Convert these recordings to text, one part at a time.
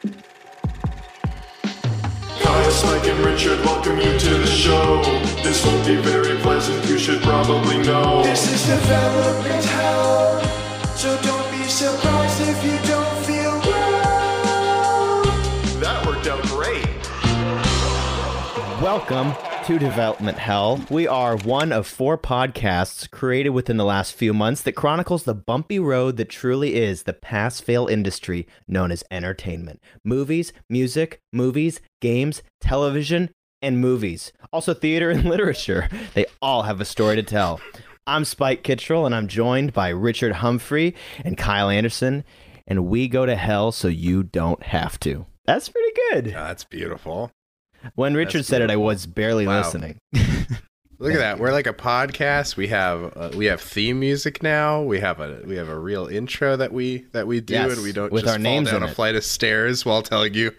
Kyle, Mike, and Richard welcome you to the show. This won't be very pleasant, you should probably know. This is development hell, so don't be surprised if you don't feel well. That worked out great. Welcome to Development Hell. We are one of four podcasts created within the last few months that chronicles the bumpy road that truly is the pass fail industry known as entertainment. Movies, music, movies, games, television, and movies. Also, theater and literature. They all have a story to tell. I'm Spike Kittrell, and I'm joined by Richard Humphrey and Kyle Anderson, and we go to hell so you don't have to. That's pretty good. That's beautiful. When Richard said it, I was barely Wow. listening. Look at that. We're like a podcast. We have uh, we have theme music now. We have a we have a real intro that we that we do, Yes, and we don't with just our names fall down a it. flight of stairs while telling you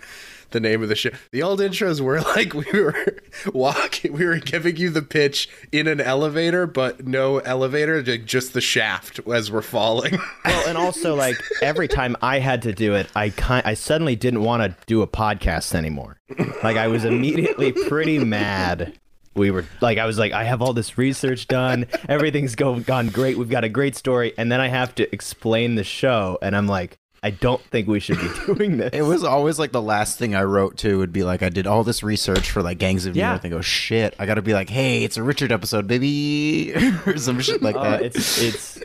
the name of the show. The old intros were like we were walking, we were giving you the pitch in an elevator, but no elevator, just the shaft as we're falling. Well, and also like every time I had to do it, I kind I suddenly didn't want to do a podcast anymore. Like I was immediately pretty mad. We were like I was like I have all this research done. Everything's go, gone great. We've got a great story and then I have to explain the show and I'm like I don't think we should be doing this. It was always like the last thing I wrote too would be like I did all this research for like Gangs of New Yeah. York and go shit I got to be like hey it's a Richard episode baby or some shit like Uh, that. it's it's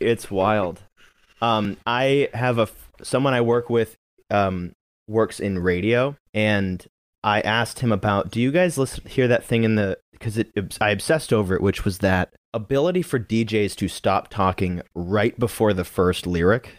it's wild. Um, I have a someone I work with um works in radio, and I asked him about. Do you guys listen hear that thing in the? Because it I obsessed over it, which was that ability for DJs to stop talking right before the first lyric,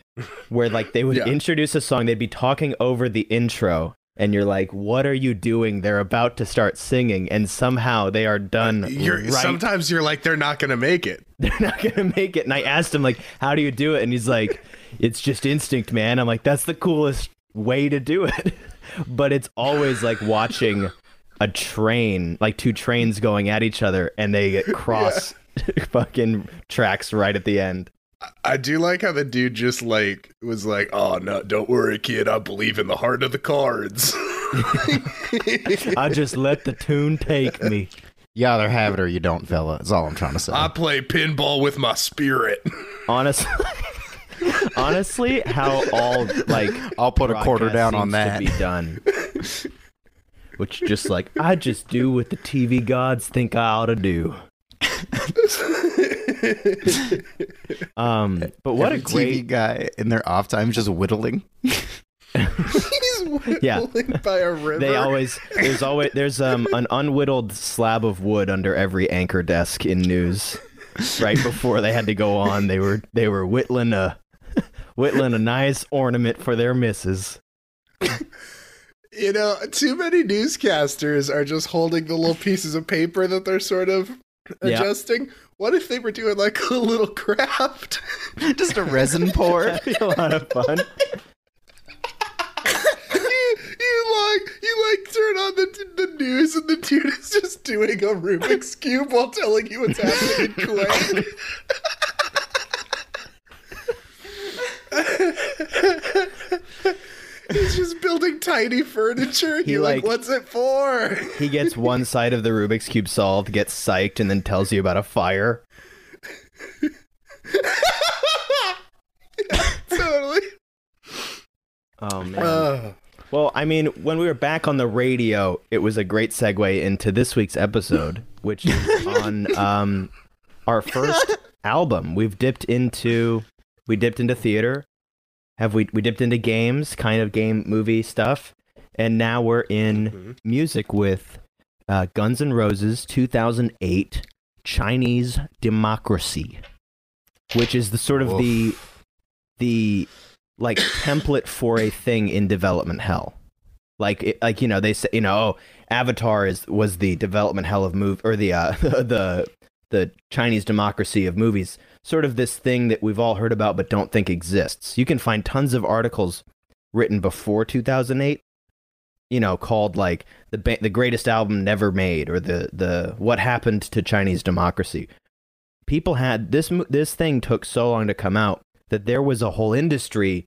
where like they would Yeah. introduce a song, they'd be talking over the intro. And you're like, what are you doing? They're about to start singing, and somehow they are done. Uh, you're right sometimes you're like they're not gonna make it. they're not gonna make it. And I asked him like, how do you do it? And he's like, it's just instinct, man. I'm like, that's the coolest way to do it. but it's always like watching a train, like two trains going at each other, and they cross fucking tracks right at the end. I do like how the dude just like was like, "Oh no, don't worry, kid. I believe in the heart of the cards." I just let the tune take me. you either have it or you don't fella that's all I'm trying to say. I play pinball with my spirit. Honestly. Honestly, how all like I'll put a quarter down on that. to be done. Which just like I just do what the TV gods think I ought to do. um, but what a great TV guy in their off time just whittling. He's Yeah. whittling by a river. they always there's always there's um an unwhittled slab of wood under every anchor desk in news. Right before they had to go on, they were they were whittling a whittling a nice ornament for their misses. you know, too many newscasters are just holding the little pieces of paper that they're sort of Yeah. adjusting. What if they were doing like a little craft? just a resin pour. That'd be a lot of fun. you, you like you like turn on the the news and the dude is just doing a Rubik's cube while telling you what's happening in Kuwait. He's just building tiny furniture. He, You're like, like- what's it for? He gets one side of the Rubik's cube solved, gets psyched, and then tells you about a fire. totally. Oh man. Uh, Well, I mean, when we were back on the radio, it was a great segue into this week's episode, which is on um, our first album. We've dipped into we dipped into theater. Have we we dipped into games, kind of game movie stuff, and now we're in music with uh, Guns N' Roses 2008 Chinese Democracy, which is the sort of the the like template for a thing in development hell. Like it, like you know they say you know oh Avatar is was the development hell of move or the uh, the the Chinese democracy of movies. Sort of this thing that we've all heard about but don't think exists. You can find tons of articles written before 2008 you know called like the ba- the greatest album never made or the the what happened to Chinese democracy. People had this this thing took so long to come out that there was a whole industry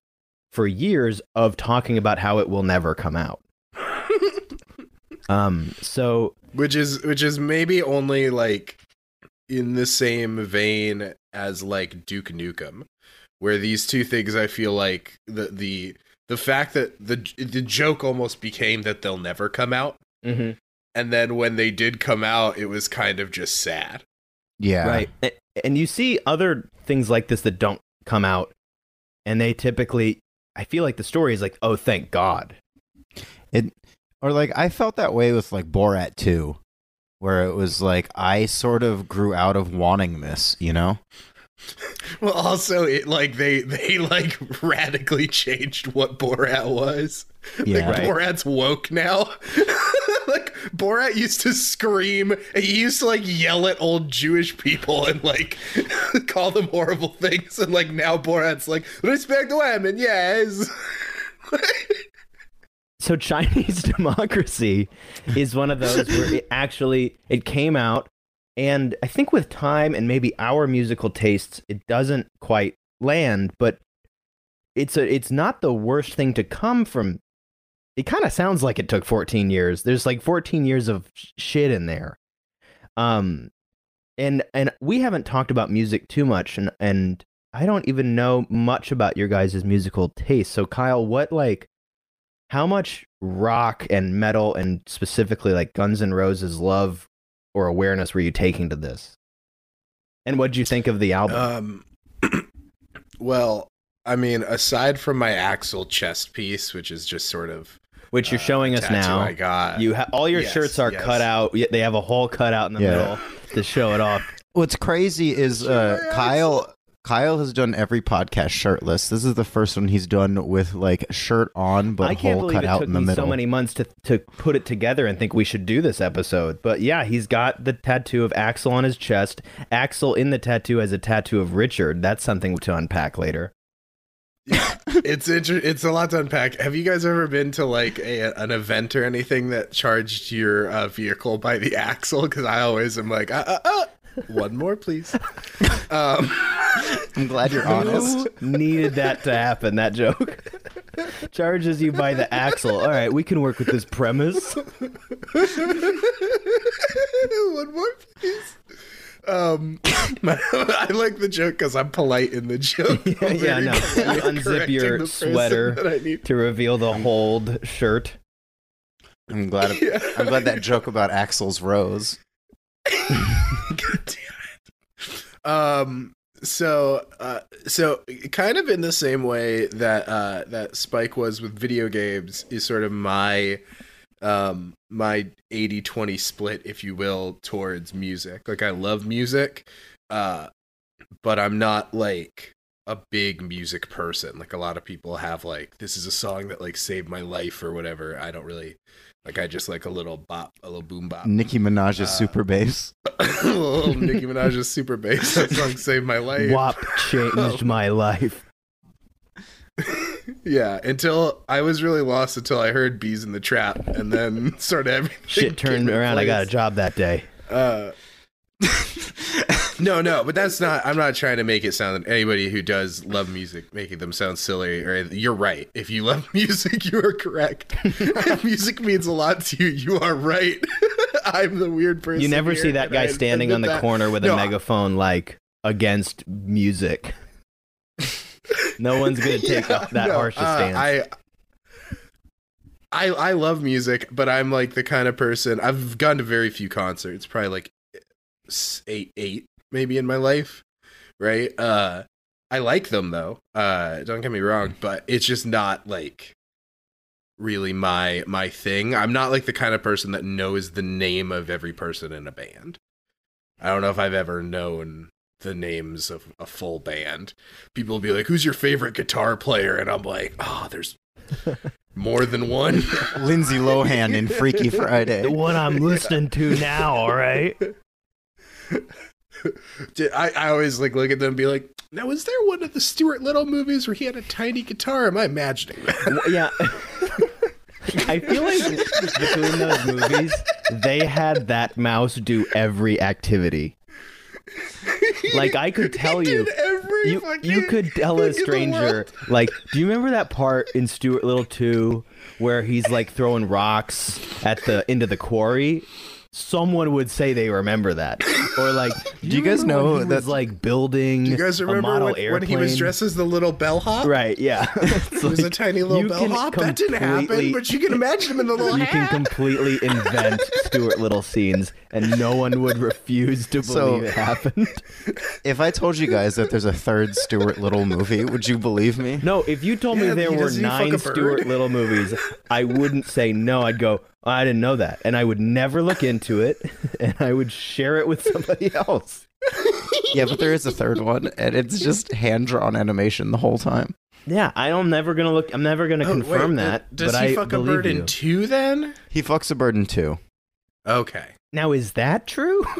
for years of talking about how it will never come out. um, so which is which is maybe only like in the same vein as like Duke Nukem, where these two things I feel like the the the fact that the the joke almost became that they'll never come out, mhm. and then when they did come out, it was kind of just sad. Yeah. right, A- and you see other things like this that don't come out, and they typically, I feel like the story is like, oh, thank God. It or like I felt that way with like Borat 2 where it was like I sort of grew out of wanting this, you know? Well, also it like they they like radically changed what Borat was. Yeah. like Right. Borat's woke now. like Borat used to scream and he used to like yell at old Jewish people and like call them horrible things and like now Borat's like respect women, yes. So Chinese democracy is one of those where it actually it came out and I think with time and maybe our musical tastes it doesn't quite land but it's a it's not the worst thing to come from. It kind of sounds like it took 14 years. There's like 14 years of sh- shit in there. Um and and we haven't talked about music too much and and I don't even know much about your guys' musical taste. So Kyle what like how much rock and metal and specifically like Guns N' Roses love or awareness were you taking to this? And what did you think of the album? Um well, I mean, aside from my Axl chest piece, which is just sort of Which you're uh, showing us now. I got. You ha- all your yes, shirts are yes. cut out. They have a hole cut out in the Yeah. middle to show it off. What's crazy is uh, Sure, Kyle Kyle has done every podcast shirtless. This is the first one he's done with like shirt on but I can't hole believe cut it out took in the me middle. so many months to to put it together and think we should do this episode. But yeah, he's got the tattoo of Axl on his chest. Axl in the tattoo has a tattoo of Richard. That's something to unpack later. it's inter- it's a lot to unpack. Have you guys ever been to like a, an event or anything that charged your uh, vehicle by the axle? Because I always am like, uh, uh, uh, one more, please. um, I'm glad you're honest. Needed that to happen? That joke charges you by the axle. All right, we can work with this premise. one more, please. Um, I like the joke because I'm polite in the joke. Yeah, yeah, no. You unzip your sweater. that I need. to reveal the hold shirt. I'm glad Yeah. I'm glad that joke about Axel's rose. Um. So, uh, so kind of in the same way that uh, that Spike was with video games is sort of my um my 80-20 split if you will towards music like i love music uh but i'm not like a big music person like a lot of people have like this is a song that like saved my life or whatever i don't really like i just like a little bop a little boom bop Nicki Minaj's Uh, super bass. little Nicki Minaj's super bass. That song saved my life. WAP changed my life. Yeah, until I was really lost until I heard "Beez in the Trap," and then sort of everything Shit turned around. I got a job that day. Uh, no, no, but that's not. I'm not trying to make it sound that anybody who does love music making them sound silly. Or you're right. If you love music, you are correct. if music means a lot to you, you are right. I'm the weird person. You never see that guy standing on the that. corner with a No, I- megaphone, like against music. No one's gonna take Yeah, that no, harsh a uh, stance. I, I I love music, but I'm like the kind of person. I've gone to very few concerts, probably like eight, eight maybe in my life. Right? Uh, I like them though. Uh, don't get me wrong, but it's just not like really my my thing. I'm not like the kind of person that knows the name of every person in a band. I don't know if I've ever known the names of a full band. People will be like, "Who's your favorite guitar player?" And I'm like, "Oh, there's more than one." Lindsay Lohan in Freaky Friday. the one I'm listening to now. All right. I, I always like look at them and be like, "Now, is there one of the Stuart Little movies where he had a tiny guitar? Am I imagining that?" Yeah. I feel like between those movies, they had that mouse do every activity. Like I could tell you, every you, fucking you could tell a stranger like do you remember that part in Stuart Little 2 where he's like throwing rocks at the into the quarry someone would say they remember that or like do you guys know that's like building Do You guys a remember model when, when he was dressed as the little bellhop? right yeah It's He was a tiny little you bellhop. That didn't happen, but you can imagine him in the little you hat. can completely invent Stuart Little scenes and no one would refuse to believe So- it happened If I told you guys that there's a third Stuart Little movie, would you believe me? No, if you told Yeah, me there were doesn't he fuck nine? Stuart Little movies, I wouldn't say no. I'd go, "Oh, I didn't know that. And I would never look into it and I would share it with somebody else. Yeah, but there is a third one, and it's just hand drawn animation the whole time. Yeah, I'm never gonna look I'm never gonna Oh, confirm wait, that. Does but he I fuck a believe bird you. in two then? He fucks a bird in two. Okay. Now is that true?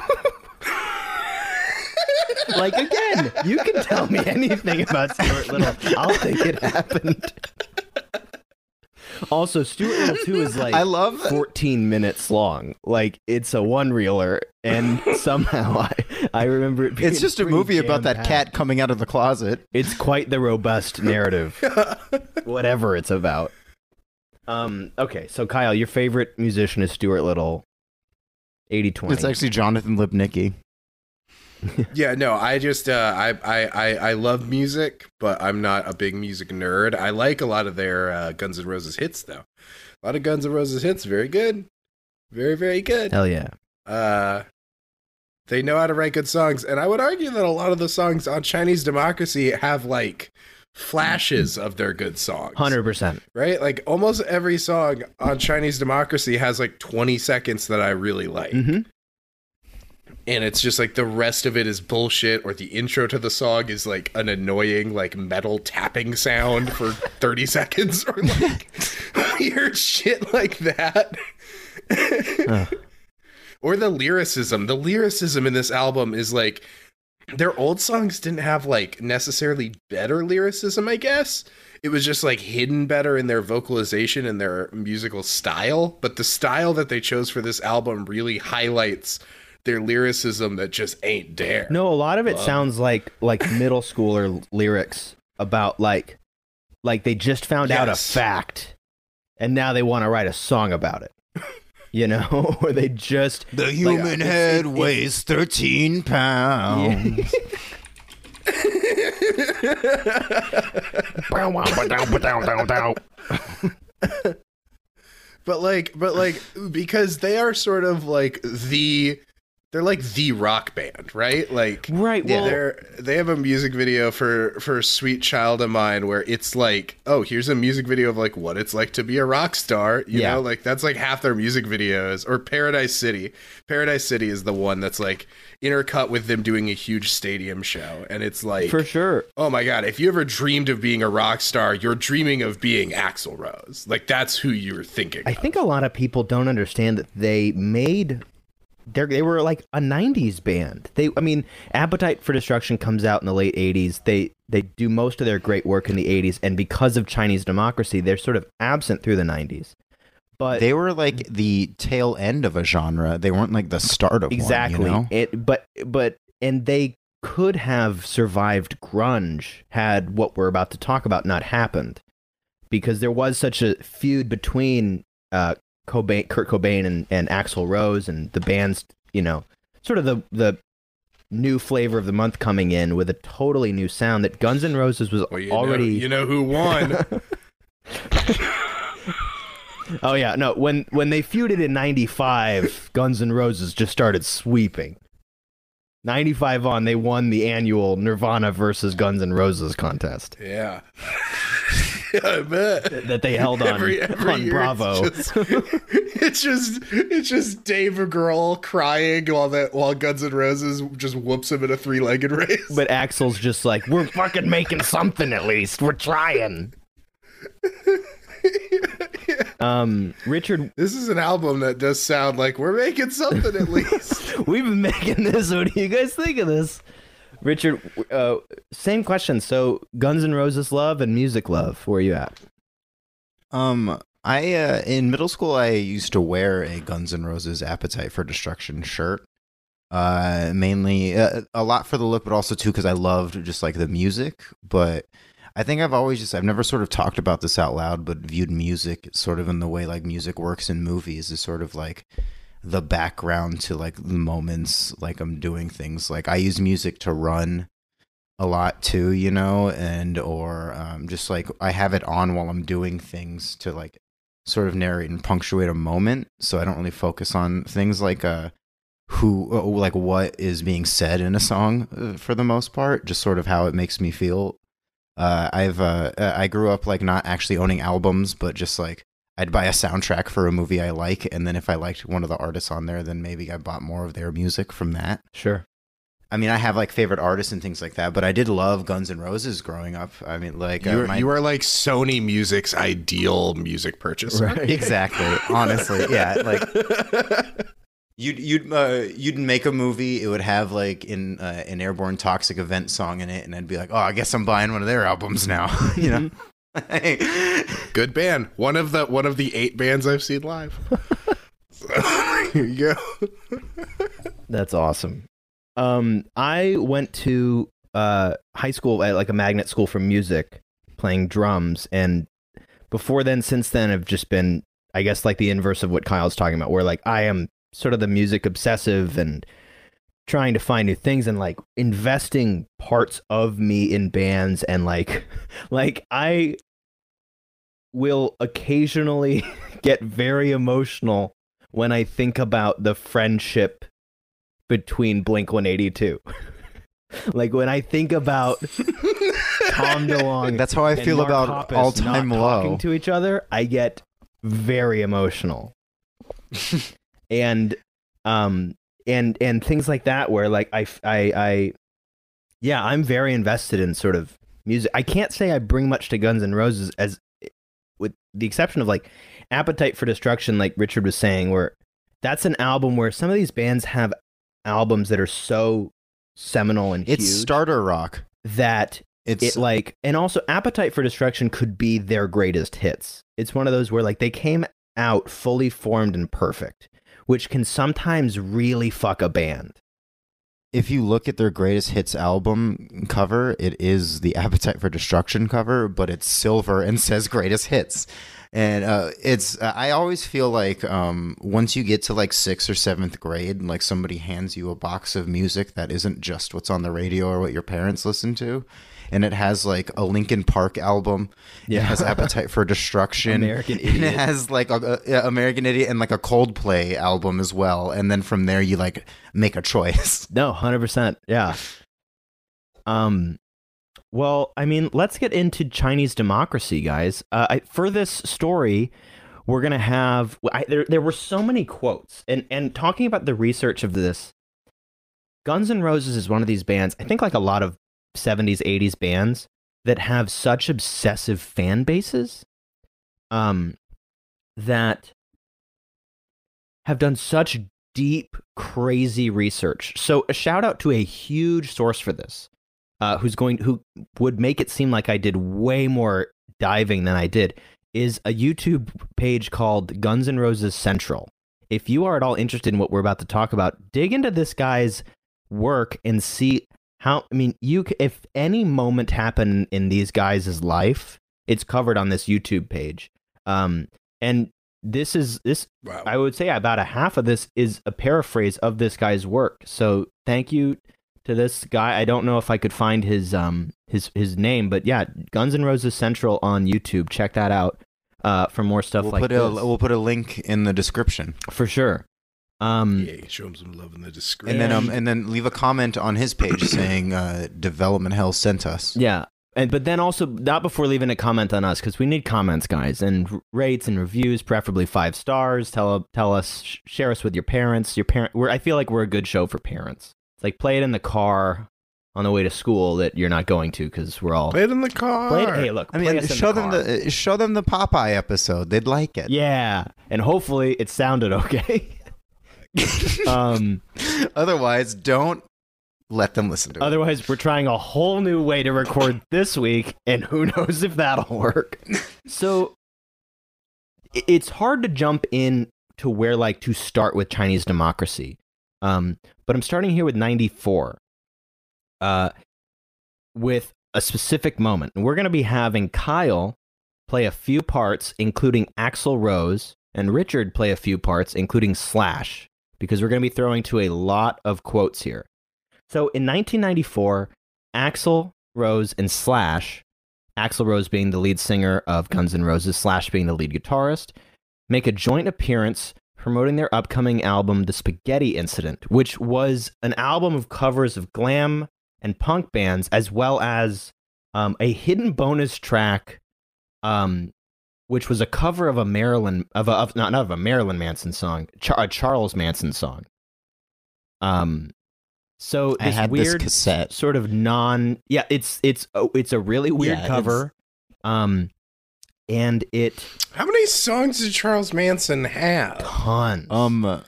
like again, you can tell me anything about Stuart Little. I'll think it happened. Also, Stuart Little 2 is like I love 14 minutes long. Like it's a one reeler, and somehow I I remember it. Being It's just a movie about that cat coming out of the closet. It's quite the robust narrative, whatever it's about. Um. Okay, so Kyle, your favorite musician is Stuart Little. 80-20. It's actually Jonathan Lipnicki. Yeah, no, I just uh, I, I I I love music, but I'm not a big music nerd. I like a lot of their uh, Guns N' Roses hits, though. A lot of Guns N' Roses hits, very good, very very good. hell yeah. Uh, they know how to write good songs, and I would argue that a lot of the songs on Chinese Democracy have like flashes of their good songs. Hundred percent. right? Like almost every song on Chinese Democracy has like 20 seconds that I really like. Mm-hmm. And it's just like the rest of it is bullshit, or the intro to the song is like an annoying, like metal tapping sound for 30 seconds, or like weird shit like that. or the lyricism. The lyricism in this album is like their old songs didn't have like necessarily better lyricism, I guess. It was just like hidden better in their vocalization and their musical style. But the style that they chose for this album really highlights their lyricism that just ain't there. No, a lot of it Love. sounds like like middle schooler lyrics about like like they just found out a fact and now they want to write a song about it. You know, or they just The human head it- it- weighs 13 pounds. but like but like because they are sort of like the they're like the rock band, right? Like right. Well, they're they have a music video for for Sweet Child of Mine where it's like, oh, here's a music video of like what it's like to be a rock star. You Yeah. know, like that's like half their music videos. Or Paradise City. Paradise City is the one that's like intercut with them doing a huge stadium show. And it's like for sure. Oh my god, if you ever dreamed of being a rock star, you're dreaming of being Axl Rose. Like that's who you're thinking. I of. think a lot of people don't understand that they made they they were like a 90s band. They I mean, Appetite for Destruction comes out in the late 80s. They they do most of their great work in the 80s and because of Chinese democracy, they're sort of absent through the 90s. But They were like the tail end of a genre. They weren't like the start of exactly one. You know? it but but and they could have survived grunge had what we're about to talk about not happened because there was such a feud between uh Cobain, Kurt Cobain and, and Axl Rose and the band's you know sort of the the new flavor of the month coming in with a totally new sound that Guns N' Roses was Well, you already know, you know who won. Oh yeah, no. When when they feuded in '95, Guns N' Roses just started sweeping. '95 on, they won the annual Nirvana versus Guns N' Roses contest yeah. I bet. that they held on every, every on Bravo. It's just, it's just it's just Dave Grohl crying while that while Guns N' Roses just whoops him in a three legged race. But Axl's just like, we're fucking making something at least. We're trying. Um, Richard, this is an album that does sound like we're making something at least. we've been making this. What do you guys think of this? Richard, uh, same question. So, Guns N' Roses love and music love. Where are you at? Um, I uh, in middle school I used to wear a Guns N' Roses Appetite for Destruction shirt, Uh, mainly uh, a lot for the look, but also too because I loved just like the music. But I think I've always just I've never sort of talked about this out loud, but viewed music sort of in the way like music works in movies is sort of like the background to like the moments like I'm doing things. Like I use music to run a lot too, you know, and or um, just like I have it on while I'm doing things to like sort of narrate and punctuate a moment, so I don't really focus on things like uh who uh, like what is being said in a song uh, for the most part, just sort of how it makes me feel. Uh, I've uh, uh, I grew up like not actually owning albums, but just like I'd buy a soundtrack for a movie I like, and then if I liked one of the artists on there, then maybe I bought more of their music from that. Sure. I mean, I have like favorite artists and things like that, but I did love Guns N' Roses growing up. I mean, like uh, You are, my- you are like Sony Music's ideal music purchaser. exactly. Honestly, yeah. Like you'd you'd uh, you'd make a movie. It would have like in uh, an airborne toxic event song in it, and I'd be like, oh, I guess I'm buying one of their albums now. you know. Good band. One of the one of the eight bands I've seen live. So, here you go. That's awesome. Um, I went to uh, high school at like a magnet school for music, playing drums, and before then, since then, I've just been, I guess, like the inverse of what Kyle's talking about, where like I am sort of the music obsessive and trying to find new things and like investing parts of me in bands and like, like I will occasionally get very emotional when I think about the friendship between Blink 182. like when I think about Tom DeLonge, That's how I feel Mark about Hoppus all time not low. talking to each other, I get very emotional. and um and and things like that where like I I I yeah, I'm very invested in sort of music. I can't say I bring much to Guns N' Roses as with the exception of like Appetite for Destruction like Richard was saying where that's an album where some of these bands have albums that are so seminal and it's huge starter rock. that It's it like and also appetite for destruction could be their greatest hits it's one of those where like they came out fully formed and perfect which can sometimes really fuck a band if you look at their greatest hits album cover, it is the Appetite for Destruction cover, but it's silver and says greatest hits. And uh, it's I always feel like um, once you get to like sixth or seventh grade, like somebody hands you a box of music that isn't just what's on the radio or what your parents listen to, and it has like a Linkin Park album, Yeah. it has Appetite for Destruction, American and it has like a, a- American Idiot and like a Coldplay album as well, and then from there you like make a choice. no 100% yeah. Um well i mean let's get into chinese democracy guys. Uh, I, for this story we're gonna have I, there, there were so many quotes. And and talking about the research of this guns N' roses is one of these bands i think like a lot of 70s 80s bands that have such obsessive fan bases um that have done such deep crazy research. So a shout out to a huge source for this uh, who's going who would make it seem like i did way more diving than i did is a youtube page called guns N' roses central. If you are at all interested in what we're about to talk about dig into this guy's work and see how i mean you if any moment happened in these guys' life it's covered on this youtube page um and this is this Wow. I would say about a half of this is a paraphrase of this guy's work. So thank you to this guy. I don't know if I could find his um his his name, but yeah, Guns N' Roses Central on YouTube. Check that out uh, for more stuff we'll like put this. a we'll put a link in the description, for sure. Um, Yay, show him some love in the description. and then um and then leave a comment on his page saying uh, "Development Hell sent us." Yeah. And but then also not before leaving a comment on us because we need comments, guys, and r- rates and reviews, preferably five stars. Tell tell us, sh- share us with your parents. Your parent, we're, I feel like we're a good show for parents. It's like play it in the car on the way to school that you're not going to because we're all Play it in the car. Play it- Hey, look, I play mean, us in show the them the show them the Popeye episode. They'd like it. yeah, and hopefully it sounded okay. um, Otherwise, don't let them listen to it. otherwise, we're trying a whole new way to record this week, and who knows if that'll work. So it's hard to jump in to where like to start with Chinese democracy. Um, but I'm starting here with 94. Uh, with a specific moment. And we're going to be having Kyle play a few parts, including Axl Rose, and Richard play a few parts, including Slash, because we're going to be throwing to a lot of quotes here. So in 1994, Axl Rose and Slash, Axl Rose being the lead singer of Guns N' Roses, Slash being the lead guitarist, make a joint appearance promoting their upcoming album, The Spaghetti Incident, which was an album of covers of glam and punk bands, as well as um, a hidden bonus track, um, which was a cover of a Marilyn of a of, not not of a Marilyn Manson song, Char- a Charles Manson song. Um, so I this had this cassette. sort of non yeah it's it's oh, it's a really weird Yeah, cover um and it How many songs did Charles Manson have? tons Um,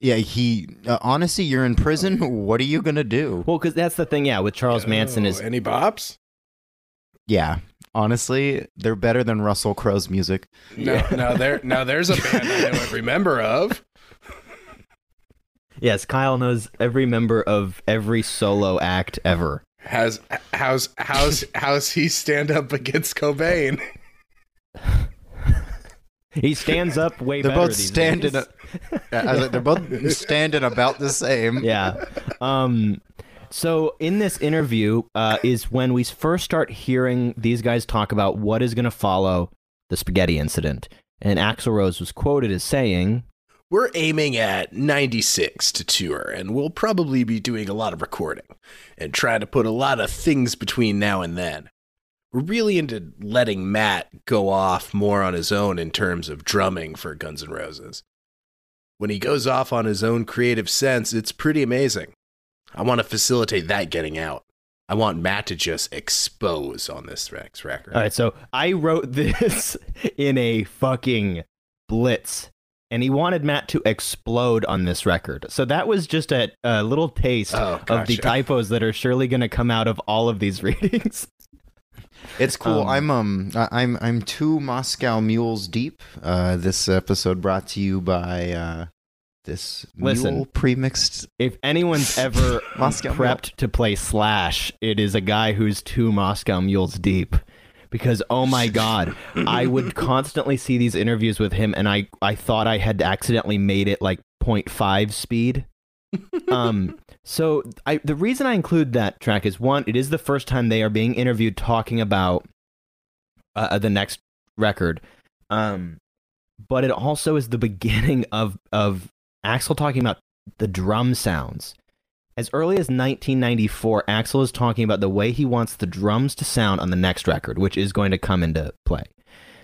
yeah, he uh, honestly, you're in prison. What are you gonna do? well because that's the thing yeah with charles manson Oh, is any bops? Yeah, honestly, they're better than Russell Crowe's music. No, no. There, now there's a band I know every member of. yes kyle knows every member of every solo act ever Has how's how's how's he stand up against Cobain? he stands up way They're better both standing. days. Like, they're both standing about the same. yeah. Um, so in this interview uh, is when we first start hearing these guys talk about what is going to follow the spaghetti incident. And Axl Rose was quoted as saying, We're aiming at 96 to tour, and we'll probably be doing a lot of recording and trying to put a lot of things between now and then. We're really into letting Matt go off more on his own in terms of drumming for Guns N' Roses. When he goes off on his own creative sense, it's pretty amazing. I want to facilitate that getting out. I want Matt to just expose on this Rex record. All right, so I wrote this in a fucking blitz, and he wanted Matt to explode on this record. So that was just a, a little taste Oh, of the typos that are surely going to come out of all of these readings. It's cool. Um, I'm um I- I'm I'm two Moscow mules deep. Uh, this episode brought to you by uh, this Listen. mule premixed. If anyone's ever Moscow prepped to play Slash, it is a guy who's two Moscow mules deep. Because oh my god, I would constantly see these interviews with him, and I I thought I had accidentally made it like 0.5 speed. um, so I the reason I include that track is one, it is the first time they are being interviewed talking about uh, the next record. Um, but it also is the beginning of of Axl talking about the drum sounds. As early as 1994, Axl is talking about the way he wants the drums to sound on the next record, which is going to come into play.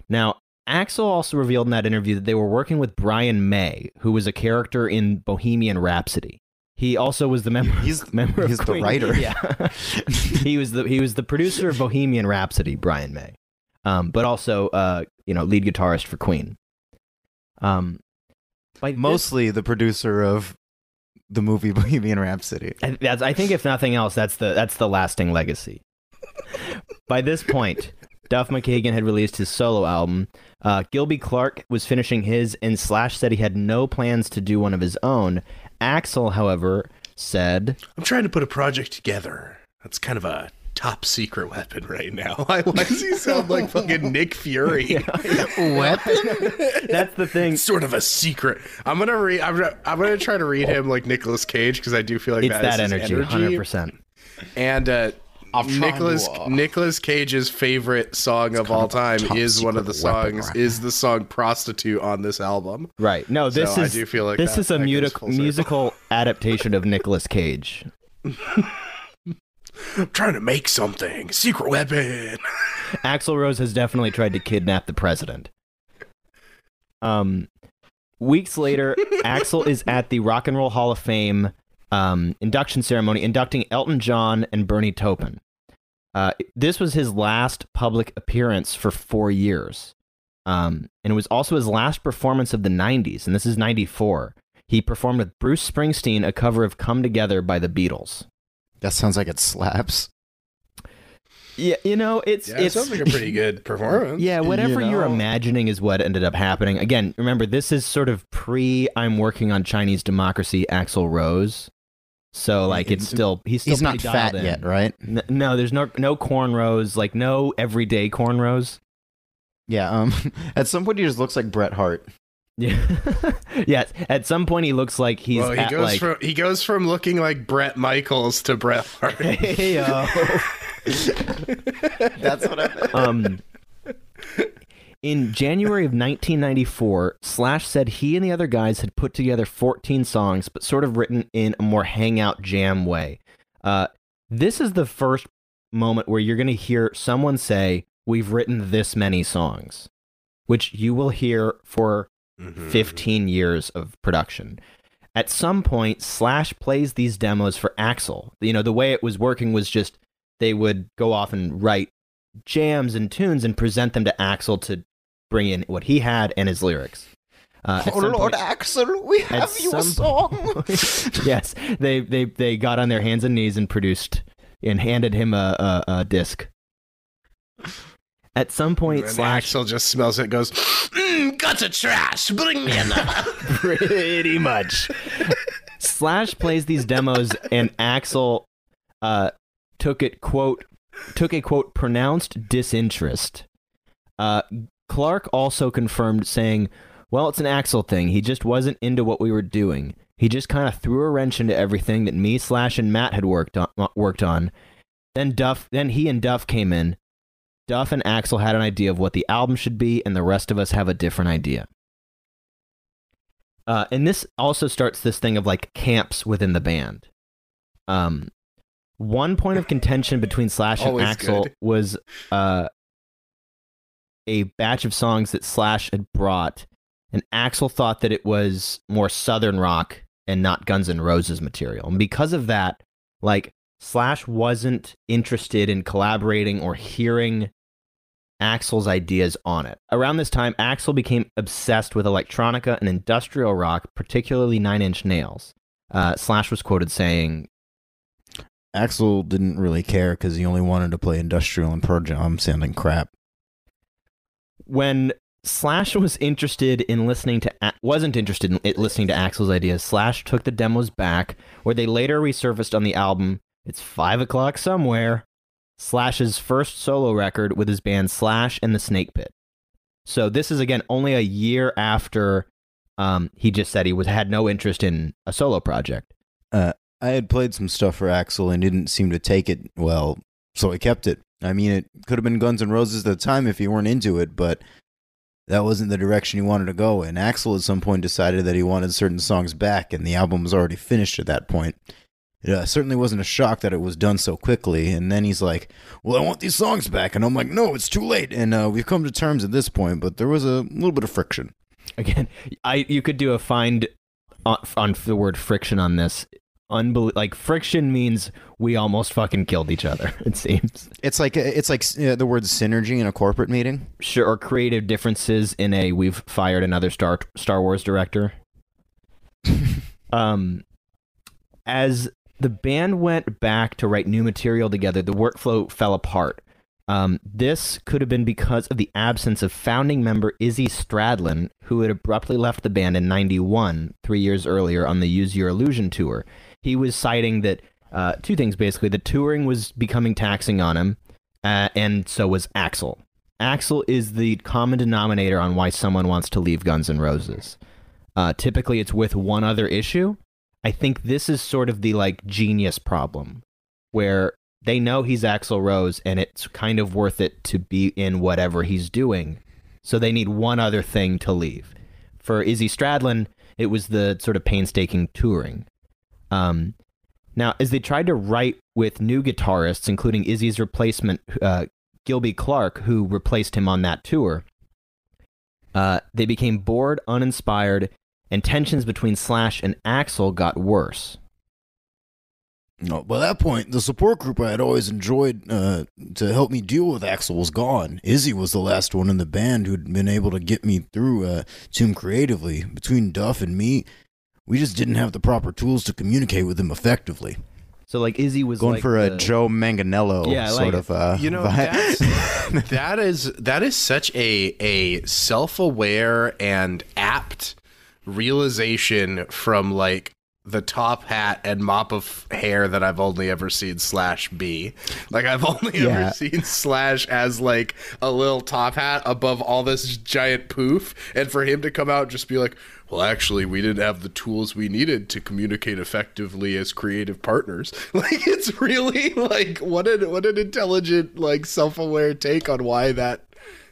Now, Axl also revealed in that interview that they were working with Brian May, who was a character in Bohemian Rhapsody. He also was the member. He's- member of he's the writer. Yeah, he was the he was the producer of Bohemian Rhapsody, Brian May, um, but also uh, you know lead guitarist for Queen. Um, by this- Mostly the producer of the movie Bohemian Rhapsody. I, that's, I think if nothing else, that's the that's the lasting legacy. By this point, Duff McKagan had released his solo album. Uh, Gilby Clarke was finishing his, and Slash said he had no plans to do one of his own. Axl, however, said, I'm trying to put a project together. That's kind of a top secret weapon right now. I why does he sound like fucking Nick Fury? Weapon? "That's the thing. Sort of a secret. I'm gonna read. I'm gonna, I'm gonna try to read him like Nicolas Cage because I do feel like It's that is his energy, hundred percent." And uh, trying Nicholas to, uh, Nicolas Cage's favorite song of all of time top is one of the songs. right Is the song "Prostitute" on this album? Right? No, this So I is do feel like this that- is a that goes music, full circle. musical adaptation of Nicolas Cage. I'm trying to make something. Secret weapon. Axl Rose has definitely tried to kidnap the president. Um, weeks later, Axl is at the Rock and Roll Hall of Fame um, induction ceremony, inducting Elton John and Bernie Taupin. Uh, this was his last public appearance for four years, um, and it was also his last performance of the '90s. And this is '94. He performed with Bruce Springsteen a cover of "Come Together" by the Beatles. That sounds like it slaps. Yeah, you know, it's Yeah, it it's sounds like a pretty good performance. yeah, whatever You you are know? imagining is what ended up happening. Again, remember this is sort of pre I'm working on Chinese democracy Axl Rose. So like it's still he's still He's not fat in. yet, right? N- No, there's no no cornrows, like no everyday cornrows. Yeah. Um. At some point, he just looks like Bret Hart. Yeah. yes. At some point he looks like he's well, he goes like from he goes from looking like Bret Michaels to Bret Hart. hey yo. That's what I. um, in January of 1994, Slash said he and the other guys had put together 14 songs, but sort of written in a more hangout jam way. Uh, this is the first moment where you're going to hear someone say, We've written this many songs, which you will hear for Mhm. 15 years of production. At some point, Slash plays these demos for Axl. You know, the way it was working was just they would go off and write jams and tunes and present them to Axl to bring in what he had and his lyrics. Uh, Oh Lord, point- Axl, we have you a song. yes, they, they they got on their hands and knees and produced and handed him a, a, a disc. At some point, Slash Axl just smells it goes, mm, gutter trash, bring me another. pretty much. Slash plays these demos, and Axl uh, took it quote took a quote pronounced disinterest. Uh, Clarke also confirmed, saying, "Well, it's an Axl thing. He just wasn't into what we were doing. He just kind of threw a wrench into everything that me, Slash, and Matt had worked on. Worked on. Then Duff, then he and Duff came in. Duff and Axl had an idea of what the album should be, and the rest of us have a different idea." Uh, and this also starts this thing of like camps within the band. Um, one point of contention between Slash and Axl good. was uh, a batch of songs that Slash had brought, and Axl thought that it was more Southern rock and not Guns N' Roses material. And because of that, like Slash wasn't interested in collaborating or hearing Axl's ideas on it. Around this time, Axl became obsessed with electronica and industrial rock, particularly Nine Inch Nails. Uh, Slash was quoted saying, Axl didn't really care because he only wanted to play industrial and Pearl Jam sounding crap. when Slash was interested in listening to wasn't interested in listening to Axl's ideas. Slash took the demos back, where they later resurfaced on the album. It's five o'clock somewhere. Slash's first solo record with his band Slash and the Snake Pit. So this is again only a year after um, he just said he was had no interest in a solo project. Uh, I had played some stuff for Axl and didn't seem to take it well, so I kept it. I mean, it could have been Guns N' Roses at the time if you weren't into it, but that wasn't the direction he wanted to go. And Axl at some point decided that he wanted certain songs back, and the album was already finished at that point. It uh, certainly wasn't a shock that it was done so quickly. And then he's like, "Well, I want these songs back," and I'm like, "No, it's too late." And uh, we've come to terms at this point, but there was a little bit of friction. Again, I you could do a find on, on the word friction on this. Unbel- like friction means we almost fucking killed each other. It seems It's like it's like uh, the word synergy in a corporate meeting. sure or creative differences in a we've fired another Star Star Wars director. um, as the band went back to write new material together, the workflow fell apart. Um, this could have been because of the absence of founding member Izzy Stradlin, who had abruptly left the band in '91, three years earlier, on the Use Your Illusion tour. He was citing that uh, two things basically: the touring was becoming taxing on him, uh, and so was Axl. Axl is the common denominator on why someone wants to leave Guns N' Roses. Uh, typically, it's with one other issue. I think this is sort of the like genius problem, where they know he's Axl Rose, and it's kind of worth it to be in whatever he's doing. So they need one other thing to leave. For Izzy Stradlin, it was the sort of painstaking touring. Um, now, as they tried to write with new guitarists, including Izzy's replacement, uh, Gilby Clarke, who replaced him on that tour, uh, they became bored, uninspired, and tensions between Slash and Axl got worse. No, by that point, the support group I had always enjoyed uh, to help me deal with Axel was gone. Izzy was the last one in the band who'd been able to get me through uh, to him creatively. Between Duff and me, we just didn't have the proper tools to communicate with him effectively. So like Izzy was Going like for a Joe Manganiello Yeah, sort like of uh, You know, vibe. that's, that is that is such a a self aware and apt realization from like the top hat and mop of hair that I've only ever seen Slash be. Like I've only Yeah. ever seen Slash as like a little top hat above all this giant poof, and for him to come out and just be like, "Well, actually, we didn't have the tools we needed to communicate effectively as creative partners." Like it's really like what an what an intelligent like self aware take on why that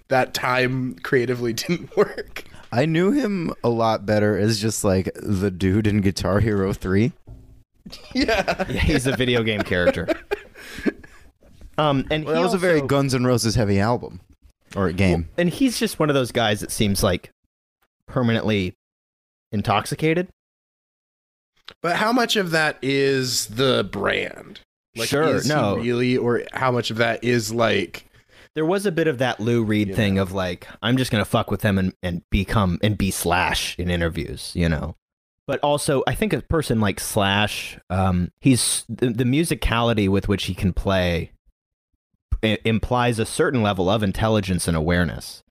that time creatively didn't work. I knew him a lot better as just like the dude in Guitar Hero 3. Yeah. Yeah, he's a video game character. Um, and Well, he that was a very Guns N' Roses heavy album or game. and he's just one of those guys that seems like permanently intoxicated. But how much of that is the brand? Like, Sure, is he no. really, or how much of that is like, There was a bit of that Lou Reed thing of like, I'm just gonna fuck with them and, and become and be Slash in interviews, you know. But also, I think a person like Slash, um, he's the, the musicality with which he can play implies a certain level of intelligence and awareness.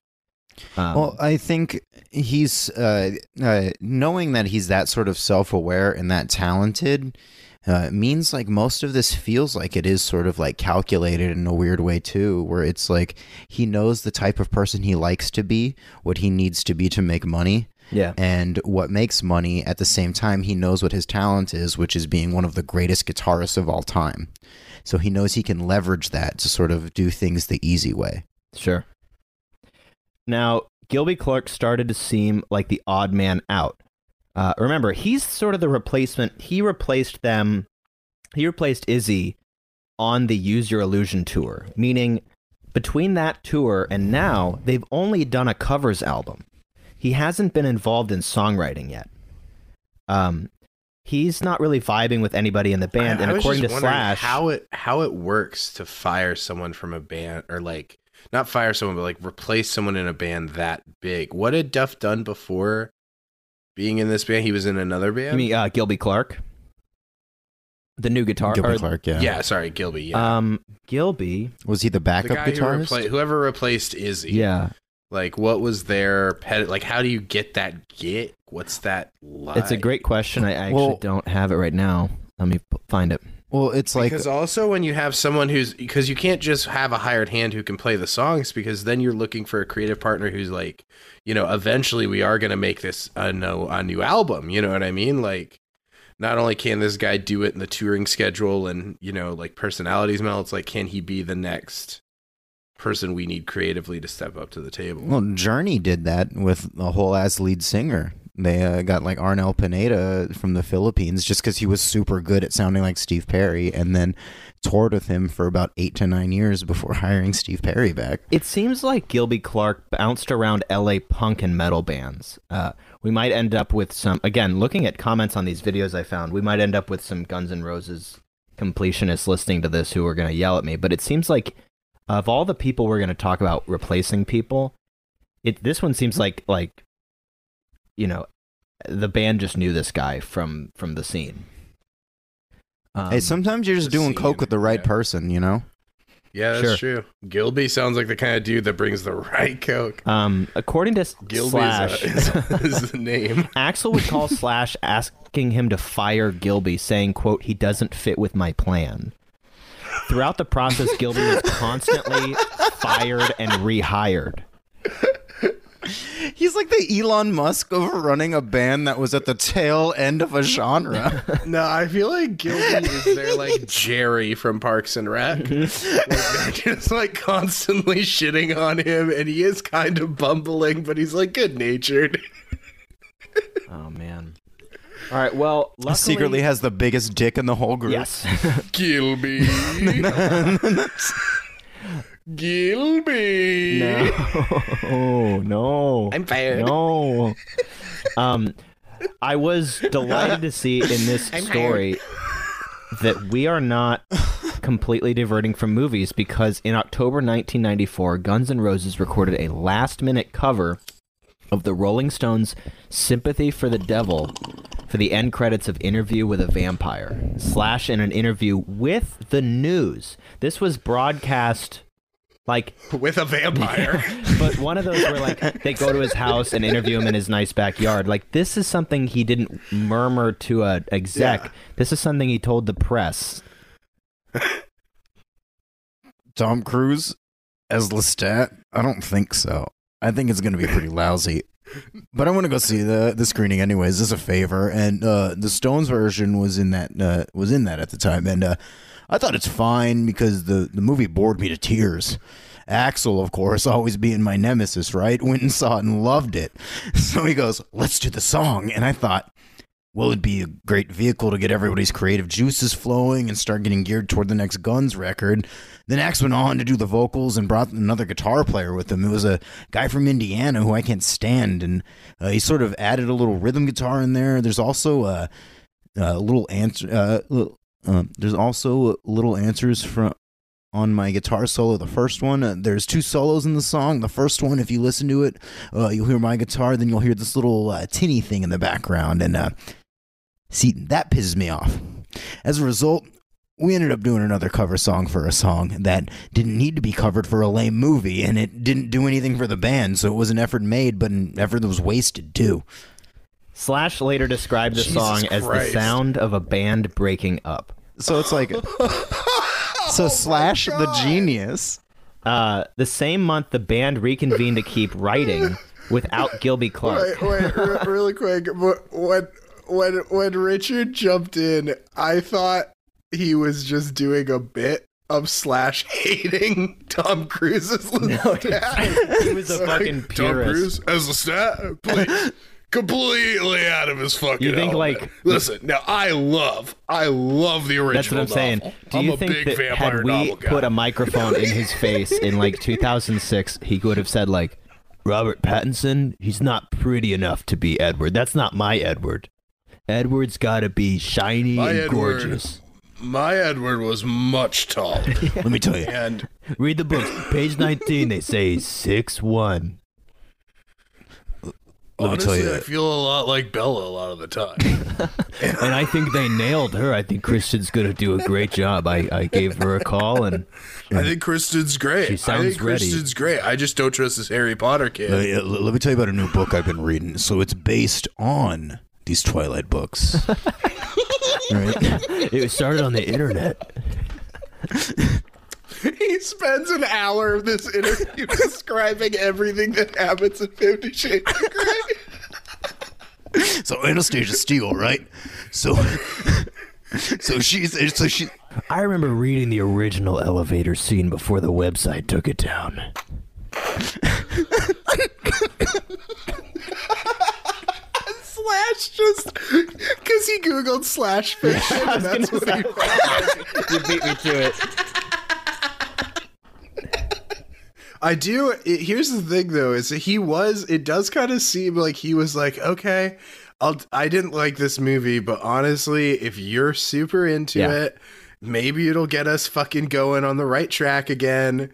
Um, Well, I think he's uh, uh, knowing that he's that sort of self-aware and that talented uh, means like most of this feels like it is sort of like calculated in a weird way too, where it's like he knows the type of person he likes to be, what he needs to be to make money, yeah, and what makes money. At the same time, he knows what his talent is, which is being one of the greatest guitarists of all time. So he knows he can leverage that to sort of do things the easy way. Sure. Now, Gilby Clarke started to seem like the odd man out. Uh, remember, he's sort of the replacement. He replaced them. He replaced Izzy on the Use Your Illusion tour, meaning between that tour and now, they've only done a covers album. He hasn't been involved in songwriting yet. Um, he's not really vibing with anybody in the band, I, and I according to Slash, how it how it works to fire someone from a band or like not fire someone but like replace someone in a band that big. What had Duff done before being in this band? He was in another band. you mean uh, Gilby Clarke, the new guitar, Gilby or- Clarke, yeah. yeah, sorry, Gilby. Yeah, Um, Gilby. Was he the the backup guy who guitarist? repla- whoever replaced Izzy. Yeah, Like, what was their pet? Like, how do you get that gig? What's that like? it's a great question. I, I actually Well- don't have it right now. Let me find it. Well, it's like because also when you have someone who's because you can't just have a hired hand who can play the songs because then you're looking for a creative partner who's like you know eventually we are going to make this a no a new album you know what i mean like not only can this guy do it in the touring schedule and you know like personalities melt it's like can he be the next person we need creatively to step up to the table Well, Journey did that with a whole ass lead singer. They uh, got like Arnel Pineda from the Philippines just because he was super good at sounding like Steve Perry, and then toured with him for about eight to nine years before hiring Steve Perry back. It seems like Gilby Clarke bounced around LA punk and metal bands. Uh, we might end up with some, again, looking at comments on these videos I found, we might end up with some Guns N' Roses completionists listening to this who are going to yell at me. But it seems like of all the people we're going to talk about replacing people, it this one seems like like you know the band just knew this guy from from the scene. Um, hey, sometimes you're just doing scene, coke with the right yeah. person, you know. yeah that's true gilby sounds like the kind of dude that brings the right coke um, according to gilby Slash, is, a, is, is the name Axl would call Slash asking him to fire Gilby, saying, quote, he doesn't fit with my plan. Throughout the process, Gilby was constantly fired and rehired. He's like the Elon Musk of running a band that was at the tail end of a genre. No, I feel like Gilby is there like Jerry from Parks and Rec. like they're just like constantly shitting on him, and he is kind of bumbling, but he's like good natured. Oh, man. All right, well, luckily, Secretly has the biggest dick in the whole group. Yes. Gilby. Gilby. no. no. I'm fired. No. Um, I was delighted to see in this story that we are not completely diverting from movies because in October 1994, Guns N' Roses recorded a last minute cover of the Rolling Stones' Sympathy for the Devil for the end credits of Interview with a Vampire. Slash in an interview with the news. This was broadcast like with a vampire. but one of those where like they go to his house and interview him in his nice backyard. Like this is something he didn't murmur to a exec. Yeah. This is something he told the press. Tom Cruise as Lestat? I don't think so. I think it's going to be pretty lousy. But I want to go see the the screening anyways. As a favor, and uh, the Stones version was in that uh, was in that at the time, and uh, I thought it's fine because the the movie bored me to tears. Axl, of course, always being my nemesis, right? Went and saw it and loved it. So he goes, "Let's do the song," and I thought, well, it'd be a great vehicle to get everybody's creative juices flowing and start getting geared toward the next Guns record. Then Axe went on to do the vocals and brought another guitar player with him. It was a guy from Indiana who I can't stand, and uh, he sort of added a little rhythm guitar in there. There's also a, a little answer. Uh, uh, there's also little answers from on my guitar solo. The first one, uh, there's two solos in the song. The first one, if you listen to it, uh, you'll hear my guitar. Then you'll hear this little uh, tinny thing in the background, and uh, See, that pisses me off. As a result, we ended up doing another cover song for a song that didn't need to be covered for a lame movie, and it didn't do anything for the band, so it was an effort made, but an effort that was wasted too. Slash later described the Jesus song as the Christ. sound of a band breaking up. So it's like, so Slash the genius. Uh, the same month, the band reconvened to keep writing without Gilby Clarke. Wait, wait, re- really quick. But when when when Richard jumped in, I thought he was just doing a bit of slash hating Tom Cruise's Lestat. he was a fucking Tom purist. Cruise as a stat, please. Completely out of his fucking. You think, element. like- listen? Now I love, I love the original. That's what I'm saying. Do I'm you a think big that vampire had we put a microphone in his face in like 2006, he would have said like, "Robert Pattinson, he's not pretty enough to be Edward. That's not my Edward. Edward's got to be shiny My and Edward. gorgeous." My Edward was much taller, Let me tell you. and Read the books. Page 19, they say six one. Let me tell honestly, you. I feel a lot like Bella a lot of the time. And I think they nailed her. I think Kristen's going to do a great job. I, I gave her a call and I think Kristen's great. She I sounds think ready. Kristen's great. I just don't trust this Harry Potter kid. Uh, yeah, let me tell you about a new book I've been reading. So it's based on these Twilight books. right? it started on the internet. He spends an hour of this interview describing everything that happens in Fifty Shades of Grey. So Anastasia Steele, right? So, so she's so she. I remember reading the original elevator scene before the website took it down. Slash just because he googled slash fiction. and that's what he You beat me to it. I do. It, here's the thing, though, is that he was. It does kind of seem like he was like, okay, I'll. I didn't like this movie, but honestly, if you're super into Yeah. it, maybe it'll get us fucking going on the right track again.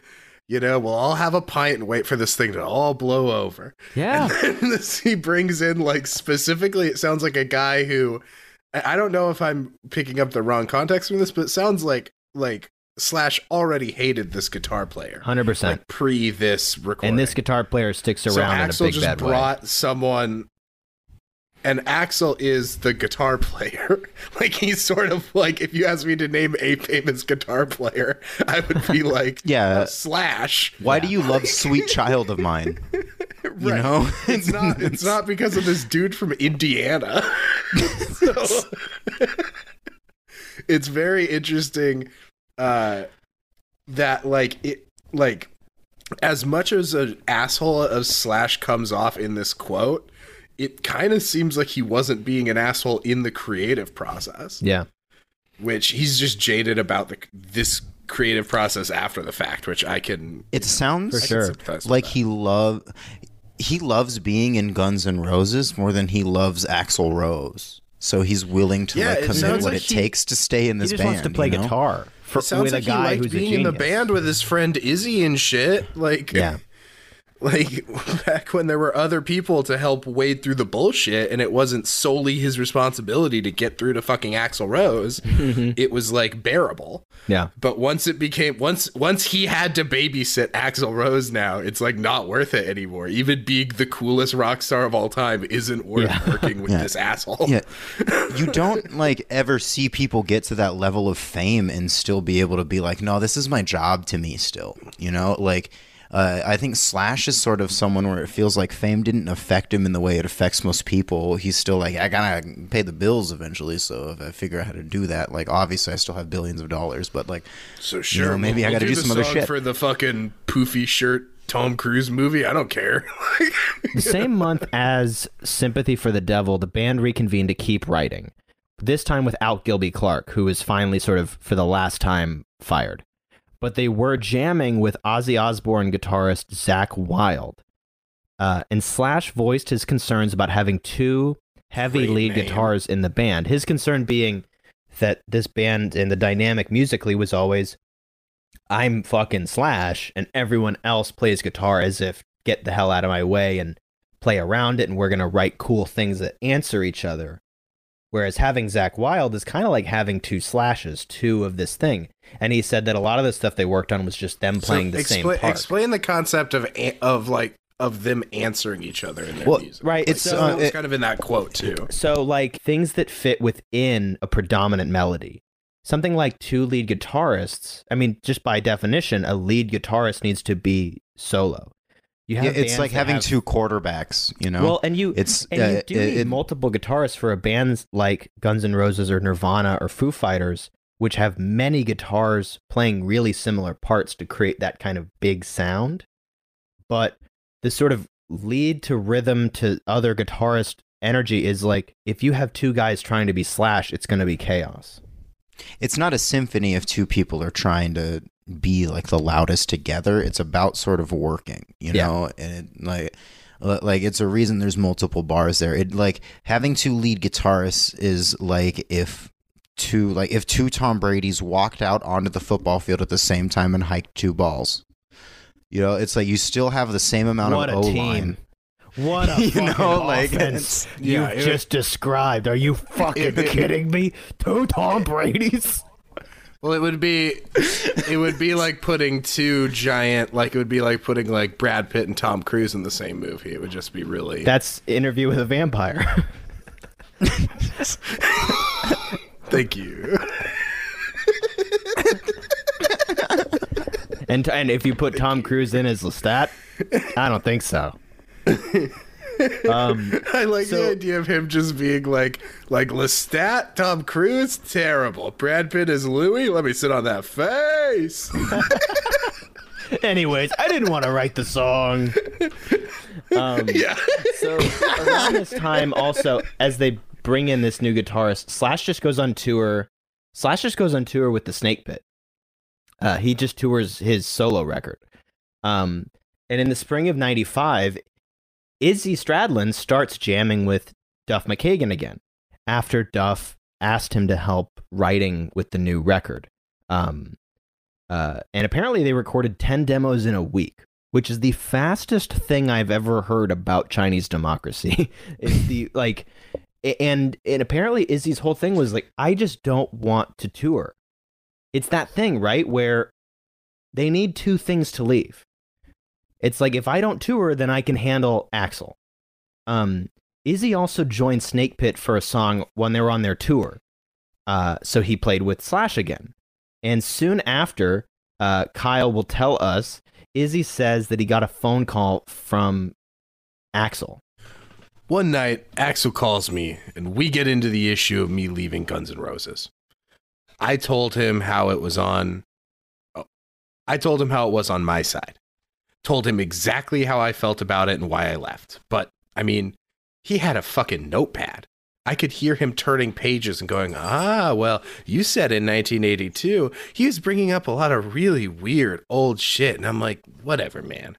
You know, we'll all have a pint and wait for this thing to all blow over. Yeah. And this, he brings in like specifically. It sounds like a guy who. I I don't know if I'm picking up the wrong context from this, but it sounds like like Slash already hated this guitar player 100%. like pre this recording. and this guitar player sticks so around Axl in a big just bad way. brought someone, and Axl is the guitar player. like he's sort of like if you asked me to name a famous guitar player, I would be like, Yeah. Slash. Why do you love Sweet Child O' Mine? You know, It's not. It's not because of this dude from Indiana. so, it's very interesting uh, that like it like as much as an asshole of Slash comes off in this quote, it kind of seems like he wasn't being an asshole in the creative process, Yeah. which he's just jaded about the this creative process after the fact, which I can It sounds For sure. like he love he loves being in Guns N' Roses more than he loves Axl Rose. So he's willing to Yeah, like it commit sounds what like it he- takes to stay in He this just band. wants to play you know? guitar for, It sounds with like a guy he liked who's being in the band with his friend Izzy and shit. Like, Yeah. Like back when there were other people to help wade through the bullshit and it wasn't solely his responsibility to get through to fucking Axl Rose, mm-hmm. it was like bearable. Yeah. But once it became once once he had to babysit Axl Rose now, it's like not worth it anymore. Even being the coolest rock star of all time isn't worth working with Yeah. this asshole. yeah you don't like ever see people get to that level of fame and still be able to be like no this is my job to me still you know like uh, I think Slash is sort of someone where it feels like fame didn't affect him in the way it affects most people. He's still like, I gotta pay the bills eventually, so if I figure out how to do that, like obviously I still have billions of dollars, but like, So sure, know, maybe I we'll gotta do the some other shit. for the fucking poofy shirt Tom Cruise movie. I don't care. The same month as Sympathy for the Devil, the band reconvened to keep writing. This time without Gilby Clarke, who was finally sort of for the last time fired. But they were jamming with Ozzy Osbourne guitarist Zakk Wylde. Uh, and Slash voiced his concerns about having two heavy Great lead name. guitars in the band. His concern being that this band and the dynamic musically was always I'm fucking Slash and everyone else plays guitar as if get the hell out of my way and play around it and we're going to write cool things that answer each other. Whereas having Zakk Wylde is kind of like having two slashes, two of this thing. And he said that a lot of the stuff they worked on was just them playing So the same expla- part. Explain the concept of of like of them answering each other in their Well, music. right, Like, so- that was it- kind of in that quote too. So, like things that fit within a predominant melody. Something like two lead guitarists. I mean, just by definition, a lead guitarist needs to be solo. You yeah, it's like having have- two quarterbacks, you know? Well, and you it's and you uh, do it- need it- multiple guitarists for a band like Guns N' Roses or Nirvana or Foo Fighters, which have many guitars playing really similar parts to create that kind of big sound. But the sort of lead to rhythm to other guitarist energy is like if you have two guys trying to be Slash, it's going to be chaos. it's not a symphony if two people are trying to be like the loudest together. It's about sort of working, you Yeah. know, and it, like like it's a reason there's multiple bars there. It like having two lead guitarists is like if two like if two Tom Brady's walked out onto the football field at the same time and hiked two balls. You know, it's like you still have the same amount What of a O team. line. What a You fucking know, like, offense you've yeah, it- just described. Are you fucking kidding me? Two Tom Brady's? Well, it would be it would be like putting two giant like it would be like putting like Brad Pitt and Tom Cruise in the same movie. It would just be really That's Interview with a Vampire. Thank you. and and if you put Tom Cruise in as Lestat, I don't think so. Um, I like So- the idea of him just being like like Lestat, Tom Cruise, terrible. Brad Pitt is Louis. Let me sit on that face. anyways, I didn't want to write the song. Um, yeah. so around this time, also as they bring in this new guitarist, Slash just goes on tour. Slash just goes on tour with the Snake Pit. Uh, he just tours his solo record. Um, and in the spring of '95, Izzy Stradlin starts jamming with Duff McKagan again after Duff asked him to help writing with the new record. Um, uh, and apparently they recorded 10 demos in a week, which is the fastest thing I've ever heard about Chinese democracy. it's the like and and apparently Izzy's whole thing was like I just don't want to tour. It's that thing, right, where they need two things to leave. It's like if I don't tour, then I can handle Axl. Um, Izzy also joined Snake Pit for a song when they were on their tour. Uh, so he played with Slash again. And soon after, uh, Kyle will tell us, Izzy says that he got a phone call from Axl. One night, Axl calls me, and we get into the issue of me leaving Guns N' Roses. I told him how it was on. oh, I told him how it was on my side. Told him exactly how I felt about it and why I left. But I mean, he had a fucking notepad. I could hear him turning pages and going, "Ah, well, you said in 1982 he was bringing up a lot of really weird old shit," and I'm like, "Whatever, man."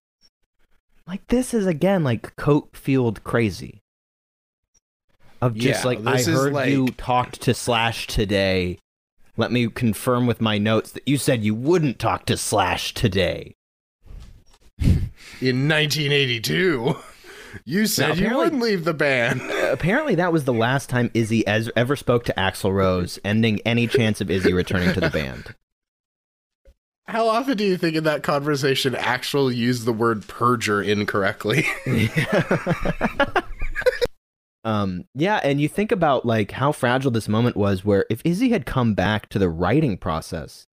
Like this is again like coat field crazy. Of just Yeah, like I this is heard you talked to Slash today. Let me confirm with my notes that you said you wouldn't talk to Slash today. in 1982. You said you wouldn't leave the band. Apparently, that was the last time Izzy ez- ever spoke to Axl Rose, ending any chance of Izzy returning to the band. How often do you think in that conversation Axl used the word perjure incorrectly? Um, yeah, and you think about like how fragile this moment was where if Izzy had come back to the writing process,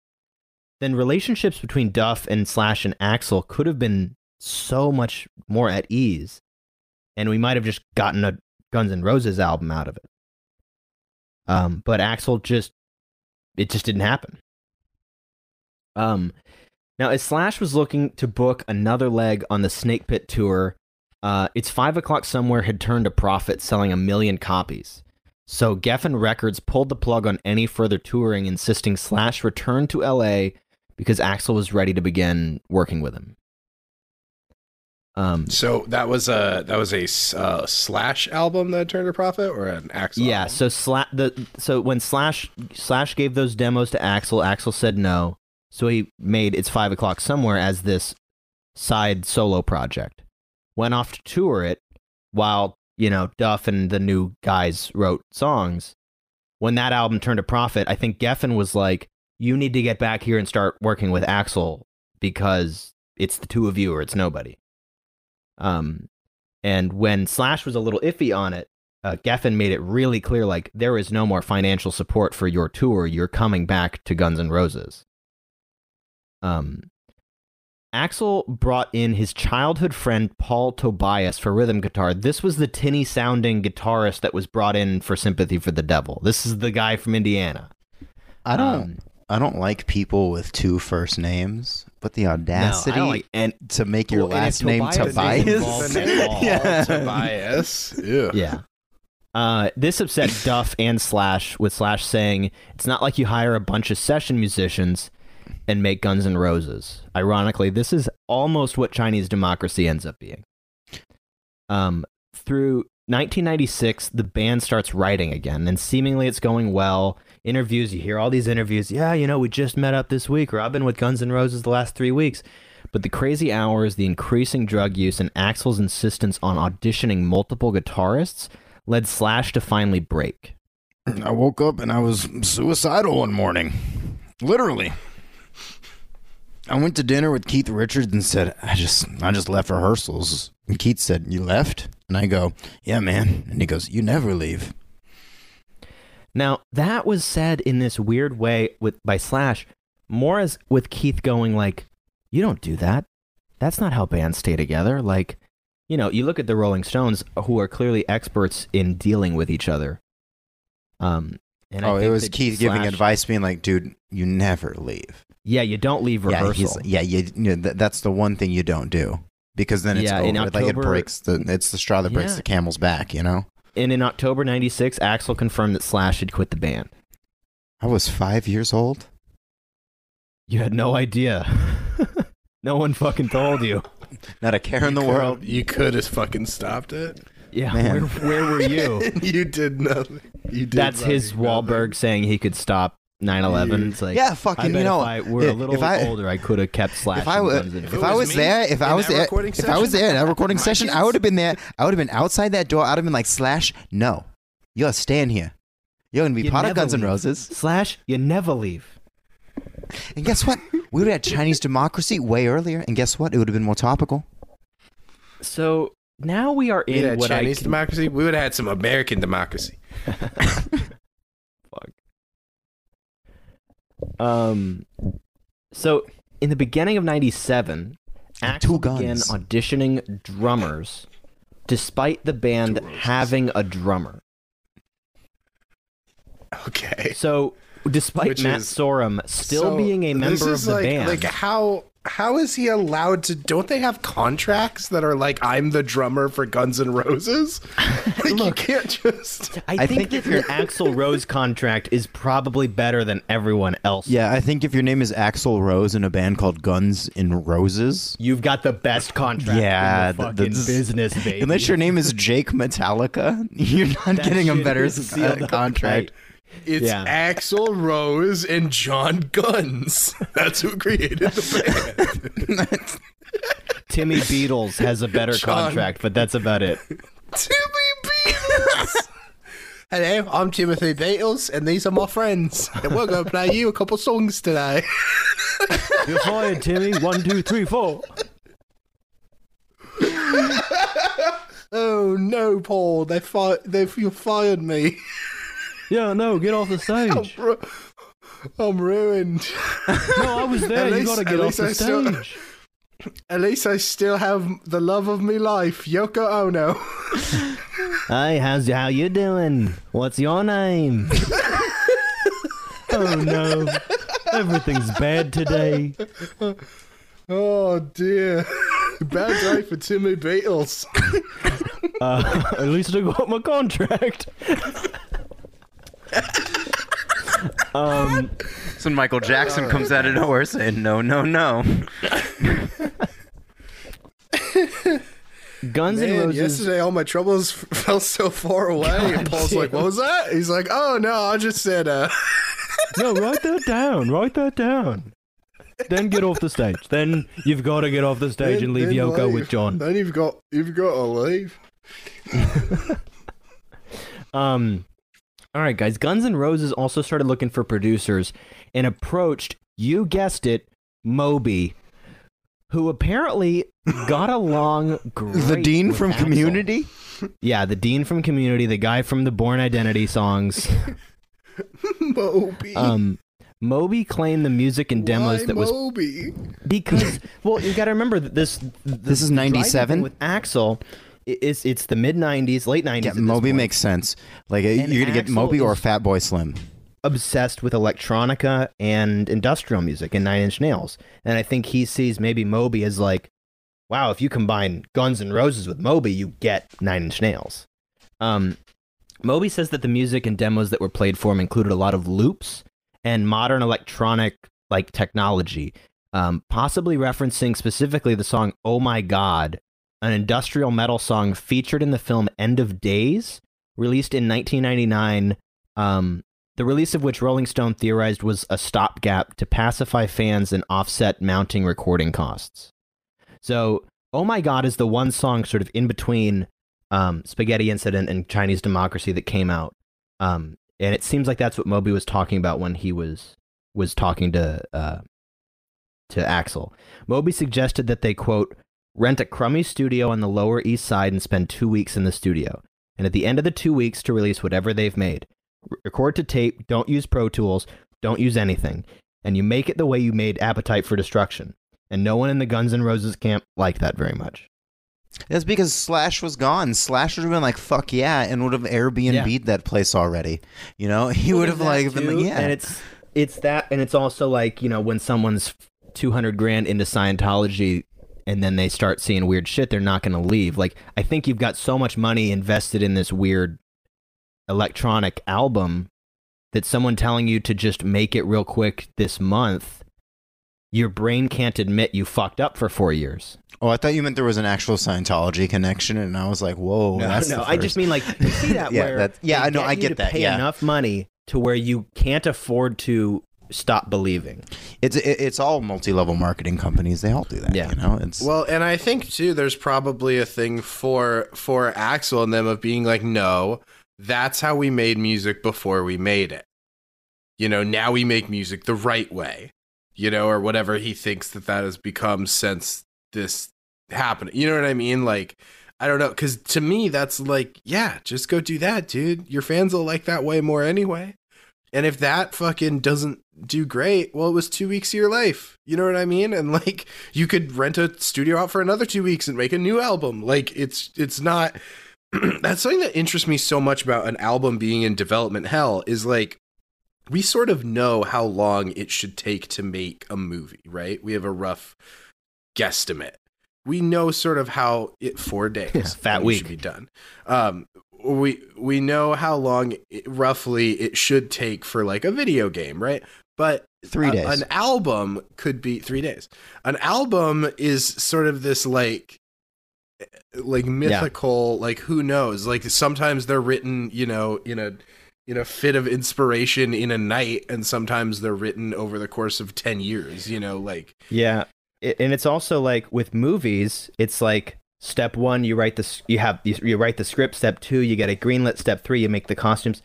then relationships between Duff and Slash and Axl could have been so much more at ease. And we might have just gotten a Guns N' Roses album out of it. Um, but Axl just it just didn't happen. Um now as Slash was looking to book another leg on the Snake Pit tour, uh, it's five o'clock somewhere had turned a profit selling a million copies. So Geffen Records pulled the plug on any further touring, insisting Slash return to LA because Axl was ready to begin working with him. Um, so that was a that was a uh, slash album that turned a profit or an Axl? yeah, album? so Sla- the so when Slash Slash gave those demos to Axl, Axl said no. So he made It's Five O'clock Somewhere as this side solo project. Went off to tour it while, you know, Duff and the new guys wrote songs. When that album turned a profit, I think Geffen was like, You need to get back here and start working with Axl because it's the two of you or it's nobody. Um and when Slash was a little iffy on it, uh, Geffen made it really clear like there is no more financial support for your tour. You're coming back to Guns N' Roses. Um, Axl brought in his childhood friend Paul Tobias for rhythm guitar. This was the tinny sounding guitarist that was brought in for Sympathy for the Devil. This is the guy from Indiana. I don't. Um, I don't like people with two first names, but the audacity don't like- and to make your Well, last if name Tobias Tobias. is involved The name at all. Yeah. Tobias. Ew. Yeah. Uh, this upset Duff and Slash, with Slash saying, It's not like you hire a bunch of session musicians and make Guns N' Roses. Ironically, this is almost what Chinese democracy ends up being. Um, through 1996, the band starts writing again, and seemingly it's going well. Interviews, you hear all these interviews. Yeah, you know, we just met up this week, or I've been with Guns N' Roses the last three weeks. But the crazy hours, the increasing drug use, and Axl's insistence on auditioning multiple guitarists led Slash to finally break. I woke up and I was suicidal one morning. Literally. I went to dinner with Keith Richards and said, I just I just left rehearsals. And Keith said, You left? And I go, Yeah, man. And he goes, You never leave. Now, that was said in this weird way with by Slash, more as with Keith going like, "You don't do that. That's not how bands stay together." Like, you know, you look at the Rolling Stones who are clearly experts in dealing with each other. Um and I oh, it was Keith giving advice, being like, Dude, you never leave. Yeah, you don't leave Yeah, rehearsal. he's, yeah, you, you know, th- that's the one thing you don't do. Because then it's Yeah, over. in like it breaks the it's the straw that breaks Yeah. the camel's back, you know? and in October 96, Axl confirmed that Slash had quit the band. I was five years old. You had no idea. no one fucking told you. Not a care in the could- world. You could have fucking stopped it. Yeah, where, where were you? you did nothing. You did That's his fucking nothing. Wahlberg saying he could stop 9/11. It's like Yeah, fucking, bet you know, if I were a little if I- older, I could have kept Slash. if I Guns N' if it I was was me there, if I was there, recording if I was there in that recording my session, I would have been there. I would have been outside that door. I would have been like, Slash, no, you're staying here. You're gonna be You part of never Guns N' Roses. Slash, you never leave. And guess what? We would have had Chinese democracy way earlier. And guess what? It would have been more topical. So now we are in Yeah, what Chinese I can, democracy. We would have had some American democracy. Fuck. Um, so in the beginning of '97, And Axl began auditioning drummers, despite the band having a drummer. Okay. So, despite Which Matt is- Sorum still So, being a member of the like, band, Like how how is he allowed to? Don't they have contracts that are like I'm the drummer for Guns N' Roses? Like, you can't just. I, I think, think that the Axl Rose contract is probably better than everyone else. Yeah, I think if your name is Axl Rose in a band called Guns N' Roses, You've got the best contract Yeah, in the th- fucking that's- business, baby. unless your name is Jake Metallica, you're not That getting a better is s- sealed uh, contract. tight. It's Yeah. Axl Rose and John Guns. That's who created the band. Timmy Beatles has a better John. contract, but that's about it. Timmy Beatles. Hello, I'm Timothy Beatles, and these are my friends. And we're going to play you a couple songs today. You're fired, Timmy. One, two, three, four. Oh no, Paul! They fi- they've you fired me. Yeah, no, get off the stage. Ru- I'm ruined. No, I was there. At You least- gotta at get off least the I still- stage. At least I still have the love of me life, Yoko Ono. Hey, how's how you doing? What's your name? oh no, everything's bad today. Oh dear, bad day for Timmy Beatles. Uh, at least I got my contract. Um, So Michael Jackson comes out of nowhere saying no, no, no. Guns N' Man, Roses. yesterday all my troubles f- felt so far away. and Paul's damn. like, "What was that?" He's like, "Oh no, I just said uh." No, write that down. Write that down. Then get off the stage. Then you've got to get off the stage and leave Yoko leave. with John. Then you've got you've got to leave. Um, all right, guys. Guns N' Roses also started looking for producers and approached, you guessed it, Moby, who apparently got along great. The dean from Axl. Community? Yeah, the dean from Community, the guy from the Bourne Identity songs. Moby. Um, Moby claimed the music and demos Why that was Moby? because well, you got to remember that this This is 97? with Axl. It's it's the mid '90s, late '90s. Yeah, Moby point. makes sense. Like, And you're going to get Moby or is- Fatboy Slim. obsessed with electronica and industrial music and Nine Inch Nails. And I think he sees maybe Moby as like, wow, if you combine Guns and Roses with Moby, you get Nine Inch Nails. Um, Moby says that the music and demos that were played for him included a lot of loops and modern electronic like technology, um, possibly referencing specifically the song "Oh My God," an industrial metal song featured in the film End of Days, released in 1999. Um, the release of which Rolling Stone theorized was a stopgap to pacify fans and offset mounting recording costs. So, Oh My God is the one song sort of in between um, Spaghetti Incident and Chinese Democracy that came out. Um, and it seems like that's what Moby was talking about when he was was talking to uh, to Axl. Moby suggested that they quote rent a crummy studio on the Lower East Side and spend two weeks in the studio, and at the end of the two weeks to release whatever they've made. Record to tape. Don't use Pro Tools. Don't use anything, and you make it the way you made Appetite for Destruction. And no one in the Guns N' Roses camp liked that very much. That's because Slash was gone. Slash would have been like, fuck yeah, and would have Airbnb'd that place already. You know, he would have like been like, yeah. and it's it's that, and it's also like you know when someone's two hundred grand into Scientology, and then they start seeing weird shit, they're not going to leave. Like I think you've got so much money invested in this weird electronic album that someone telling you to just make it real quick this month, your brain can't admit you fucked up for four years. oh, I thought you meant there was an actual Scientology connection, and I was like, whoa, that's no, the I just mean like you see that Yeah, where yeah, I know, I get that, Pay yeah. enough money to where you can't afford to stop believing. it's it, it's all multi-level marketing companies. They all do that. Yeah. you know, it's Well, and I think too, there's probably a thing for for Axl and them of being like, no, that's how we made music before we made it. You know, now we make music the right way. You know, or whatever he thinks that that has become since this happened. You know what I mean? Like, I don't know, because to me, that's like, yeah, just go do that, dude. Your fans will like that way more anyway. And if that fucking doesn't do great, well, it was two weeks of your life. You know what I mean? And like, you could rent a studio out for another two weeks and make a new album. Like, it's it's not. that's something that interests me so much about an album being in development hell is like we sort of know how long it should take to make a movie, right? We have a rough guesstimate. We know sort of how it four days Yeah, fat it should be done. Um, we we know how long it, roughly it should take for like a video game, right? But three a- days. an album could be three days. An album is sort of this like eh, like mythical like who knows like sometimes they're written you know in a in a fit of inspiration in a night and sometimes they're written over the course of 10 years you know like Yeah. and it's also like with movies, it's like step one, you write the you have you, you write the script. Step two, you get a greenlit. Step three, you make the costumes.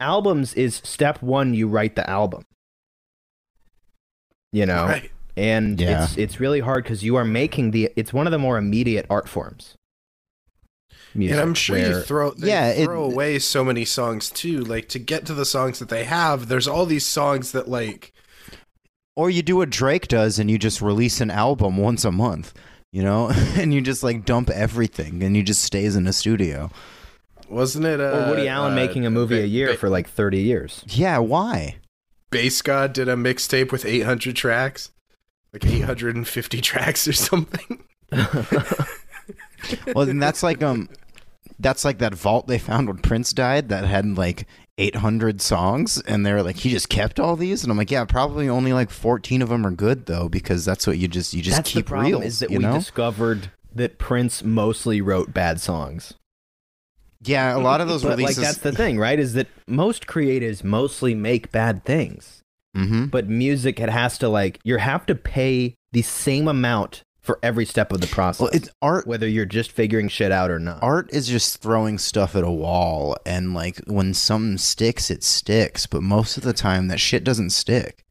Albums is step one, you write the album. You know, Right. and Yeah. it's it's really hard because you are making the. It's one of the more immediate art forms. Music, and I'm sure you throw they Yeah, it- throw away so many songs too. Like to get to the songs that they have, there's all these songs that like Or you do what Drake does and you just release an album once a month, you know, and you just like dump everything and you just stays in a studio. wasn't it? Uh, or Woody Allen uh, making a movie Ba- a year Ba- for like 30 years. Yeah, why? Bass God did a mixtape with 800 tracks, like 850 tracks or something. Well, then that's like um, that's like that vault they found when Prince died that had like 800 songs, and they're like, he just kept all these, and I'm like, yeah, probably only like 14 of them are good though, because that's what you just you just That's keep the problem real. is that we know? discovered that Prince mostly wrote bad songs. yeah, a lot of those But like that's the thing, right? Is that most creatives mostly make bad things. hmm But music it has to like you have to pay the same amount for every step of the process. Well, it's art. whether you're just figuring shit out or not. art is just throwing stuff at a wall and like when something sticks it sticks but most of the time that shit doesn't stick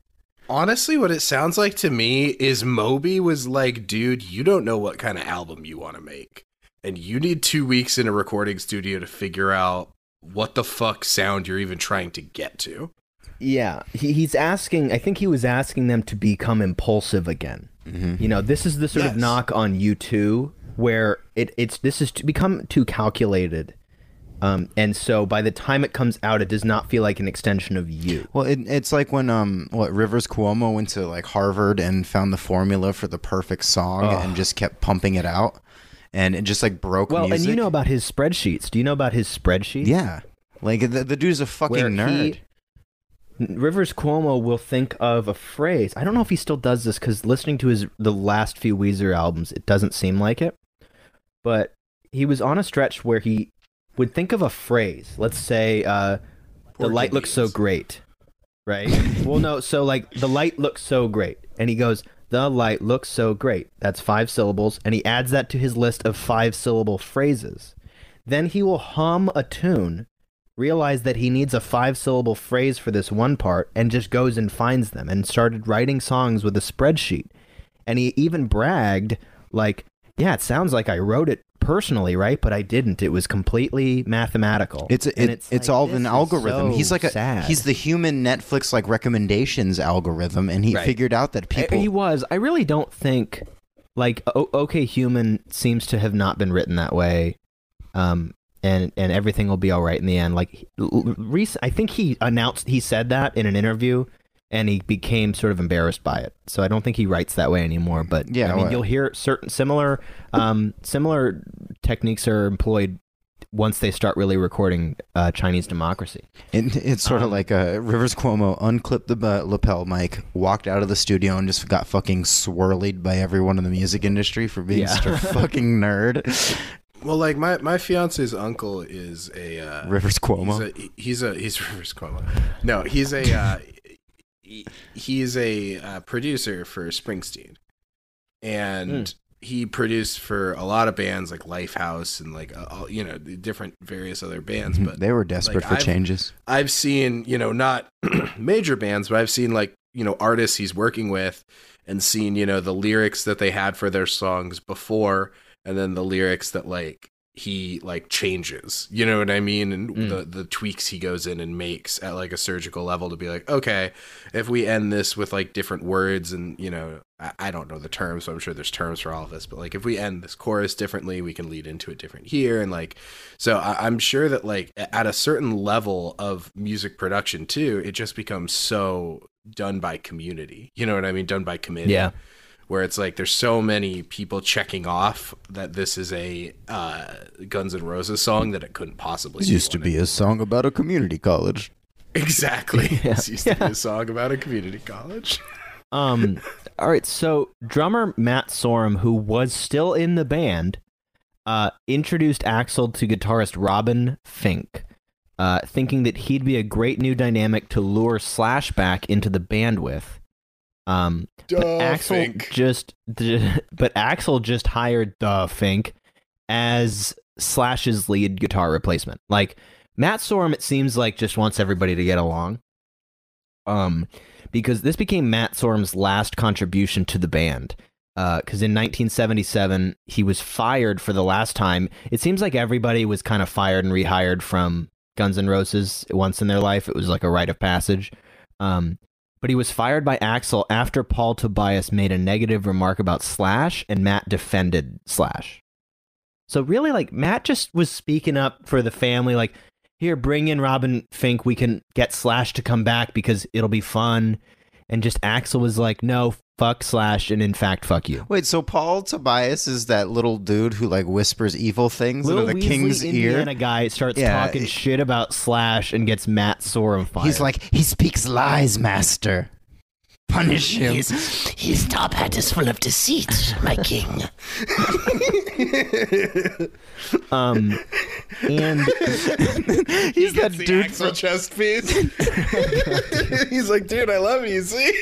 Honestly, what it sounds like to me is Moby was like, dude, you don't know what kind of album you want to make. And you need two weeks in a recording studio to figure out what the fuck sound you're even trying to get to. Yeah, he, he's asking. I think he was asking them to become impulsive again. Mhm. You know, this is the sort of knock on you two, where it, it's this is to become too calculated, um, and so by the time it comes out, it does not feel like an extension of you. well it, it's like when um what rivers cuomo went to like harvard and found the formula for the perfect song Ugh. and just kept pumping it out and it just like broke Well, music and you know about his spreadsheets. Do you know about his spreadsheets? yeah like the, the dude's a fucking where nerd he Rivers Cuomo will think of a phrase. I don't know if he still does this because listening to his the last few Weezer albums, it doesn't seem like it. But he was on a stretch where he would think of a phrase. Let's say, uh, "The light looks so great," right? well, no. So like, the light looks so great, and he goes, "The light looks so great." That's five syllables, and he adds that to his list of five syllable phrases. Then he will hum a tune realized that he needs a five syllable phrase for this one part and just goes and finds them and started writing songs with a spreadsheet. And he even bragged, like, yeah, it sounds like I wrote it personally, right? But I didn't. It was completely mathematical. it's it, And it's, like, all an algorithm. so he's like a sad. he's the human Netflix like recommendations algorithm, and he Right. figured out that I- people He was. I really don't think like o- OK Human seems to have not been written that way. Um and and everything will be all right in the end. Like Reese I think he announced he said that in an interview and he became sort of embarrassed by it. So I don't think he writes that way anymore, but Yeah, I mean well- you'll hear certain similar um similar techniques are employed once they start really recording uh, Chinese democracy. It, it's sort Um, of like a Rivers Cuomo unclipped the uh, lapel mic, walked out of the studio, and just got fucking swirled by everyone in the music industry for being Yeah. such a fucking nerd. Well, like my my fiance's uncle is a uh, Rivers Cuomo. He's a, he's a he's Rivers Cuomo. No, he's a uh, he- he's a uh, producer for Springsteen, and he produced for a lot of bands like Lifehouse and like uh, all, you know different various other bands. But Mm-hmm. they were desperate like, for I've- changes. I've seen, you know, not major bands, but I've seen like, you know, artists he's working with and seen, you know, the lyrics that they had for their songs before and then the lyrics that like he like changes. You know what I mean? And Mm. the the tweaks he goes in and makes at like a surgical level to be like, okay, if we end this with like different words and, you know, I, I don't know the terms, so I'm sure there's terms for all of this, but like if we end this chorus differently, we can lead into it different here and like so I, I'm sure that like at a certain level of music production too, it just becomes so done by community. You know what I mean? Done by committee. Yeah. Where it's like there's so many people checking off that this is a uh, Guns N' Roses song that it couldn't possibly. This used to one. be a song about a community college. exactly. Yeah. This used to be a song about a community college. Um, all right, so drummer Matt Sorum, who was still in the band, uh, introduced Axl to guitarist Robin Finck, uh, thinking that he'd be a great new dynamic to lure Slash back into the band with. Um, but Axl Finck. just, but Axl just hired the Finck as Slash's lead guitar replacement. Like Matt Sorum, it seems like just wants everybody to get along. Um, because this became Matt Sorum's last contribution to the band. Uh, because in 1977 he was fired for the last time. It seems like everybody was kind of fired and rehired from Guns N' Roses once in their life. It was like a rite of passage. Um, but he was fired by Axl after Paul Tobias made a negative remark about Slash and Matt defended Slash. So really like Matt just was speaking up for the family like here bring in Robin Finck we can get Slash to come back because it'll be fun and just Axl was like no fuck Slash and in fact fuck you. Wait, so Paul Tobias is that little dude who like whispers evil things Little into the Weasley king's Indiana ear? guy starts Yeah. talking shit about Slash and gets Matt Sorum fired. He's like, he speaks lies, master. Punish him. His top hat is full of deceit, my king. um and He's that the dude. Axl chest piece. He's like, dude, I love you. See.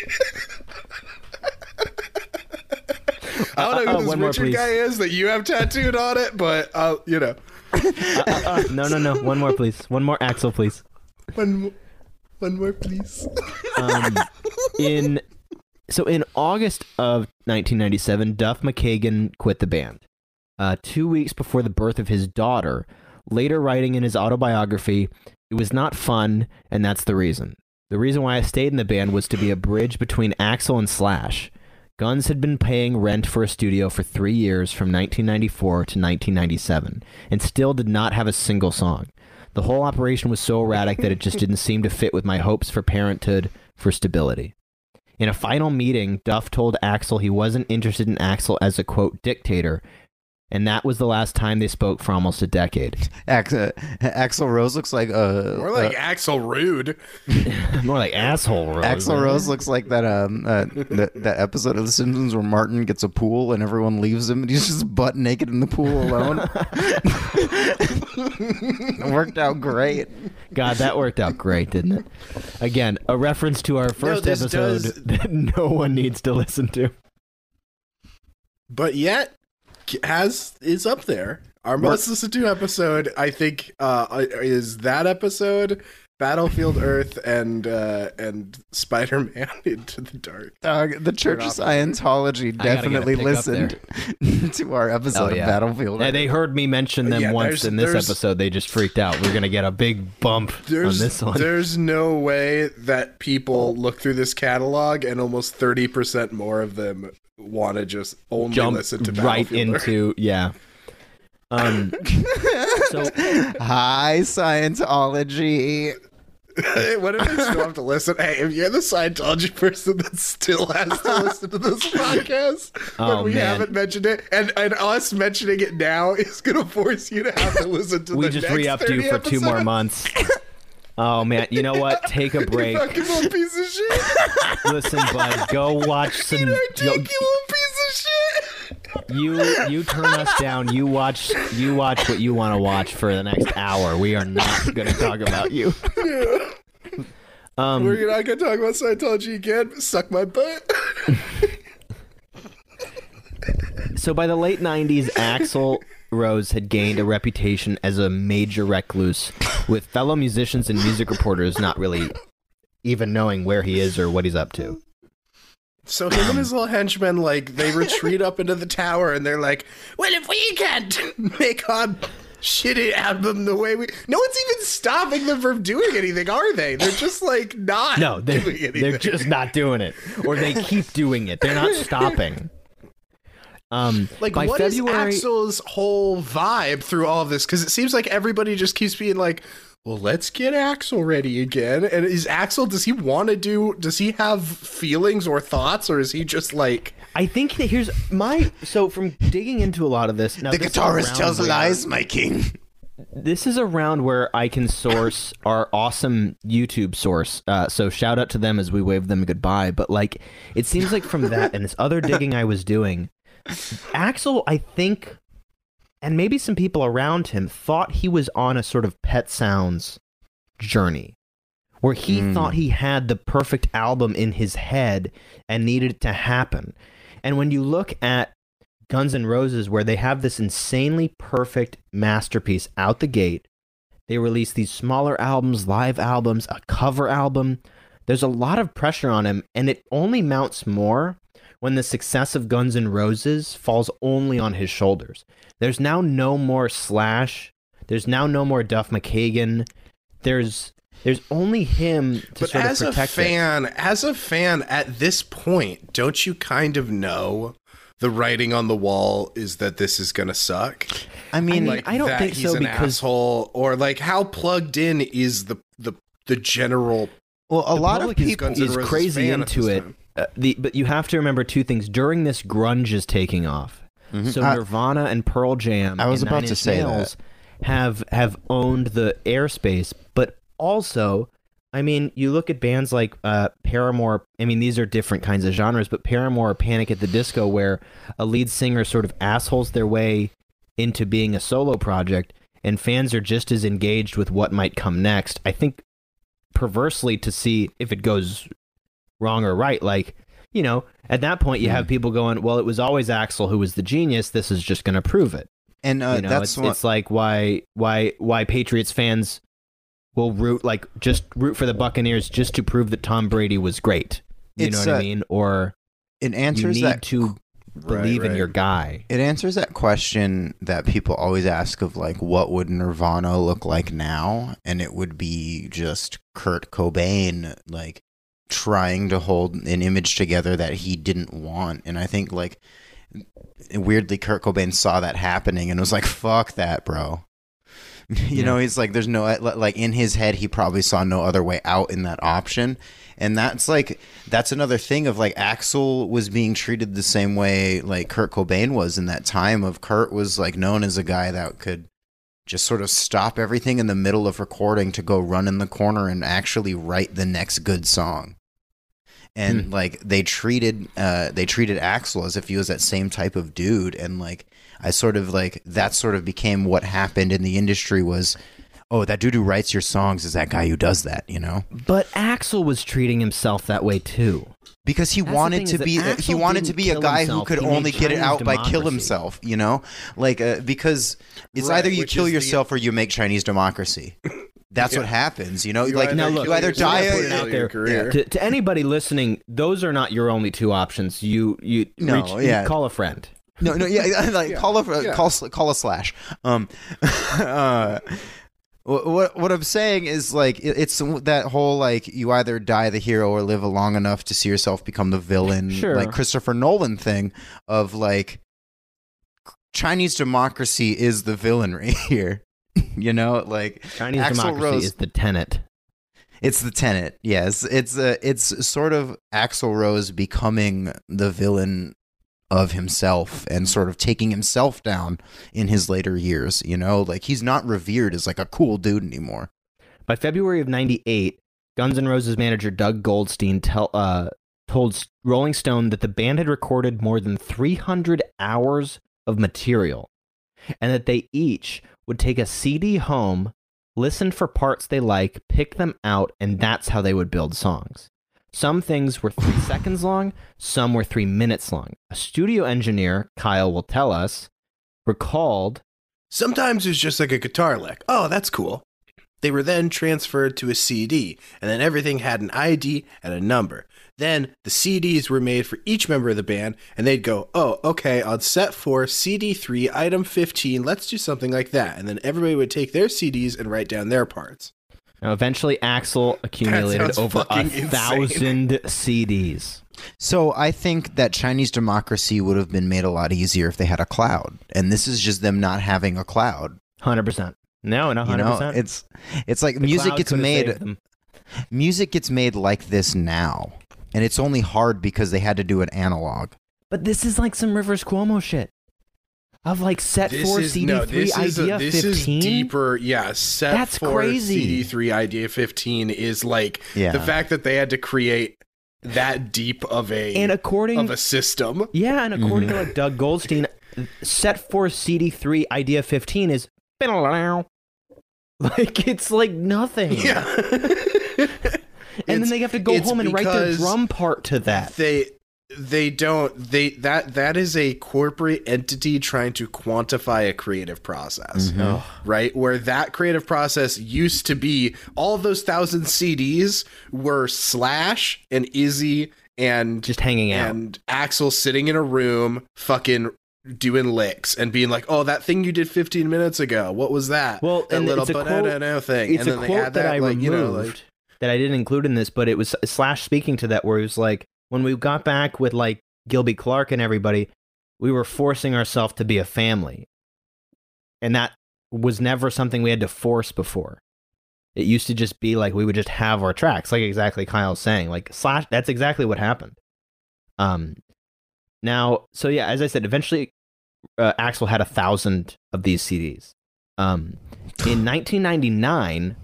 I don't know Uh, uh, who this one more, Richard guy is that you have tattooed on it, but uh, you know, uh, no no no one more please. One more Axl please. one, mo- one more, please. um, in so in August of 1997, Duff McKagan quit the band. Uh, two weeks before the birth of his daughter, later writing in his autobiography, "It was not fun, and that's the reason. The reason why I stayed in the band was to be a bridge between Axl and Slash." Guns had been paying rent for a studio for three years from 1994 to 1997 and still did not have a single song. The whole operation was so erratic that it just didn't seem to fit with my hopes for parenthood, for stability. In a final meeting, Duff told Axl he wasn't interested in Axl as a quote dictator, and that was the last time they spoke for almost a decade. Uh, Axl Rose looks like uh, More like uh, Axl Rude. More like asshole Rose. Axl. Rose looks like that um uh, that, that episode of The Simpsons where Martin gets a pool and everyone leaves him and he's just butt naked in the pool alone. it worked out great. God, that worked out great, didn't it? Again, a reference to our first this episode does- that no one needs to listen to. but yet has is up there. Our most listened to episode, I think, uh, is that episode, Battlefield Earth, and uh, and Spider Man Into the Dark. Uh, the Church of Scientology I gotta get a definitely listened to our episode Oh, yeah. of Battlefield. Yeah, they heard me mention them Yeah, once in this episode. They just freaked out. We're gonna get a big bump There's on this one. there's no way that people look through this catalog and almost thirty percent more of them want to just only Jump listen to right Battlefield Earth. into yeah. Um. so Hi, Scientology. what if they still have to listen? Hey, if you're the Scientology person that still has to listen to this podcast, Oh, when we man. haven't mentioned it, and, and us mentioning it now is going to force you to have to listen to we the just next re-upped you 30 for two more months. Oh man, you know what? Take a You break. fucking little piece of shit. Listen, bud, go watch some. you Go, ridiculous piece of shit. You you turn us down. You watch you watch what you want to watch for the next hour. We are not going to talk about you. Um, We're not going to talk about Scientology again. Suck my butt. So by the late 90s, Axl Rose had gained a reputation as a major recluse, with fellow musicians and music reporters not really even knowing where he is or what he's up to. So him and his little henchmen, like, they retreat up into the tower and they're like, well, if we can't make our shitty album the way we... No one's even stopping them from doing anything, are they? They're just, like, not No, they're, doing anything. they're just not doing it. Or they keep doing it. They're not stopping. Um, Like, by what is February, Axl's whole vibe through all of this? Because it seems like everybody just keeps being like, well, let's get Axl ready again. And is Axl, does he want to do, does he have feelings or thoughts, or is he just like, I think that here's my so from digging into a lot of this. Now, The this guitarist tells where- lies, my king. this is around where I can source our awesome YouTube source. Uh, so shout out to them as we wave them goodbye. But like, it seems like from that and this other digging I was doing, Axl, I think, and maybe some people around him thought he was on a sort of Pet Sounds journey, where he hmm. thought he had the perfect album in his head and needed it to happen. And when you look at Guns N' Roses, where they have this insanely perfect masterpiece out the gate, they release these smaller albums, live albums, a cover album. There's a lot of pressure on him, and it only mounts more when the success of Guns N' Roses falls only on his shoulders. There's now no more Slash. There's now no more Duff McKagan. There's there's only him to But sort as of a protect it. fan, as a fan at this point, don't you kind of know the writing on the wall is that this is gonna suck? I mean, mean, Like I don't that think he's so an because- asshole, or like how plugged in is the the the general well, a lot of public is- people. Is crazy into it. Uh, the but you have to remember two things. During this, grunge is taking off. So I- Nirvana and Pearl Jam. I was and about Nine to Inch say that. Have have owned the airspace, but also, I mean, you look at bands like uh, Paramore. I mean, these are different kinds of genres, but Paramore, Panic at the Disco, where a lead singer sort of assholes their way into being a solo project, and fans are just as engaged with what might come next. I think perversely to see if it goes wrong or right. Like, you know, at that point, you Hmm. have people going, "Well, it was always Axl who was the genius. This is just going to prove it." and uh, you know, that's it's, what, it's like why why why Patriots fans will root like just root for the Buccaneers just to prove that Tom Brady was great. You It's, know what I mean? Or it answers need that to believe in right. your guy. It answers that question that people always ask of like what would Nirvana look like now and it would be just Kurt Cobain like trying to hold an image together that he didn't want and I think like weirdly Kurt Cobain saw that happening and was like fuck that bro. You Yeah. know, he's like there's no uh, like in his head he probably saw no other way out in that option. And that's like that's another thing of like Axl was being treated the same way like Kurt Cobain was in that time of Kurt was like known as a guy that could just sort of stop everything in the middle of recording to go run in the corner and actually write the next good song. And like they treated uh they treated Axl as if he was that same type of dude. And like I sort of like that sort of became what happened in the industry was oh that dude who writes your songs is that guy who does that, you know? But Axl was treating himself that way too. because he That's wanted to is that be he wanted to be a kill guy who could he only get it Chinese out by kill himself you know? Like uh, because it's Right, either you kill is the- yourself or you make chinese democracy that's what happens you know You like either Now look, you either die or put it kill out your there career. to, to anybody listening. Those are not your only two options. You you No, reach, you yeah. call a friend. no no yeah like call a yeah. call call a slash um uh what what I'm saying is like it's that whole like you either die the hero or live long enough to see yourself become the villain Sure. like Christopher Nolan thing of like Chinese democracy is the villainry here you know like Chinese Axl democracy Rose- is the tenet. It's the tenant. Yes, it's uh, it's sort of Axl Rose becoming the villain of himself and sort of taking himself down in his later years. You know, like he's not revered as like a cool dude anymore. By February of '98, Guns N' Roses manager Doug Goldstein tell, uh, told Rolling Stone that the band had recorded more than 300 hours of material, and that they each would take a CD home, listen for parts they like, pick them out, and that's how they would build songs. Some things were three seconds long, some were three minutes long. A studio engineer, Kyle will tell us, recalled Sometimes it was just like a guitar lick. Oh, that's cool. They were then transferred to a CD, and then everything had an ID and a number. Then the CDs were made for each member of the band, and they'd go, oh, okay, on set four, CD3, item 15, let's do something like that. And then everybody would take their CDs and write down their parts. Now, eventually, Axl accumulated over a insane. thousand CDs. So I think that Chinese democracy would have been made a lot easier if they had a cloud, and this is just them not having a cloud. Hundred percent. No, no, You hundred know, percent. it's it's like music gets made. Music gets made like this now, and it's only hard because they had to do it analog. But this is like some Rivers Cuomo shit. Of like set four CD three idea this fifteen. is deeper. Yeah, set That's four crazy. CD3 idea 15 is like Yeah. the fact that they had to create that deep of a and according of a system. yeah, and according Mm-hmm. to like Doug Goldstein, set four CD three idea fifteen is like it's like nothing. Yeah. and then they have to go home and write their drum part to that. They they don't they that that is a corporate entity trying to quantify a creative process. Mm-hmm. Right? Where that creative process used to be all of those thousand CDs were Slash and Izzy and Just hanging out. and Axl sitting in a room fucking doing licks and being like, "Oh, that thing you did 15 minutes ago. What was that?" Well, that and little it's a quote- banana thing." it's and a then they quote add that, I like, removed you know, like that I didn't include in this, but it was Slash speaking to that where he was like, when we got back with like Gilby Clarke and everybody, we were forcing ourselves to be a family, and that was never something we had to force before. It used to just be like we would just have our tracks, like exactly Kyle's saying. Like Slash, that's exactly what happened. Um, now, so yeah, as I said, eventually, uh, Axl had a thousand of these CDs. Um, in 1999,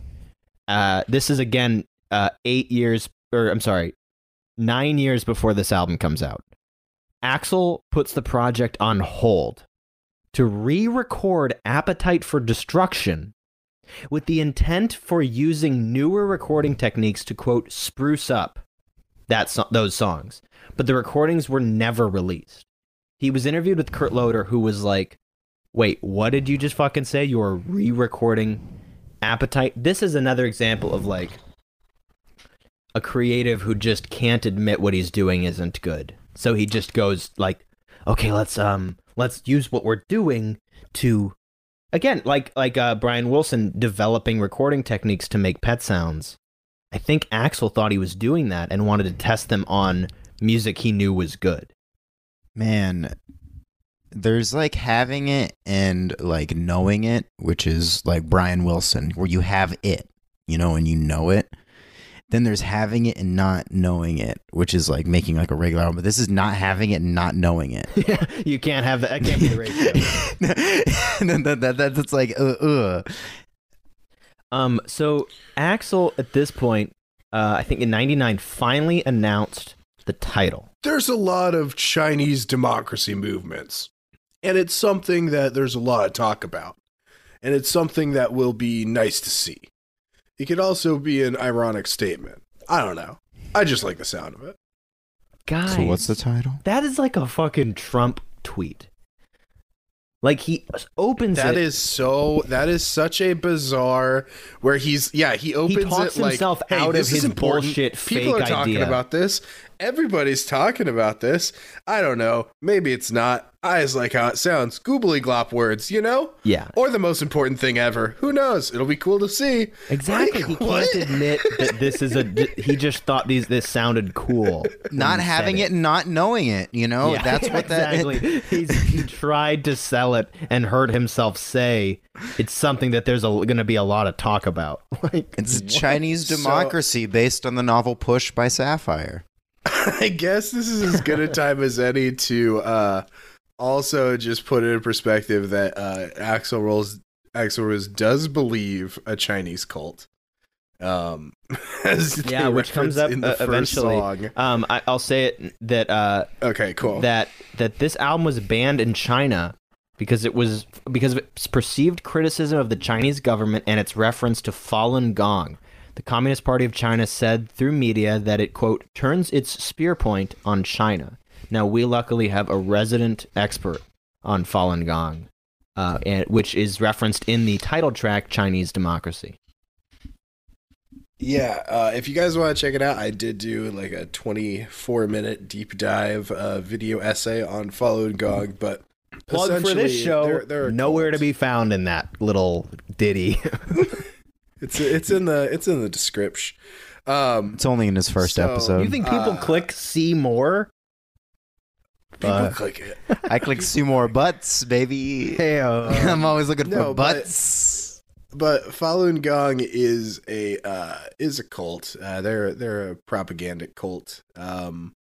uh, this is again uh, eight years, or I'm sorry, nine years before this album comes out. Axl puts the project on hold to re record Appetite for Destruction with the intent for using newer recording techniques to quote spruce up that so- those songs. But the recordings were never released. He was interviewed with Kurt Loder, who was like, Wait, what did you just fucking say? You are re recording Appetite? This is another example of like a creative who just can't admit what he's doing isn't good. So he just goes like, okay, let's um let's use what we're doing to again, like like uh Brian Wilson developing recording techniques to make pet sounds. I think Axl thought he was doing that and wanted to test them on music he knew was good. Man, there's like having it and like knowing it, which is like Brian Wilson, where you have it, you know, and you know it. Then there's having it and not knowing it, which is like making like a regular album. But this is not having it and not knowing it. Yeah, you can't have that. That can't be the ratio. and that, that, that's like, uh, uh. Um, so Axl at this point, uh, I think in '99, finally announced the title. there's a lot of Chinese democracy movements, and it's something that there's a lot of talk about, and it's something that will be nice to see. It could also be an ironic statement. I don't know. I just like the sound of it. Guys, So what's the title? That is like a fucking Trump tweet. Like he opens That it. is so. That is such a bizarre. Where he's yeah he opens talks it like himself hey, out of this is his important. bullshit People fake are talking idea. about this. Everybody's talking about this. I don't know. Maybe it's not. I just like how it sounds. Goobly glop words, you know. Yeah. Or the most important thing ever. Who knows? It'll be cool to see. Exactly. Like, he what? can't admit that this is a. He just thought these this sounded cool. Not having it and not knowing it, you know? Yeah, that's what that exactly. He's, he tried to sell it and heard himself say it's something that there's going to be a lot of talk about. Like It's Chinese So- democracy based on the novel Push by Sapphire. I guess this is as good a time as any to uh, also just put it in perspective that uh, Axl Rose Axl Rose does believe a Chinese cult. Um, as yeah, which comes up in the uh, first eventually. song. Um, I, I'll say it that uh, Okay, cool. that that this album was banned in China because it was because of its perceived criticism of the Chinese government and its reference to Falun Gong. The Communist Party of China said through media that it quote turns its spear point on China. Now we luckily have a resident expert on Falun Gong, uh, and, which is referenced in the title track "Chinese Democracy." Yeah, uh, if you guys want to check it out, I did do like a 24 minute deep dive uh, video essay on Falun Gong, but Plug for this show. they're- nowhere to be found in that little ditty. It's it's in the it's in the description. Um, It's only in his first So- episode. you think people Uh, click see more? people click it. I click see more butts, baby. Heyo. I'm always looking for no, but- butts. but Falun Gong is a uh, is a cult. Uh, they're they're a propaganda cult. Um,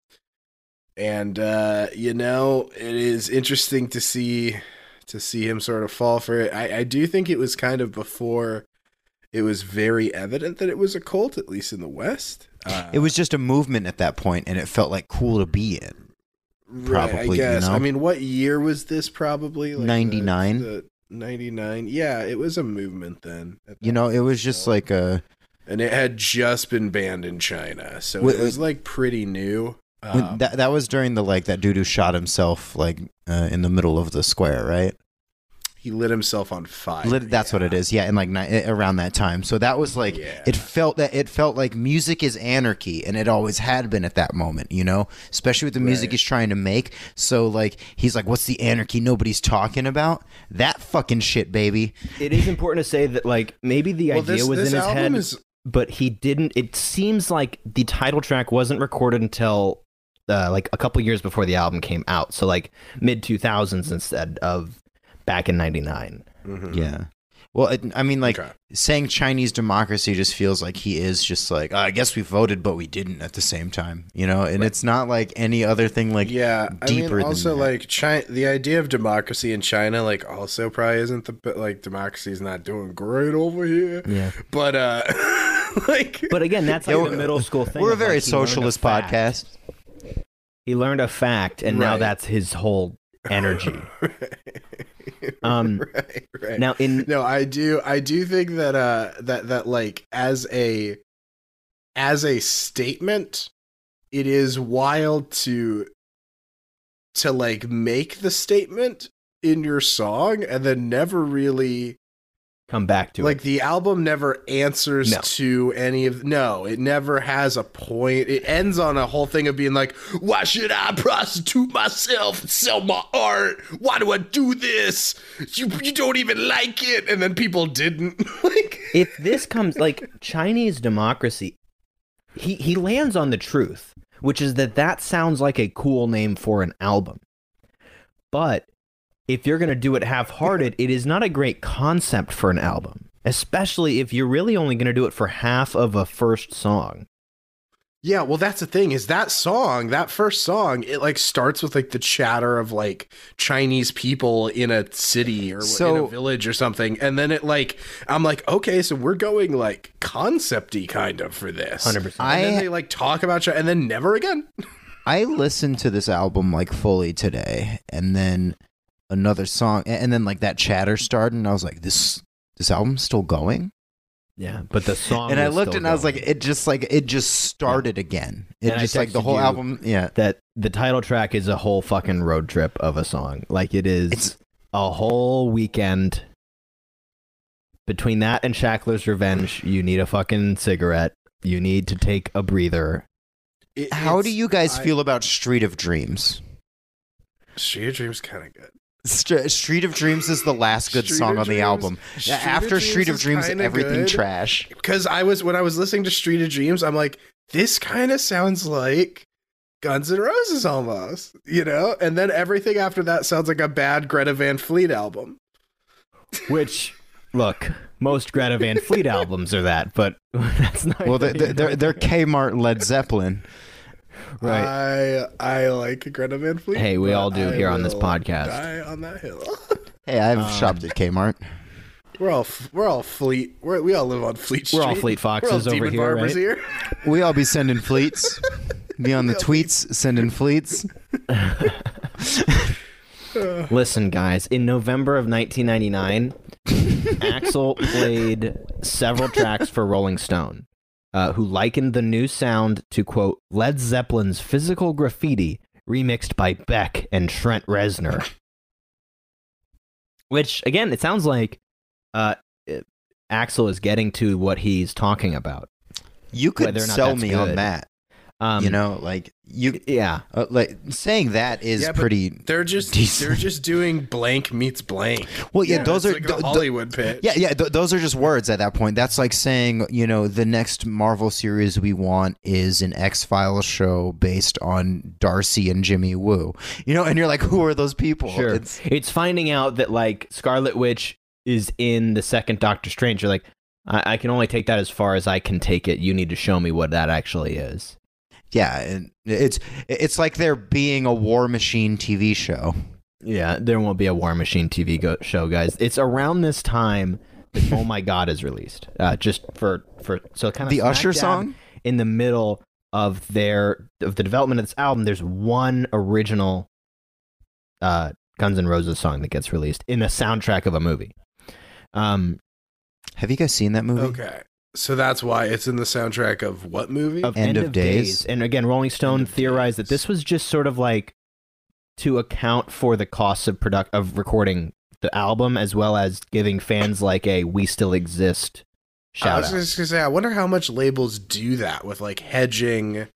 and uh, you know, it is interesting to see to see him sort of fall for it. I, I do think it was kind of before it was very evident that it was a cult, at least in the West. Uh, It was just a movement at that point, and it felt like cool to be in. right, probably, I you know? I mean, what year was this? Probably like 99? The, the 99. Yeah, it was a movement then. You know, it was just so- like a and it had just been banned in China, so it was like pretty new. Um, that that was during the like that dude who shot himself like uh, in the middle of the square, right? He lit himself on fire. Lit- that's what it is. Yeah, and like ni- around that time. So that was like Yeah. it felt that it felt like music is anarchy, and it always had been at that moment. You know, especially with the music Right. he's trying to make. So like he's like, "What's the anarchy nobody's talking about?" That fucking shit, baby. It is important to say that like maybe the Well, idea this- was this in his head, is- but he didn't. It seems like the title track wasn't recorded until uh, like a couple years before the album came out. So like mid two thousands instead of back in ninety nine. Mhm. Yeah. Well, it, I mean, like Okay. saying Chinese democracy just feels like he is just like, "Oh, I guess we voted, but we didn't at the same time, you know. And it's not like any other thing. Like, yeah, I deeper mean, also that. like China, the idea of democracy in China, like, also probably isn't the but like democracy's not doing great over here. Yeah. But uh, like, But again, that's like Yeah, the middle school thing. we're a of, like, very a socialist podcast. He learned a fact, and now that's his whole energy. Um, right, right. Now in no i do i do think that uh that that like as a as a statement it is wild to to like make the statement in your song and then never really come back to like it. the album never answers No. to any of no it never has a point it ends on a whole thing of being like why should i prostitute myself and sell my art why do i do this you, you don't even like it and then people didn't like if this comes like Chinese democracy, he he lands on the truth, which is that that sounds like a cool name for an album. But if you're going to do it half-hearted, it is not a great concept for an album, especially if you're really only going to do it for half of a first song. yeah well that's the thing is that song that first song it like starts with like the chatter of like chinese people in a city or in a village or something and then it like i'm like okay so we're going like concepty kind of for this 100%. and then I- they like talk about China and then never again I listened to this album like fully today, and then another song, and and then like that chatter started, and I was like, "This this album's still going." Yeah, but the song and I looked still and I was like, "It just like it just started again." It And I just like the whole album, yeah. that the title track is a whole fucking road trip of a song. Like it is It's- a whole weekend. Between that and Shackler's Revenge, you need a fucking cigarette. You need to take a breather. It- How do you guys I- feel about Street of Dreams? Street of Dreams kind of good. St- Street of Dreams is the last good Street song on the Dreams- album. Street After Dreams Street of Dreams, kinda everything good. trash. Because I was when I was listening to Street of Dreams, I'm like, this kind of sounds like Guns N' Roses almost, you know. And then everything after that sounds like a bad Greta Van Fleet album. Which, look, most Greta Van Fleet albums are that, but that's not. Well, they're, they're, they're Kmart Led Zeppelin. Right. I I like Greta Van Fleet. Hey, we all do I here on this podcast. Die on that hill. Hey, I've Um, shopped at Kmart. we're all we're all Fleet. We're, we all live on Fleet Street. We're all Fleet We're all Foxes over here, right? here. We all be sending fleets. Be on the tweets, sending fleets. Listen, guys, in November of 1999, Axl played several tracks for Rolling Stone, uh, who likened the new sound to, quote, Led Zeppelin's physical graffiti remixed by Beck and Trent Reznor. Which, again, it sounds like uh, Axl is getting to what he's talking about. You could sell me on that. Um, you know, like you, Yeah. uh, like saying that is Yeah, pretty. They're just Decent. they're just doing blank meets blank. Well, yeah, those are like th- a th- Hollywood pitch. Yeah, yeah, th- those are just words at that point. That's like saying, you know, the next Marvel series we want is an X Files show based on Darcy and Jimmy Woo. You know, and you're like, who are those people? Sure. It's, It's, finding out that like Scarlet Witch is in the second Doctor Strange. You're like, I-, I can only take that as far as I can take it. You need to show me what that actually is. Yeah, and it's it's like there being a War Machine TV show. Yeah, there won't be a War Machine TV go- show, guys. It's around this time that Oh My God is released. Uh, just for for so kind of The Usher song? in the middle of their of the development of this album. There's one original uh, Guns N' Roses song that gets released in the soundtrack of a movie. Um, Have you guys seen that movie? Okay. So that's why it's in the soundtrack of what movie? of End End, of of Days. Days. And again, Rolling Stone of theorized that this was just sort of like to account for the costs of product of recording the album as well as giving fans like a we still exist shout. I was out. just gonna say, I wonder how much labels do that with like hedging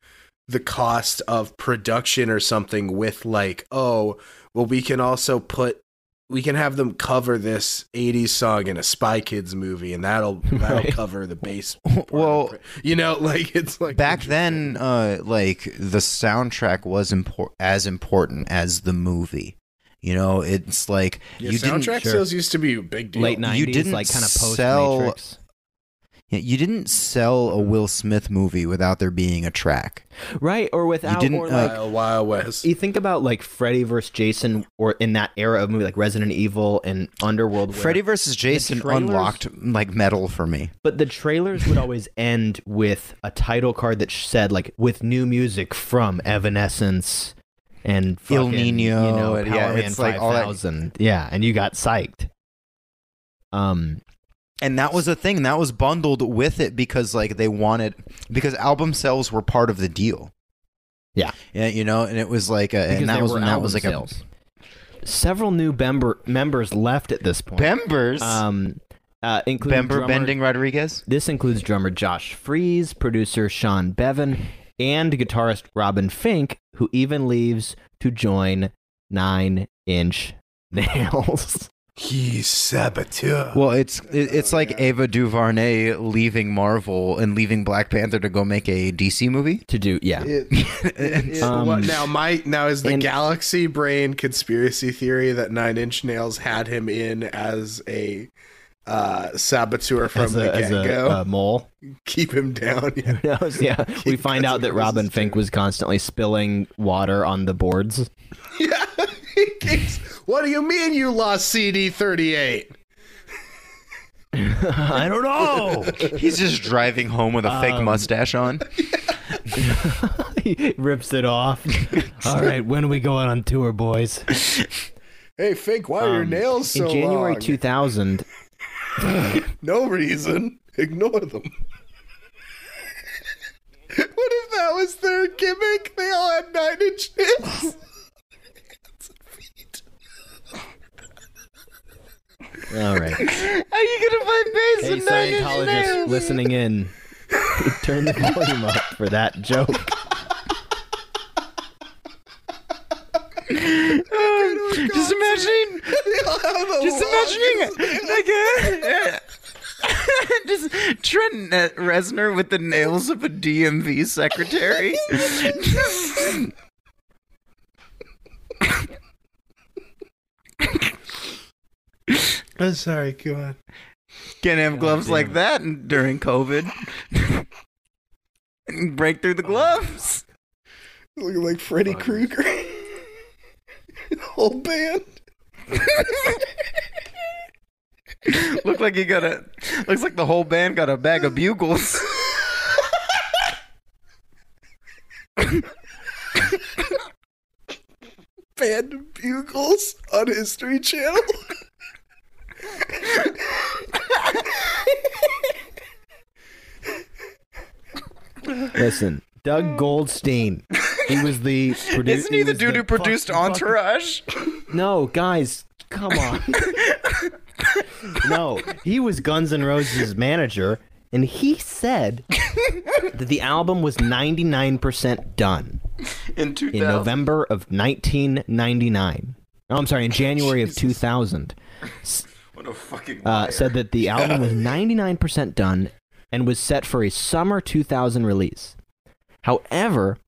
the cost of production or something with like, oh, well, we can also put we can have them cover this 80s song in a Spy Kids movie and that'll that'll Right. cover the bass. Well, you know, like it's like back then uh like the soundtrack was impor- as important as the movie you know it's like Yeah, you didn't soundtrack sales used to be a big deal. Late 90s You didn't like kind of post sell- Matrix. Yeah, you didn't sell a Will Smith movie without there being a track. Right, or without didn't, or uh, like Wild, Wild West. you think about like Freddy versus Jason or in that era of movie like Resident Evil and Underworld Freddy vs. Jason trailers- unlocked like metal for me. But the trailers would always end with a title card that said like with new music from Evanescence and Il Niño, you know, Power yeah, Man it's like all that- 5000. Yeah, and you got psyched. Um, And that was a thing that was bundled with it because like they wanted because album sales were part of the deal. Yeah. Yeah, you know, and it was like a, and that was and that was like sales. Several new member members left at this point. members Um, uh, including Bember drummer- Bending Rodriguez. This includes drummer Josh Freese, producer Sean Beavan, and guitarist Robin Finck, who even leaves to join Nine Inch Nails. He's saboteur. Well, it's it, it's like Ava DuVernay leaving Marvel and leaving Black Panther to go make a DC movie. to do, yeah. It, it- Um, what, now my now is the and- galaxy brain conspiracy theory that Nine Inch Nails had him in as a uh, saboteur from as the a, as get a, go. uh, mole. Keep him down. Yeah. Who knows? Yeah, we find out that Robin Finck was constantly spilling water on the boards. yeah. It's- what do you mean you lost CD thirty eight? I don't know. He's just driving home with a fake Um, mustache on. he rips it off. All right, when are we going on tour, boys? Hey fake, why are your Um, nails so In January long? 2000, No reason. Ignore them. what if that was their gimmick? They all had nine inch nails. All right. How are you gonna find bass Hey, Scientologists listening in, turn the volume up for that joke. just imagining, just imagining, like, uh, just Trent Reznor with the nails of a DMV secretary. I'm sorry, go on. Can't have gloves like that during COVID. Break through the gloves. Looking like Freddy Krueger. the whole band. Look like you got a. Looks like the whole band got a bag of bugles. Band of Bugles on History Channel. Listen, Doug Goldstein. He was the producer. Isn't he the dude who produced Entourage? No, guys, come on. no, he was Guns N' Roses' manager, and he said that the album was 99% done In 2000. in November of 1999. Oh, I'm sorry, in January of 2000. What a fucking. uh, said that the album was 99% done and was set for a summer 2000 release. However,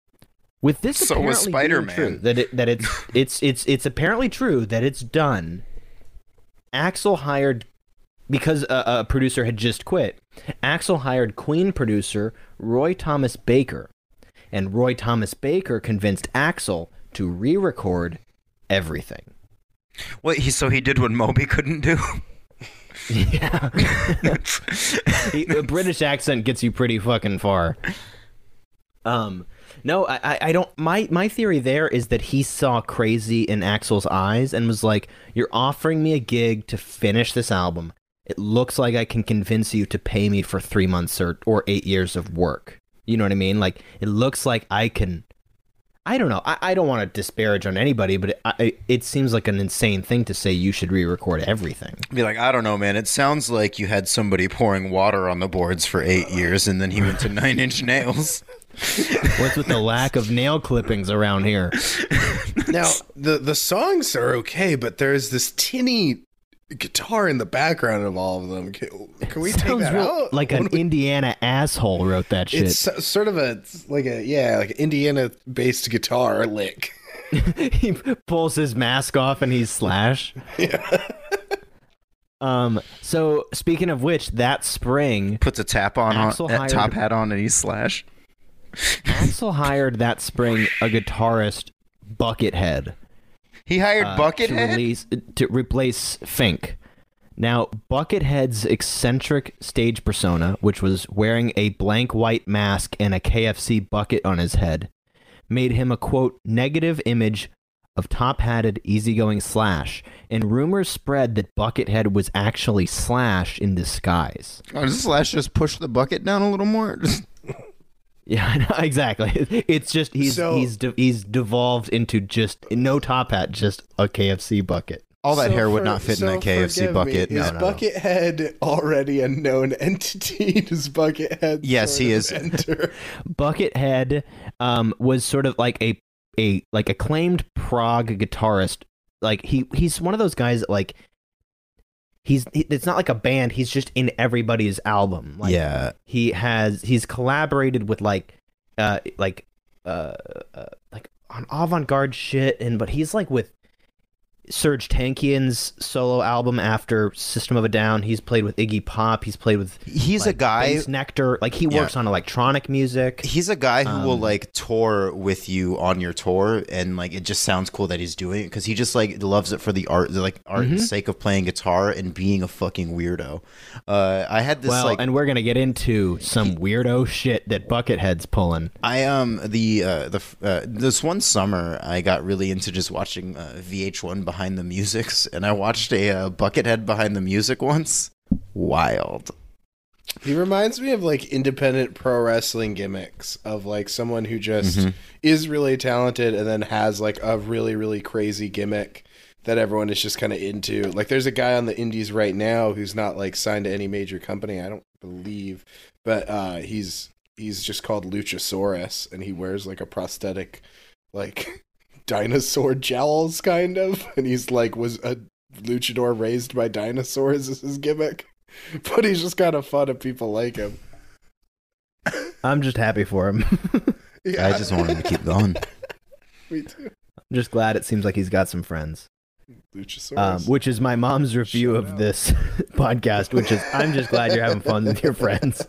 with this So was apparently being Spider-Man. true, that it, that it's it's it's it's apparently true that it's done. Axl hired because a, a producer had just quit. Axl hired Queen producer Roy Thomas Baker, and Roy Thomas Baker convinced Axl to re-record everything. Wait, he so he did what Moby couldn't do. Yeah. He- a British accent gets you pretty fucking far. Um, no, I, I, I don't. My, my theory there is that he saw crazy in Axl's eyes and was like, "You're offering me a gig to finish this album, it looks like I can convince you to pay me for three months or or eight years of work. You know what I mean? Like it looks like I can. I don't know. I, I don't want to disparage on anybody, but it, I, it seems like an insane thing to say you should re-record everything. Be like, I don't know, man. It sounds like you had somebody pouring water on the boards for eight years, and then he went to Nine Inch Nails. What's with the lack of nail clippings around here? Now the the songs are okay, but there's this tinny guitar in the background of all of them. Can, can we take Sounds that real- out? like What an we- Indiana asshole wrote that shit. It's sort of a like a yeah, like Indiana based guitar lick. he pulls his mask off and he's Slash. Yeah. um. So speaking of which, that spring, Puts a tap on, on a hired- top hat on, and he's Slash. Axl hired that spring a guitarist, Buckethead, He hired uh, to Buckethead. release to replace Finck. Now, Buckethead's eccentric stage persona, which was wearing a blank white mask and a KFC bucket on his head, made him a quote negative image of top-hatted, easygoing Slash, and rumors spread that Buckethead was actually Slash in disguise. Oh, does Slash just push the bucket down a little more? Yeah, I know, exactly. It's just he's So- he's de- he's devolved into just no top hat, just a KFC bucket. All that So hair would for- not fit in so a KFC forgive me, bucket. Is No, no, no. Buckethead already a known entity? Does Buckethead? Yes, sort he of is. Enter? Buckethead um, was sort of like a a like acclaimed prog guitarist. Like he he's one of those guys that like he's he, it's not like a band. He's just in everybody's album. Like, yeah, he has he's collaborated with like uh like uh, uh like on avant-garde shit and but he's like with Serj Tankian's solo album after System of a Down. He's played with Iggy Pop. He's played with he's a guy. Nectar. Like he Yeah. works on electronic music. He's a guy who will Um, like tour with you on your tour, and like it just sounds cool that he's doing it because he just like loves it for the art, the, like art Mm-hmm. and sake of playing guitar and being a fucking weirdo. Uh, I had this well, like and we're gonna get into some weirdo shit that Buckethead's pulling. I um the uh, the uh, this one summer I got really into just watching uh, VH1 behind the musics, and I watched a uh, Buckethead behind the music once. Wild. He reminds me of like independent pro wrestling gimmicks of like someone who just Mm-hmm. is really talented and then has like a really really crazy gimmick that everyone is just kind of into. Like there's a guy on the indies right now who's not like signed to any major company, I don't believe, but uh he's he's just called Luchasaurus and he wears like a prosthetic like dinosaur jowls kind of and he's like was a luchador raised by dinosaurs is his gimmick. But he's just kind of fun and people like him. I'm just happy for him. Yeah, I just want him to keep going. me too. I'm just glad it seems like he's got some friends. Um, which is my mom's review Shout of out. this podcast, which is I'm just glad you're having fun with your friends.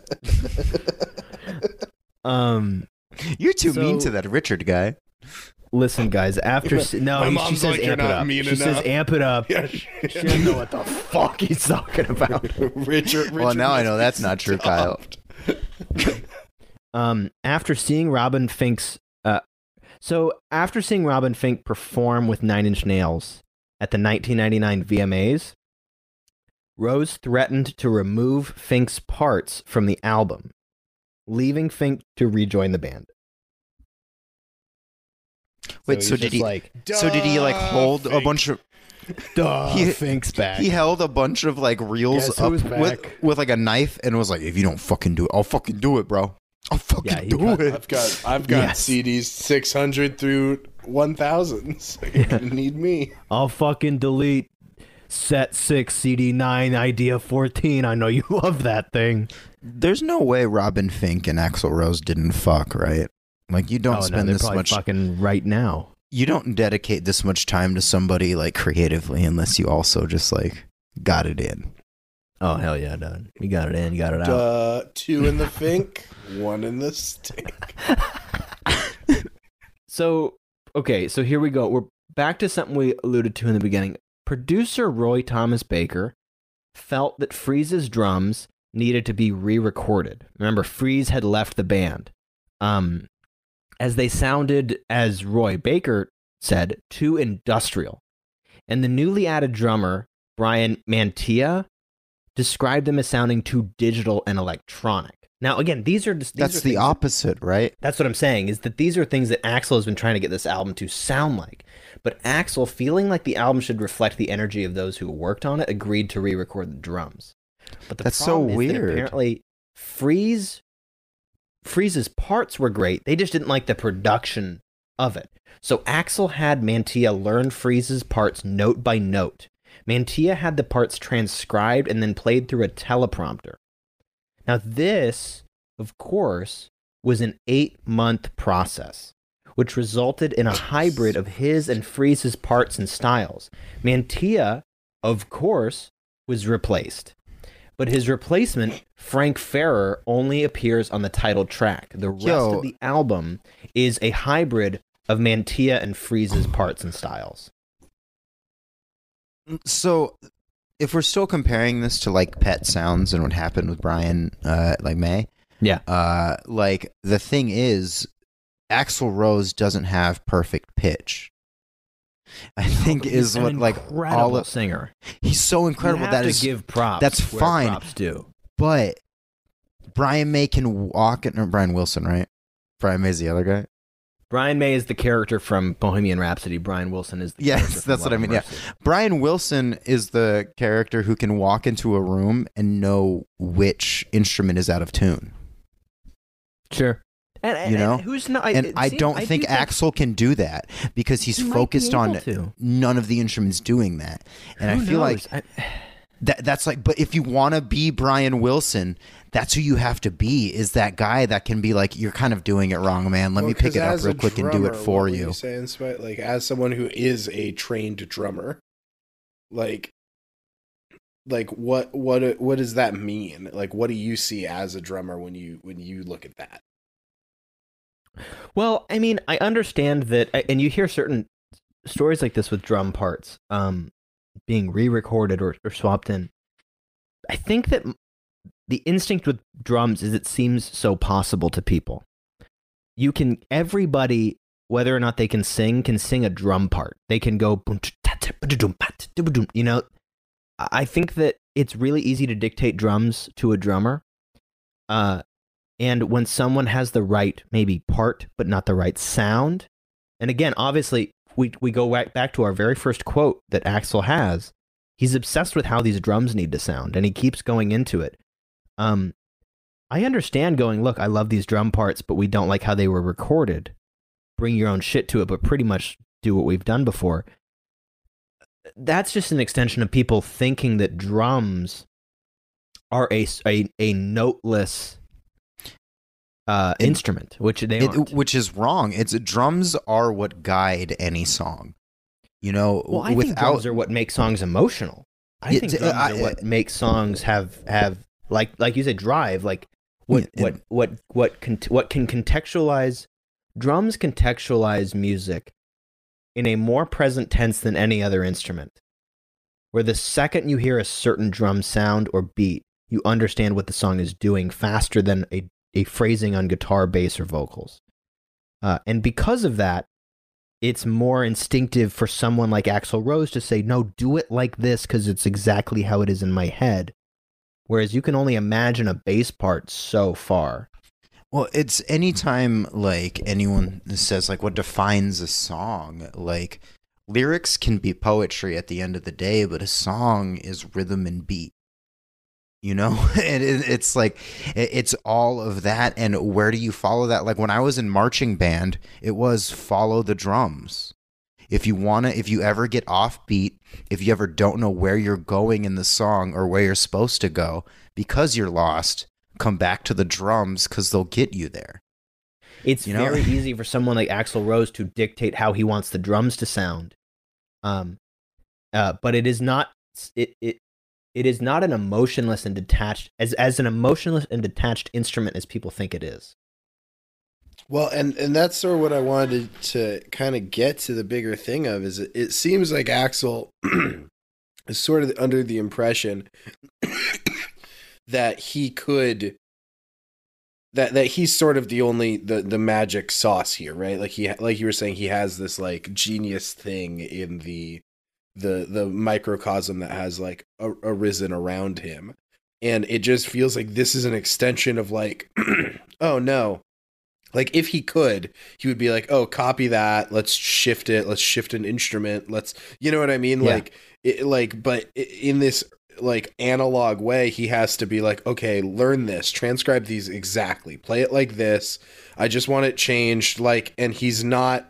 Um, You're too mean to that Richard guy. Listen, guys. After s- no, My she mom's says like, "You're amp it not up. mean She says enough." amp it up. yeah, She doesn't know what the fuck he's talking about. Richard, Richard. Well, now I know must that's not true, Kyle. stopped. Um, after seeing Robin Finck's, uh, so after seeing Robin Finck perform with Nine Inch Nails at the 1999 VMAs, Rose threatened to remove Finck's parts from the album, leaving Finck to rejoin the band. Wait, so he's did he? like, so did he like hold a bunch of? duh, He- Finck's back. He held a bunch of like reels Guess up with with like a knife and was like, "If you don't fucking do it, I'll fucking do it, bro. I'll fucking Yeah, do cut- it." I've got I've got Yes. CDs six hundred through one thousand. So you're gonna need me. I'll fucking delete set six, CD nine, idea fourteen. I know you love that thing. There's no way Robin Finck and Axl Rose didn't fuck, right? Like you don't oh, spend they're this much fucking right now. you don't dedicate this much time to somebody like creatively unless you also just like got it in. Oh hell yeah, dude! You got it in, you got it out. Uh, two in the fink, one in the stink. So okay, so here we go. We're back to something we alluded to in the beginning. Producer Roy Thomas Baker felt that Freese's drums needed to be re-recorded. Remember, Freese had left the band. Um, as they sounded, as Roy Baker said, too industrial. And the newly added drummer, Brian Mantia, described them as sounding too digital and electronic. Now, again, these are just these That's are the opposite, right? That's what I'm saying is that these are things that Axl has been trying to get this album to sound like. But Axl, feeling like the album should reflect the energy of those who worked on it, agreed to re-record the drums. But the That's so is that weird. apparently, Freese Freese's parts were great. They just didn't like the production of it. So Axl had Mantia learn Freese's parts note by note. Mantia had the parts transcribed and then played through a teleprompter. Now, this, of course, was an eight month process, which resulted in a hybrid of his and Freese's parts and styles. Mantia, of course, was replaced. But his replacement, Frank Ferrer, only appears on the title track. The rest Yo. of the album is a hybrid of Mantia and Freese's parts and styles. So, if we're still comparing this to like Pet Sounds and what happened with Brian, uh, like May, Yeah. uh, like the thing is, Axl Rose doesn't have perfect pitch. I think is what like all of singer. he's so incredible. You have That to is, give props. that's fine. Props do. but Brian May can walk it. Or Brian Wilson, right? Brian May's the other guy. Brian May is the character from Bohemian Rhapsody. Brian Wilson is the Yes, that's what I mean, yeah. Brian Wilson is the character who can walk into a room and know which instrument is out of tune. Sure. And, and- You know? and who's not? and it I seems- don't do think Axl can do that because he's he might be focused on to. none of the instruments doing that. And Who I feel like? I- that that's like but if you want to be Brian Wilson, that's who you have to be is that guy that can be like you're kind of doing it wrong, man. Let Well, me pick it up real quick and do it for what you. saying, Sweat? Like as someone who is a trained drummer, like, like what what what does that mean? Like, what do you see as a drummer when you when you look at that? Well, I mean, I understand that, and you hear certain stories like this with drum parts um, being re-recorded or, or swapped in. I think that the instinct with drums is it seems so possible to people. You can everybody, whether or not they can sing, can sing a drum part. They can go, you know. I think that it's really easy to dictate drums to a drummer. Uh, and when someone has the right maybe part but not the right sound and again obviously we, we go back, to our very first quote that Axl has. He's obsessed with how these drums need to sound and he keeps going into it. Um, i understand going look i love these drum parts but we don't like how they were recorded. Bring your own shit to it but pretty much do what we've done before. That's just an extension of people thinking that drums are a, a, a noteless uh, It- instrument, which they It, which is wrong. It's drums are what guide any song. You know, well, I think drums are what make songs emotional. I Yeah, think drums I- are what make songs have have like like you said drive like what what what what can what can contextualize drums contextualize music in a more present tense than any other instrument. Where the second you hear a certain drum sound or beat, you understand what the song is doing faster than a, a phrasing on guitar, bass, or vocals. Uh, and because of that, it's more instinctive for someone like Axl Rose to say, no, do it like this because it's exactly how it is in my head. Whereas you can only imagine a bass part so far. Well, it's anytime like anyone says like what defines a song, like lyrics can be poetry at the end of the day, but a song is rhythm and beat. You know, and it, it's like it, it's all of that. And where do you follow that? Like when I was in marching band, it was follow the drums. If you wanna, if you ever get off beat, if you ever don't know where you're going in the song or where you're supposed to go because you're lost, come back to the drums because they'll get you there. It's You know? very easy for someone like Axl Rose to dictate how he wants the drums to sound. Um, uh, but it is not it it it is not an emotionless and detached as as an emotionless and detached instrument as people think it is. Well, and and that's sort of what I wanted to kind of get to the bigger thing of is it, it seems like Axl is sort of under the impression that he could that that he's sort of the only the the magic sauce here, right? Like he like you were saying he has this like genius thing in the the the microcosm that has like a, arisen around him. and it just feels like this is an extension of like, oh no. Like if he could, he would be like, "Oh, copy that. Let's shift it. Let's shift an instrument. Let's, you know what I mean? Yeah. Like, it, like, but in this like analog way, he has to be like, okay, learn this, transcribe these exactly, play it like this. I just want it changed. Like, and he's not,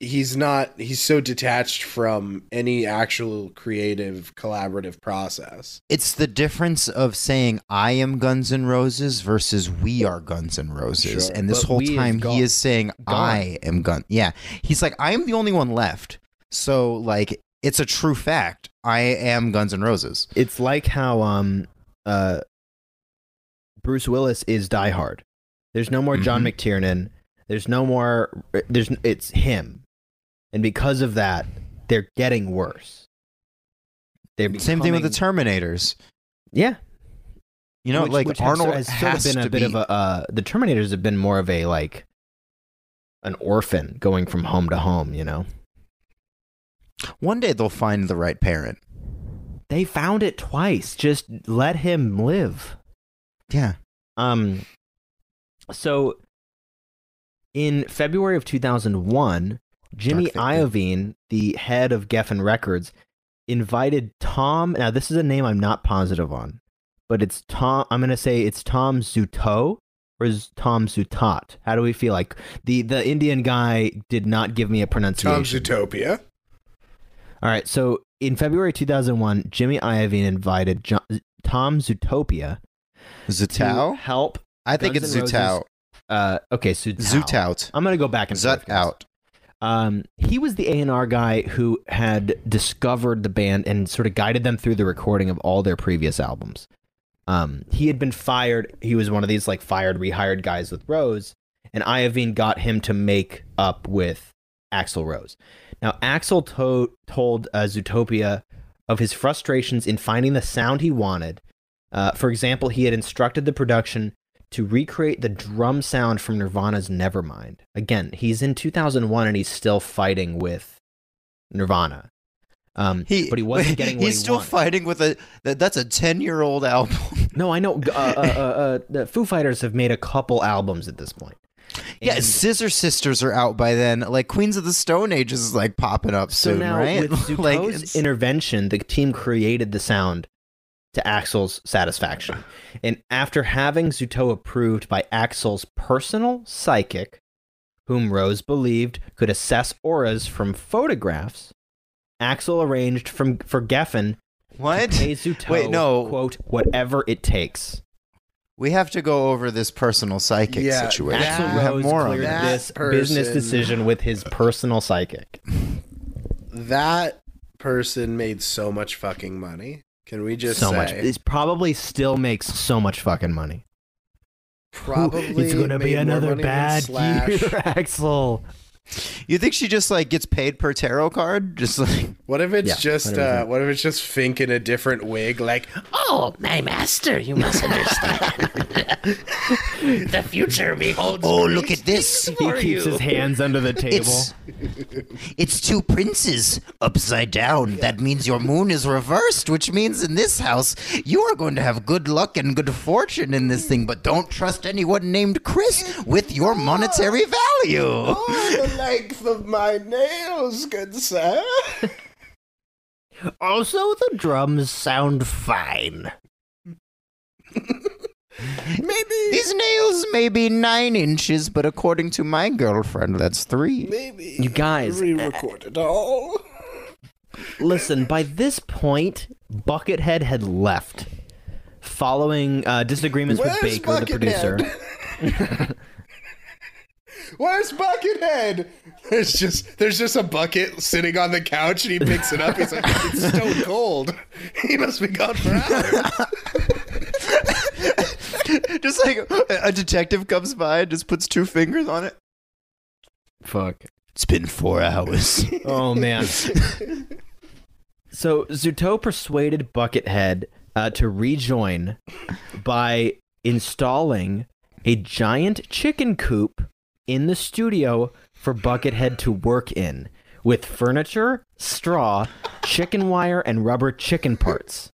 he's not, he's so detached from any actual creative collaborative process. It's the difference of saying I am Guns N' Roses versus we are Guns N' Roses. Sure. And this But whole time gone- he is saying I am Gun. Yeah. He's like, I am the only one left. So like it's a true fact. I am Guns N' Roses. It's like how um uh Bruce Willis is Die Hard. There's no more John McTiernan. There's no more. There's it's him, and because of that, they're getting worse. They're Same thing with the Terminators. yeah. You know, Which- like which Arnold sort- has has been a bit be, of a. Uh, the Terminators have been more of a like an orphan going from home to home. You know, One day they'll find the right parent. they found it twice. Just let him live. Yeah. Um, so in February of 2001, Jimmy Dark. Iovine, the head of Geffen Records, invited Tom. Now, this is a name I'm not positive on, but it's Tom. I'm going to say it's Tom Zuto or is Tom Zutot? How do we feel like the the Indian guy did not give me a pronunciation? Tom Zootopia. All right, so in February 2001, Jimmy Iovine invited jo- Tom Zootopia to Zutao? help. I think Guns it's N' Roses- Zutao. Uh, okay, Zootao. Zootout. I'm gonna go back and Zut out. Um, he was the A and R guy who had discovered the band and sort of guided them through the recording of all their previous albums. Um, he had been fired. He was one of these like fired, rehired guys with Rose, and Iovine got him to make up with Axl Rose. Now, Axl to- told uh, Zootopia of his frustrations in finding the sound he wanted. Uh, for example, he had instructed the production to recreate the drum sound from Nirvana's Nevermind. Again, he's in 2001 and he's still fighting with Nirvana. Um, He, but he wasn't getting what He's he still wanted. fighting with a. That, that's a ten-year-old album. No, I know. Uh, uh, uh, uh, the Foo Fighters have made a couple albums at this point. yeah, And Scissor Sisters are out by then. Like Queens of the Stone Age is like popping up so soon, now right? with like, intervention, the team created the sound to Axl's satisfaction. And after having Zuto approved by Axl's personal psychic, whom Rose believed could assess auras from photographs, Axl arranged from for Geffen what? to pay Zuto Wait, no. quote whatever it takes. We have to go over this personal psychic Yeah, situation. Axl We have Rose more on cleared that. that this business decision with his personal psychic. That person made so much fucking money. Can we just so say much. It probably still makes so much fucking money. probably it's gonna be another bad year, Axl. You think she just like gets paid per tarot card? Just like What if it's Yeah, just uh, what if it's just Finck in a different wig? Like Oh, my master, you must understand. the future beholds. Oh, look at this. He keeps his hands under the table. It's it's two princes upside down. That means your moon is reversed, which means in this house you are going to have good luck and good fortune in this thing. But don't trust anyone named Chris with your monetary value. oh, the length of my nails, good sir. Also, the drums sound fine. Maybe These nails may be nine inches, but according to my girlfriend, that's three. maybe You guys, re-record it all. listen, by this point, Buckethead had left. Following uh, disagreements with Where's Baker, the producer. Buckethead? Where's Buckethead? There's just there's just a bucket sitting on the couch and he picks it up. He's like, it's stone cold. He must be gone for hours. just like a detective comes by and just puts two fingers on it. Fuck. It's been four hours. Oh man. so Zuto persuaded Buckethead uh, to rejoin by installing a giant chicken coop in the studio for Buckethead to work in with furniture, straw, chicken wire, and rubber chicken parts.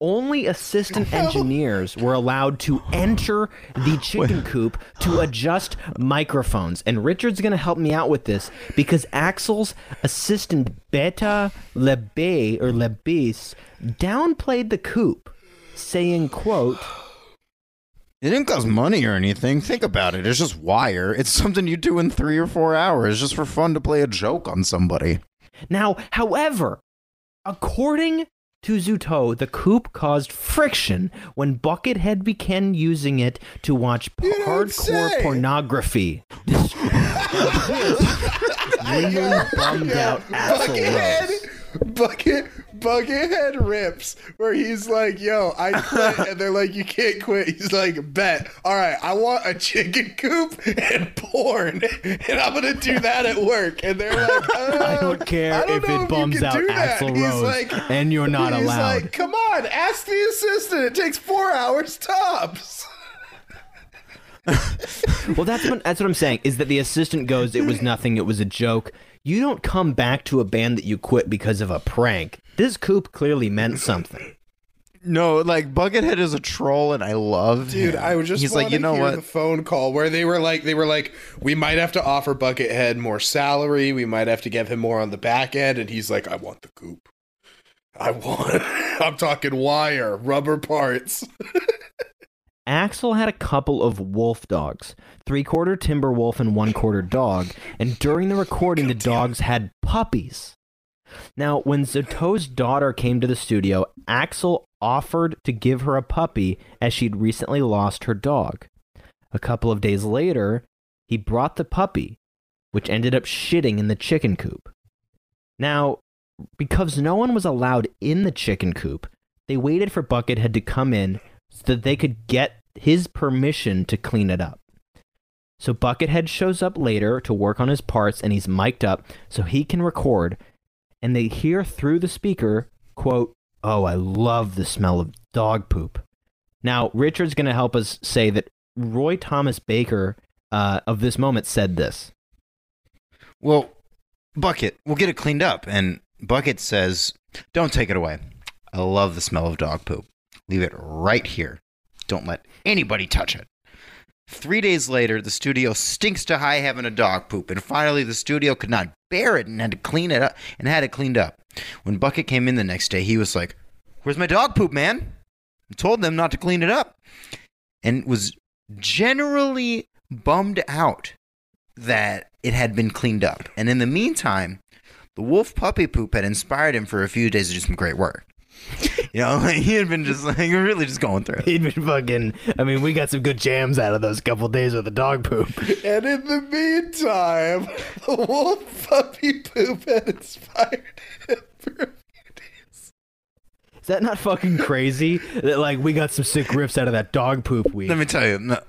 Only assistant engineers were allowed to enter the chicken coop to adjust microphones. And Richard's going to help me out with this because Axl's assistant Beta Lebe or Lebeis downplayed the coop, saying, quote, It didn't cost money or anything. Think about it. It's just wire. It's something you do in three or four hours just for fun to play a joke on somebody. Now, however, according to Zuto, the coop caused friction when Buckethead began using it to watch p- hardcore say. pornography. This bummed out Axl Buckethead, Bucket, Buckethead rips where he's like, "Yo, I quit," and they're like, "You can't quit." He's like, "Bet, all right, I want a chicken coop and porn, and I'm gonna do that at work." And they're like, uh, I don't care I don't if it bums out do that." Axl Rose, like- and you're not he's allowed. like, "Come on, ask the assistant. It takes four hours tops." Well, that's what that's what I'm saying. Is that the assistant goes, "It was nothing. It was a joke." You don't come back to a band that you quit because of a prank. This coop clearly meant something. No, like Buckethead is a troll, and I love Dude, him. I was just He's like, you to know hear what? the phone call where they were like, they were like, we might have to offer Buckethead more salary. We might have to give him more on the back end, and he's like, I want the coop. I want. I'm talking wire, rubber parts. Axl had a couple of wolf dogs, three quarter timber wolf and one quarter dog, and during the recording, the dogs had puppies. Now, when Zoto's daughter came to the studio, Axl offered to give her a puppy as she'd recently lost her dog. A couple of days later, he brought the puppy, which ended up shitting in the chicken coop. Now, because no one was allowed in the chicken coop, they waited for Buckethead to come in so that they could get his permission to clean it up. So Buckethead shows up later to work on his parts and he's mic'd up so he can record and they hear through the speaker, quote, "Oh, I love the smell of dog poop." Now, Richard's going to help us say that Roy Thomas Baker uh, of this moment said this. Well, Bucket, we'll get it cleaned up. And Bucket says, Don't take it away. I love the smell of dog poop. Leave it right here. Don't let anybody touch it. Three days later, the studio stinks to high heaven of dog poop, and finally the studio could not bear it and had to clean it up and had it cleaned up. When Bucket came in the next day, he was like, Where's my dog poop, man? I told them not to clean it up. And was generally bummed out that it had been cleaned up. And in the meantime, the wolf puppy poop had inspired him for a few days to do some great work. You know, he had been just like really just going through it. He'd been fucking. I mean, we got some good jams out of those couple days with the dog poop. And in the meantime, the wolf puppy poop had inspired him for a few days. Is that not fucking crazy? That like we got some sick riffs out of that dog poop week. Let me tell you. no,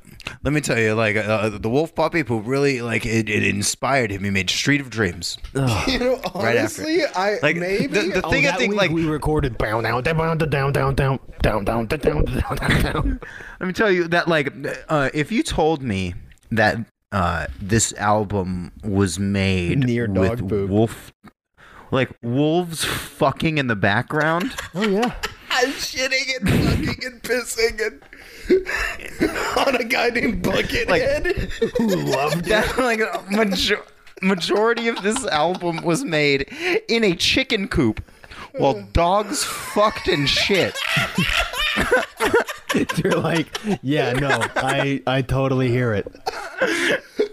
Let me tell you, like uh, the wolf puppy poop really like it, it inspired him. He made Street of Dreams. You know, Right after. I Like maybe the, the Oh, thing I think like we recorded down down down down down down down down down down down down down. Let me tell you that, like, uh, if you told me that uh, this album was made Near dog with poop. wolf, like wolves fucking in the background, Oh yeah. I'm shitting and fucking and pissing and on a guy named Buckethead. Who loved that like major- majority of this album was made in a chicken coop while dogs fucked and shit. You're like, yeah, no, I I totally hear it.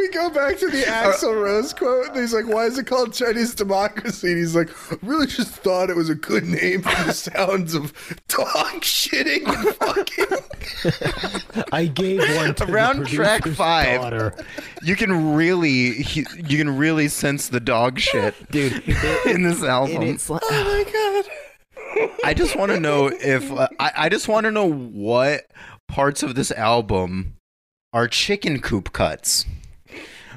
We go back to the Axl Rose quote, and he's like, "Why is it called Chinese democracy?" And he's like, "I "Really, just thought it was a good name for the sounds of dog shitting and fucking." I gave one to the Around track five. daughter. You can really, you can really sense the dog shit, dude. in this album. And it's like, oh my god! I just want to know if uh, I, I just want to know what parts of this album are chicken coop cuts.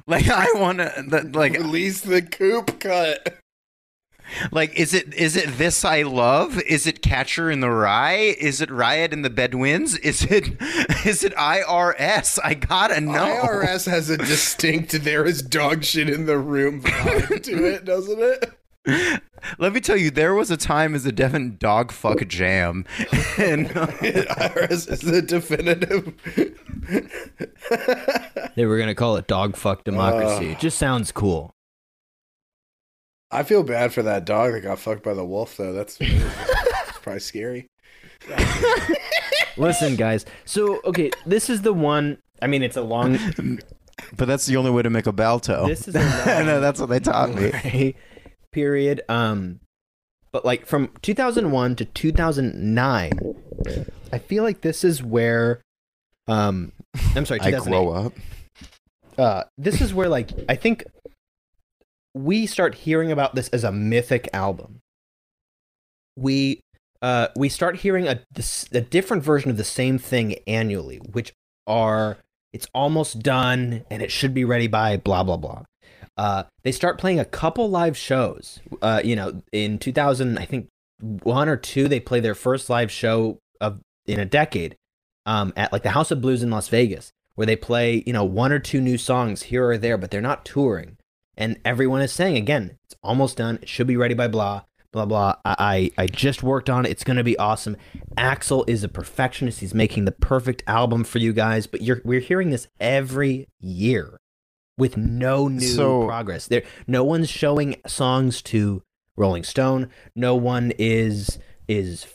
Like I want to like Release the coop cut. like is it is it this I love? Is it Catcher in the Rye? Is it Riad N' the Bedouins? Is it is it IRS? I gotta know. IRS has a distinct "there is dog shit in the room" vibe to it, doesn't it? Let me tell you, there was a time as a Devon dog fuck jam, and uh, Iris is the definitive. They were gonna call it dog fuck democracy. it just sounds cool. I feel bad for that dog that got fucked by the wolf, though. That's, that's probably scary. Listen, guys. So okay, this is the one. I mean, it's a long. but that's the only way to make a balto. This is a I know that's what they taught me. right, period. Um, but like from 2001 to 2009, I feel like this is where, um, I'm sorry, I grow up. Uh, this is where like I think we start hearing about this as a mythic album. We uh we start hearing a a different version of the same thing annually, which are it's almost done and it should be ready by blah blah blah. Uh, they start playing a couple live shows. Uh, you know, in 2000, I think one or two, they play their first live show of in a decade, um, at like the House of Blues in Las Vegas, where they play, you know, one or two new songs here or there, but they're not touring. And everyone is saying again, it's almost done. It should be ready by blah blah blah. I I, just worked on it. It's gonna be awesome. Axl is a perfectionist. He's making the perfect album for you guys. But you're we're hearing this every year with no new So- progress. There, no one's showing songs to Rolling Stone. No one is is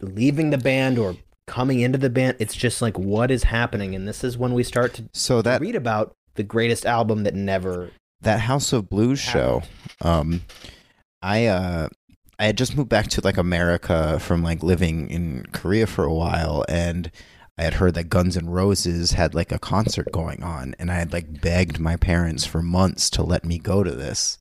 leaving the band or coming into the band. It's just like what is happening, and this is when we start to So that read about the greatest album that never. that House of Blues show, um, I uh, I had just moved back to like America from like living in Korea for a while, and I had heard that Guns N' Roses had like a concert going on, and I had like begged my parents for months to let me go to this.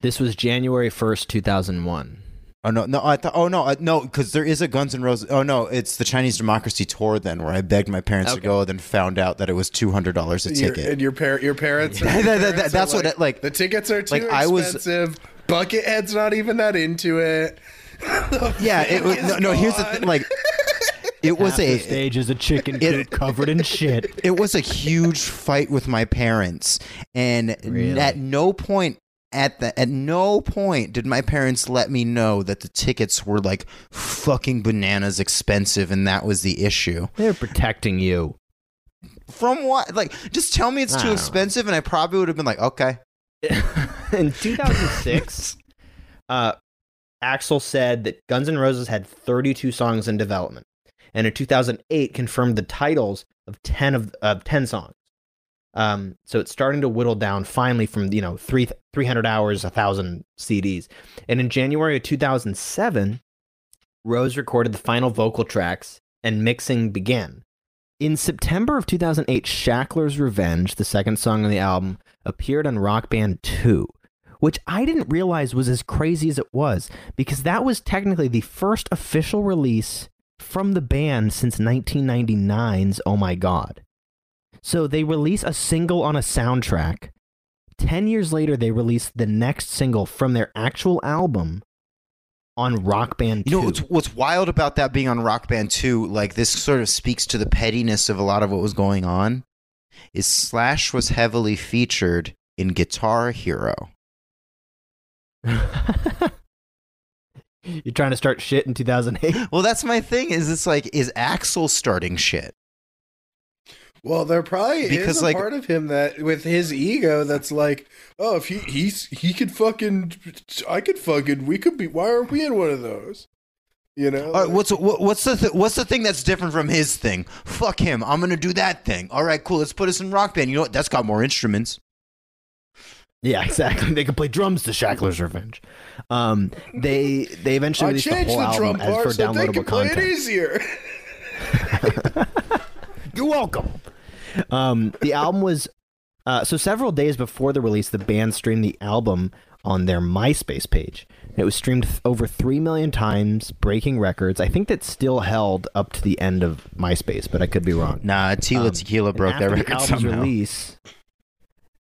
This was January first, two thousand one. Oh no, no, I thought. Oh no, uh, no, because there is a Guns N' Roses. Oh no, it's the Chinese Democracy tour then, where I begged my parents to go, then found out that it was two hundred dollars a Your- ticket. and your par- your parents. That- that- your that- parents that's are what it- like- The tickets are too like, I was- expensive. Buckethead's not even that into it. Yeah, it was, no, no. Here's the thing, like. It was a stage is a chicken coop covered in shit. it was a huge fight with my parents and Really? at no point at the at no point did my parents let me know that the tickets were like fucking bananas expensive and that was the issue They're protecting you. from what like just tell me it's I too don't know. expensive and i probably would have been like okay in 2006, uh, Axl said that Guns N' Roses had 32 songs in development, and in 2008 confirmed the titles of 10 of of 10 songs. Um, so it's starting to whittle down finally from you know three 300 hours, a thousand CDs, and in January of 2007, Rose recorded the final vocal tracks and mixing began. In September of 2008, Shackler's Revenge, the second song on the album, appeared on Rock Band 2, which I didn't realize was as crazy as it was because that was technically the first official release from the band since 1999's Oh My God. So they release a single on a soundtrack. 10 years later, they release the next single from their actual album on Rock Band 2. you know what's, what's wild about that being on rock band 2 like this sort of speaks to the pettiness of a lot of what was going on is slash was heavily featured in guitar hero You're trying to start shit in 2008? Well, that's my thing. Is it's like is Axl starting shit? Well, there probably Because, is a like- part of him that with his ego that's like, oh, if he he's he could fucking, I could fucking, we could be. Why aren't we in one of those? You know, All right, what's what, what's the th- what's the thing that's different from his thing? Fuck him. I'm gonna do that thing. All right, cool. Let's put us in rock band. You know what? That's got more instruments. Yeah, exactly. They can play drums to Shackler's Revenge. Um, they they eventually I released the changed whole the album drum as part for so they downloadable can play it content. easier. You're welcome. Um, the album was uh, so several days before the release, the band streamed the album on their MySpace page. It was streamed th- over three million times, breaking records. I think that still held up to the end of MySpace, but I could be wrong. Nah, Tila Um, Tequila broke that after the record album's somehow. release,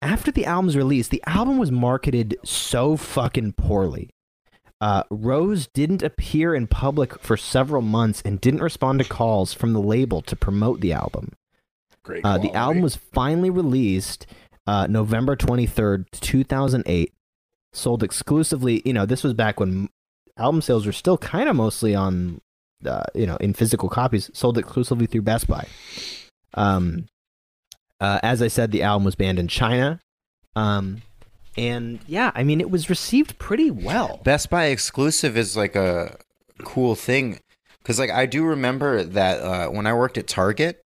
after the album's release, the album was marketed so fucking poorly. Uh, Rose didn't appear in public for several months and didn't respond to calls from the label to promote the album. Great. Uh, the album was finally released uh, November 23rd, 2008. sold exclusively. You know, this was back when album sales were still kind of mostly on, uh, you know, in physical copies, sold exclusively through Best Buy. Um, uh, as I said, the album was banned in China. Um, and yeah, I mean, it was received pretty well. Best Buy exclusive is like a cool thing because like I do remember that uh, when I worked at Target,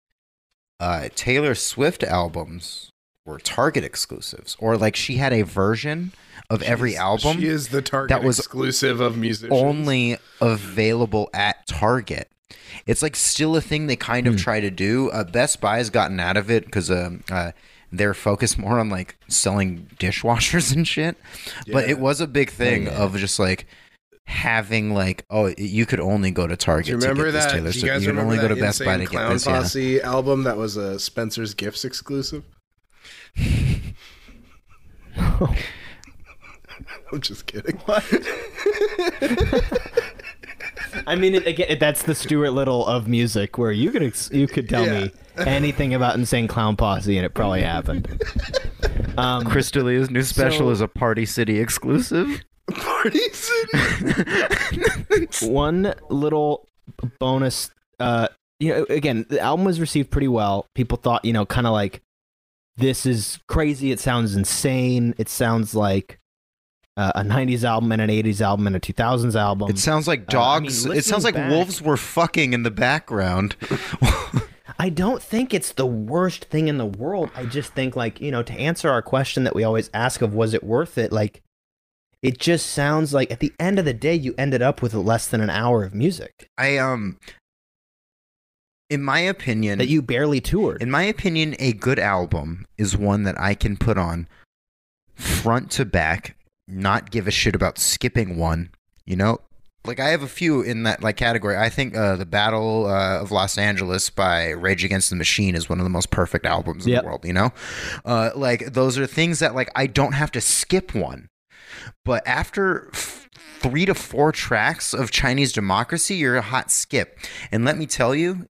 uh, Taylor Swift albums were Target exclusives, or like she had a version of every album She is the target that was exclusive of music only available at Target. It's like still a thing they kind of try to do. Uh, Best Buy has gotten out of it because um, uh, they're focused more on like selling dishwashers and shit. But it was a big thing of just like having like oh you could only go to Target Do you to remember get this that? Taylor Do you Swift. guys You remember only go to Best Buy to Insane get Clown this. Yeah. Posse album that was a Spencer's Gifts exclusive? I'm just kidding. I mean, it, again, that's the Stuart Little of music, where you could ex- you could tell me anything about Insane Clown Posse, and it probably happened. Um, Crystalia's new special So- is a Party City exclusive. Party City. one little bonus uh you know again the album was received pretty well people thought you know kind of like this is crazy it sounds insane it sounds like uh, a 90s album and an 80s album and a 2000s album It sounds like Uh, I mean, dogs. it sounds like back- wolves were fucking in the background. I don't think it's the worst thing in the world. I just think like, you know, to answer our question that we always ask of was it worth it? Like it just sounds like at the end of the day you ended up with less than an hour of music I um, in my opinion, that you barely toured. in my opinion, a good album is one that I can put on front to back, not give a shit about skipping one. You know, like I have a few in that like category. I think uh, the Battle uh, of Los Angeles by Rage Against the Machine is one of the most perfect albums in Yep. the world. You know, uh, like those are things that like I don't have to skip one. But after f- three to four tracks of Chinese Democracy, you're a hot skip. And let me tell you,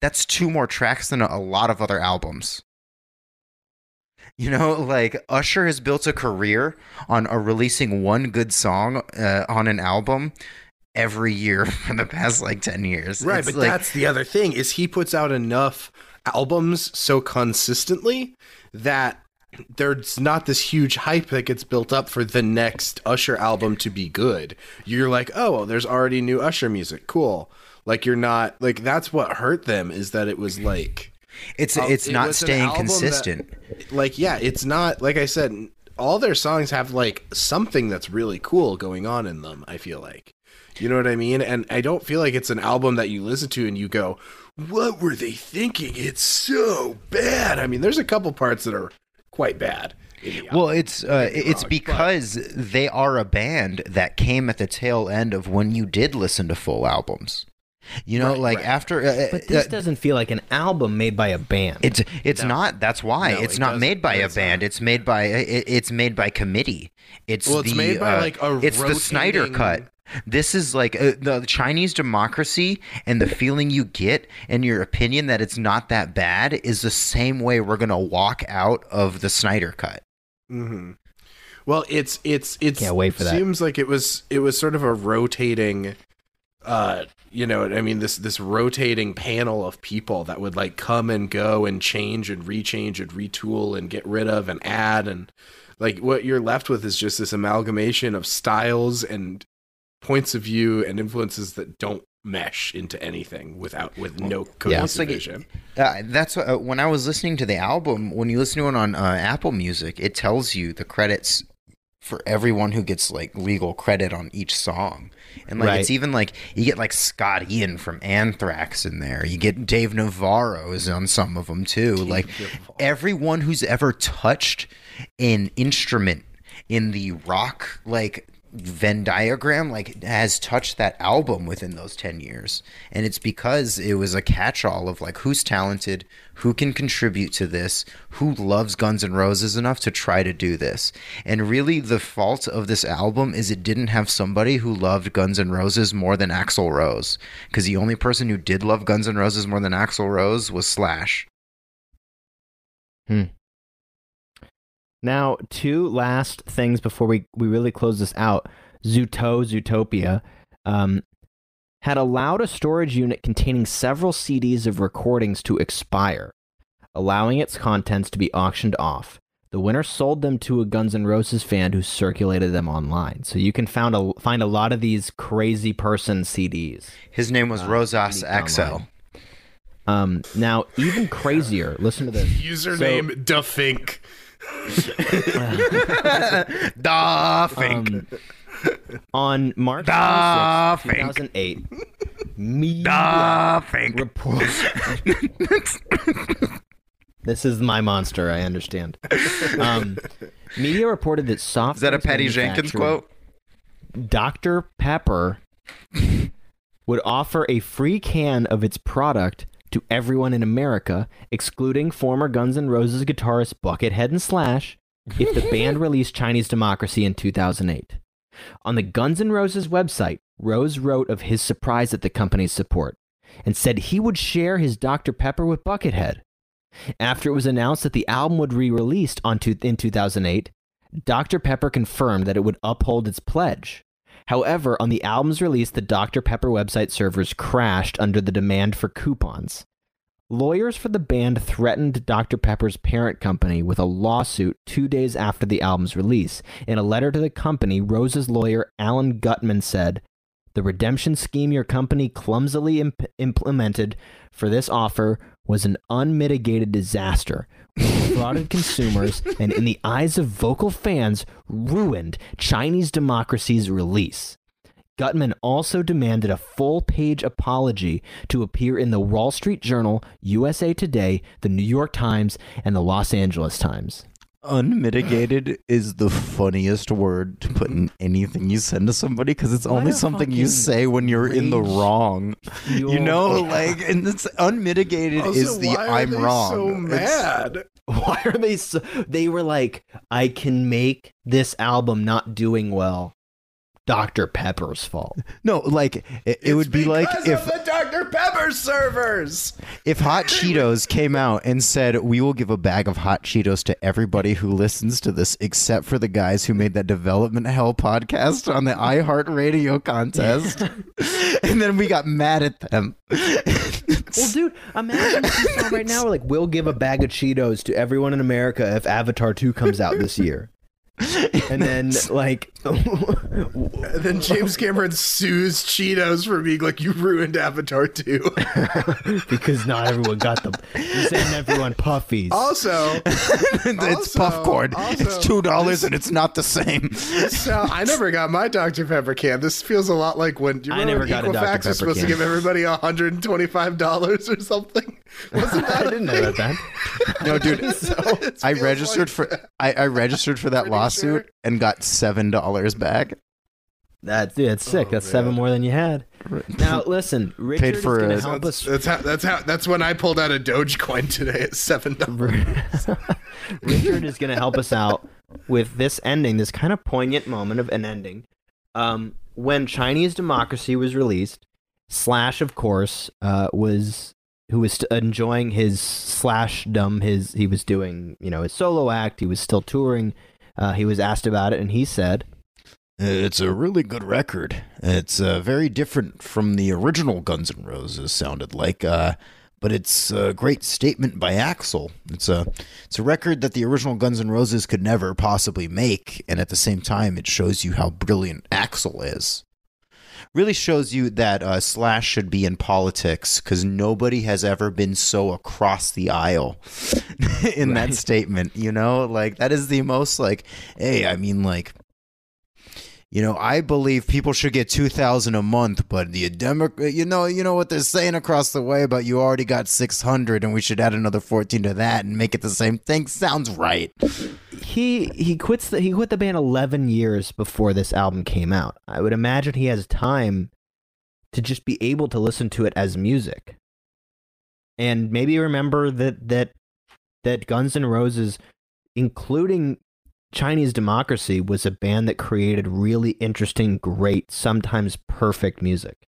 that's two more tracks than a lot of other albums. You know, like Usher has built a career on uh, releasing one good song uh, on an album every year for the past like 10 years. Right, It's but like- that's the other thing is he puts out enough albums so consistently that there's not this huge hype that gets built up for the next Usher album to be good. You're like, "Oh, well, there's already new Usher music. Cool." Like you're not like that's what hurt them is that it was like it's it's not an staying album that- consistent. like yeah, it's not like I said all their songs have like something that's really cool going on in them, I feel like. You know what I mean? And I don't feel like it's an album that you listen to and you go, "What were they thinking? It's so bad." I mean, there's a couple parts that are quite bad. Well, it's uh, it's because they are a band that came at the tail end of when you did listen to full albums. You know, Right, like right. after uh, But this uh, doesn't feel like an album made by a band. It's it's not. That's why No, it's it not made by a band. not. It's made by it, it's made by committee. It's Well, it's the, made by, uh, like, a it's the Snyder cut. This is like uh, the Chinese democracy and the feeling you get and your opinion that it's not that bad is the same way we're gonna walk out of the Snyder cut. hmm Well, it's it's it's Can't wait for that. Seems like it was it was sort of a rotating, uh, you know, I mean this this rotating panel of people that would like come and go and change and rechange and retool and get rid of and add and like what you're left with is just this amalgamation of styles and points of view and influences that don't mesh into anything without with no cohesive It's like. Uh, that's uh, when I was listening to the album. When you listen to it on uh, Apple Music, it tells you the credits for everyone who gets like legal credit on each song, and like it's even like you get like Scott Ian from Anthrax in there. You get Dave Navarro is on some of them too. like everyone who's ever touched an instrument in the rock like Venn diagram like has touched that album within those 10 years. And it's because it was a catch-all of like who's talented who can contribute to this who loves Guns N' Roses enough to try to do this. And really the fault of this album is it didn't have somebody who loved Guns N' Roses more than Axl Rose. Because the only person who did love Guns N' Roses more than Axl Rose was Slash hmm. Now, two last things before we, we really close this out. Zuto, Zootopia, um, had allowed a storage unit containing several CDs of recordings to expire, allowing its contents to be auctioned off. The winner sold them to a Guns N' Roses fan who circulated them online. So you can found a, find a lot of these crazy person CDs. His name was Uh, Rosas leaked XL. Um, now, even crazier, listen to this. Username Duffink. Da Fink. Um, on March Da 26, 2008, Media Da Fink. report. this is my monster. I understand. Um, media reported that soft. Is that a Patty Jenkins quote? Dr. Pepper would offer a free can of its product to everyone in America, excluding former Guns N' Roses guitarist Buckethead and Slash, if the band released Chinese Democracy in 2008. On the Guns N' Roses website, Rose wrote of his surprise at the company's support and said he would share his Dr. Pepper with Buckethead. After it was announced that the album would be released on to- in 2008, Dr. Pepper confirmed that it would uphold its pledge. However, on the album's release, the Dr. Pepper website servers crashed under the demand for coupons. Lawyers for the band threatened Dr. Pepper's parent company with a lawsuit two days after the album's release. In a letter to the company, Rose's lawyer, Alan Gutman, said, The redemption scheme your company clumsily imp- implemented for this offer was an unmitigated disaster. Defrauded consumers and, in the eyes of vocal fans, ruined Chinese democracy's release. Gutman also demanded a full page apology to appear in the Wall Street Journal, USA Today, the New York Times, and the Los Angeles Times. Unmitigated is the funniest word to put in mm-hmm. anything you send to somebody because it's only something you say when you're in the wrong. You know, like, and it's unmitigated is Also, the why are I'm they wrong. So It's- mad. Why are they so? They were like, I can make this album not doing well. Dr. Pepper's fault. no, like it, it would be like Because if the Dr Pepper servers. if Hot Cheetos came out and said, "We will give a bag of hot Cheetos to everybody who listens to this, except for the guys who made that Development Hell podcast on the iHeartRadio contest," and then we got mad at them. Well, dude, imagine if you saw right now, like, we'll give a bag of Cheetos to everyone in America if Avatar 2 comes out this year. And then, like, And then James Cameron sues Cheetos for being like, you ruined Avatar 2. because not everyone got them. You send everyone puffies. also, it's Also- popcorn. also- it's two dollars and it's not the same. so I never got my Dr. Pepper can. This feels a lot like when you I remember never got a when Dr. Equifax Pepper was supposed can. to give everybody $125 or something. Wasn't that? I that didn't know about that. No, dude. It I registered like for I, I registered for that lawsuit sure. and got seven dollars back. That's, dude, that's sick. Oh, that's seven more than you had. Now, listen, Richard for is going a- to help That's, us. that's how that's how that's when I pulled out a Dogecoin today at seven dollars. Richard is going to help us out with this ending, this kind of poignant moment of an ending. Um, when Chinese Democracy was released, Slash, of course, uh, was who was st- enjoying his slashdom. His he was doing you know his solo act. He was still touring. Uh, he was asked about it, and he said, It's a really good record. It's uh, very different from the original Guns N' Roses sounded like, uh, but it's a great statement by Axl. It's a it's a record that the original Guns N' Roses could never possibly make, and at the same time, it shows you how brilliant Axl is. Really shows you that uh, Slash should be in politics because nobody has ever been so across the aisle in that statement. You know, like that is the most like, hey, I mean, like you know, I believe people should get two thousand a month, but the Democrat, you know, you know what they're saying across the way about you already got six hundred, and we should add another fourteen to that and make it the same thing. Sounds right. he he quits the he quit the band 11 years before this album came out. I would imagine he has time to just be able to listen to it as music. And maybe remember that that that Guns N' Roses including Chinese Democracy was a band that created really interesting, great, sometimes perfect music.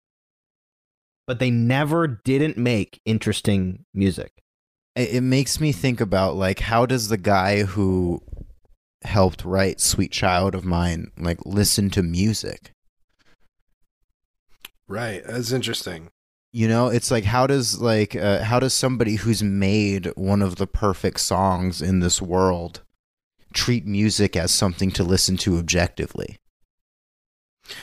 But they never didn't make interesting music. It, it makes me think about like how does the guy who helped write Sweet Child O' Mine like listen to music. Right. That's interesting. You know, it's like how does like uh, how does somebody who's made one of the perfect songs in this world treat music as something to listen to objectively?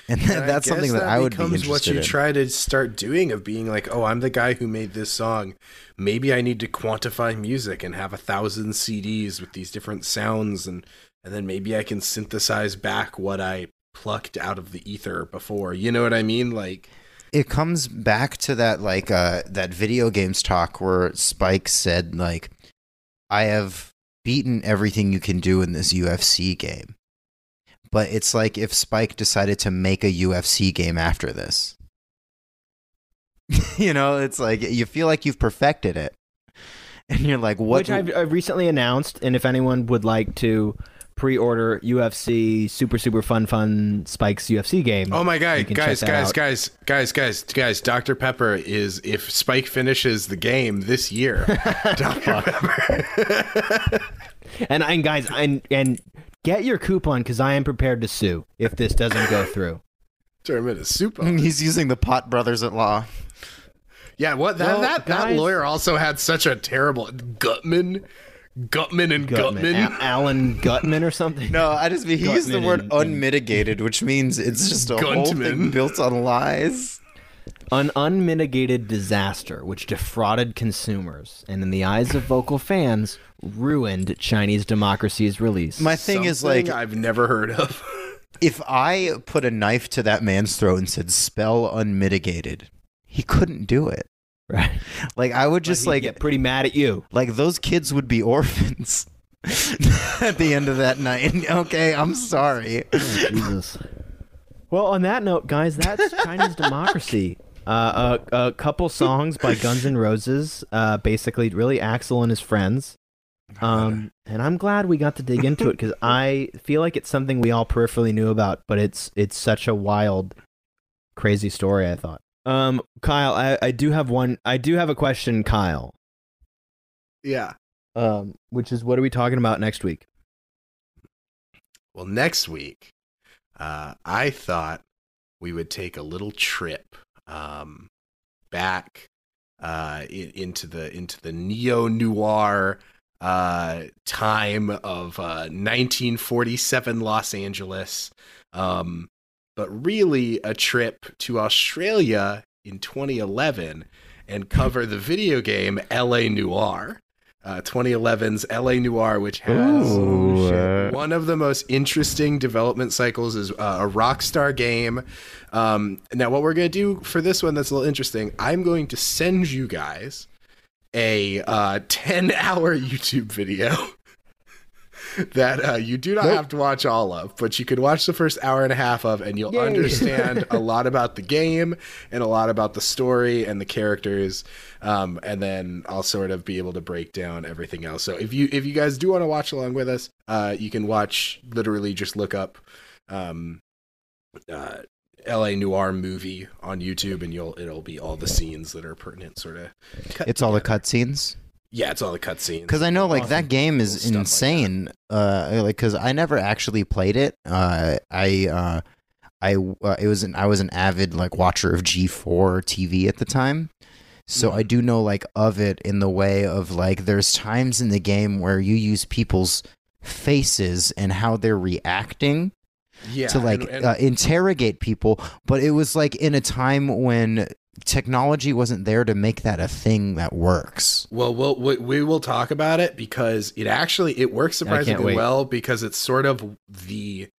And And that's something guess that, I would be becomes interested what you in. try to start doing of being like, oh, I'm the guy who made this song. Maybe I need to quantify music and have a thousand CDs with these different sounds, and and then maybe I can synthesize back what I plucked out of the ether before. You know what I mean? Like, it comes back to that like uh that video games talk where Spike said like I have beaten everything you can do in this UFC game. But it's like if Spike decided to make a UFC game after this. you know, it's like you feel like you've perfected it. And you're like what Which I've, I've recently announced, and if anyone would like to pre-order UFC Super Super Fun Fun Spikes UFC game, oh my god, can guys, check guys, out. guys, guys, guys, guys! Dr Pepper is if Spike finishes the game this year. Dr Pepper. and and guys, and and get your coupon because I am prepared to sue if this doesn't go through. Turn him into soup. he's using the Pot Brothers at law. Yeah, what that Well, that, that lawyer also had such a terrible Gutman, Gutman and Gutman. A- Alan Gutman or something. No, I just mean he used the word and- and- unmitigated, which means it's just a whole thing built on lies. An unmitigated disaster which defrauded consumers and, in the eyes of vocal fans, ruined Chinese democracy's release. My thing is like I've never heard of. if I put a knife to that man's throat and said spell unmitigated, he couldn't do it. Right? Like I would just like get pretty mad at you. like those kids would be orphans at the end of that night. Okay, I'm sorry. Jesus. Well, on that note, guys, that's Chinese democracy. Uh, a, a couple songs by Guns N' Roses, uh, basically, really Axl and his friends. Um, and I'm glad we got to dig into it because I feel like it's something we all peripherally knew about, but it's it's such a wild, crazy story. I thought. Um, Kyle, I, I do have one. I do have a question, Kyle. yeah. Um, which is what are we talking about next week? Well, next week, uh, I thought we would take a little trip um, back uh, in, into the into the neo noir uh, time of uh, 1947 Los Angeles, um, but really a trip to Australia in 2011 and cover the video game LA Noire. Uh, 2011's LA Noire, which has Ooh, uh, one of the most interesting development cycles is uh, a Rockstar game. Um, now, what we're going to do for this one that's a little interesting, I'm going to send you guys a uh, 10 hour YouTube video that uh, you do not have to watch all of, but you can watch the first hour and a half of, and you'll Yay. understand a lot about the game and a lot about the story and the characters. Um, and then I'll sort of be able to break down everything else. So if you if you guys do want to watch along with us, uh, you can watch literally just look up um, uh, L.A. Noire movie on YouTube, and you'll it'll be all the scenes that are pertinent, sort of. It's all the cutscenes. Yeah, it's all the cutscenes. Because I know, like Awesome that game cool is stuff like that. insane. uh, like because I never actually played it. Uh, I, uh, I, uh, it was an I was an avid like watcher of G4 TV at the time, so Mm-hmm. I do know like of it in the way of like there's times in the game where you use people's faces and how they're reacting yeah, to like and- and- uh, interrogate people, but it was like in a time when technology wasn't there to make that a thing that works. Well, we'll we, we will talk about it because it actually it works surprisingly well because it's sort of the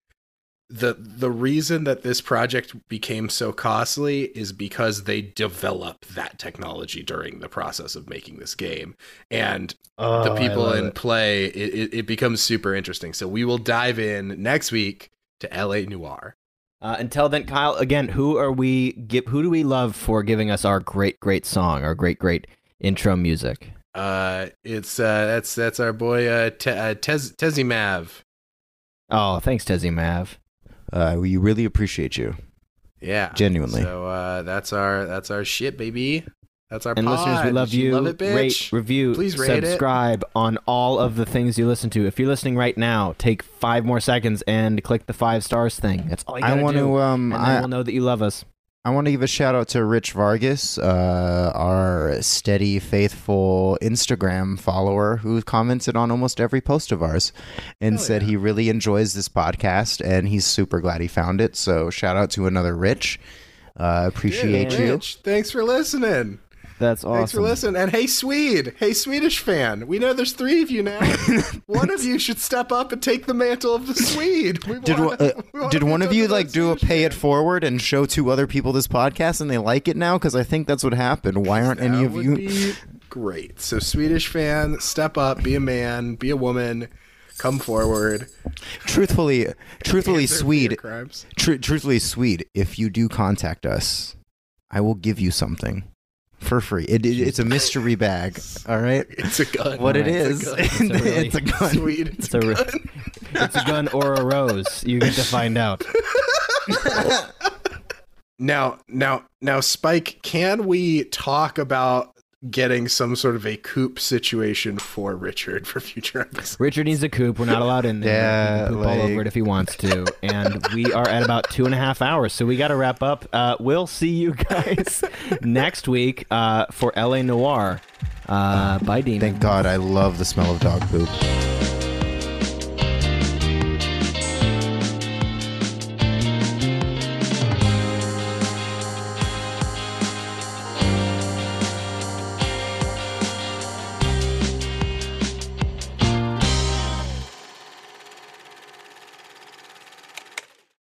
the the reason that this project became so costly is because they develop that technology during the process of making this game. And Oh, the people in play it, it, it becomes super interesting. So we will dive in next week to la Noire Uh, until then, Kyle, again, who are we? Give, who do we love for giving us our great, great song, our great, great intro music? uh it's uh that's that's our boy uh, Te- uh Tez Tezimav Oh, thanks, Tezzy Mav. Uh, we really appreciate you. yeah Genuinely. so uh that's our that's our shit baby That's our And pod. listeners, we love you. love it, bitch. Rate, review, Please rate it. subscribe on all of the things you listen to. If you're listening right now, take five more seconds and click the five stars thing. That's all you I gotta want do. to um and I, we'll know that you love us. I want to give a shout out to Rich Vargas, uh, our steady, faithful Instagram follower who commented on almost every post of ours and said he really enjoys this podcast and he's super glad he found it. So shout out to another Rich. Uh, appreciate Yeah, you. Rich, thanks for listening. That's awesome. Thanks for listening. And hey, Swede. Hey, Swedish fan. We know there's three of you now. one of you should step up and take the mantle of the Swede. We Did, want- uh, did one of you like do a pay it forward and show two other people this podcast and they like it now? Because I think that's what happened. Why aren't any of you? great. So, Swedish fan, step up, be a man, be a woman, come forward. Truthfully, truthfully, Swede. Tr- truthfully, Swede, if you do contact us, I will give you something for free. It, it- it's a mystery bag. All right. It's a gun. What it Right. is, It's a gun. it's a gun. Swede. It's, It's a, re- it's a gun or a rose. You get to find out. Now, now, now, Spike, can we talk about getting some sort of a coop situation for Richard for future episodes? Richard needs a coop. We're not allowed in there. Yeah, he can poop all over it if he wants to. And we are at about two and a half hours, so we got to wrap up. Uh, we'll see you guys next week uh, for LA Noire. Uh, bye, Demon. Thank God, I love the smell of dog poop.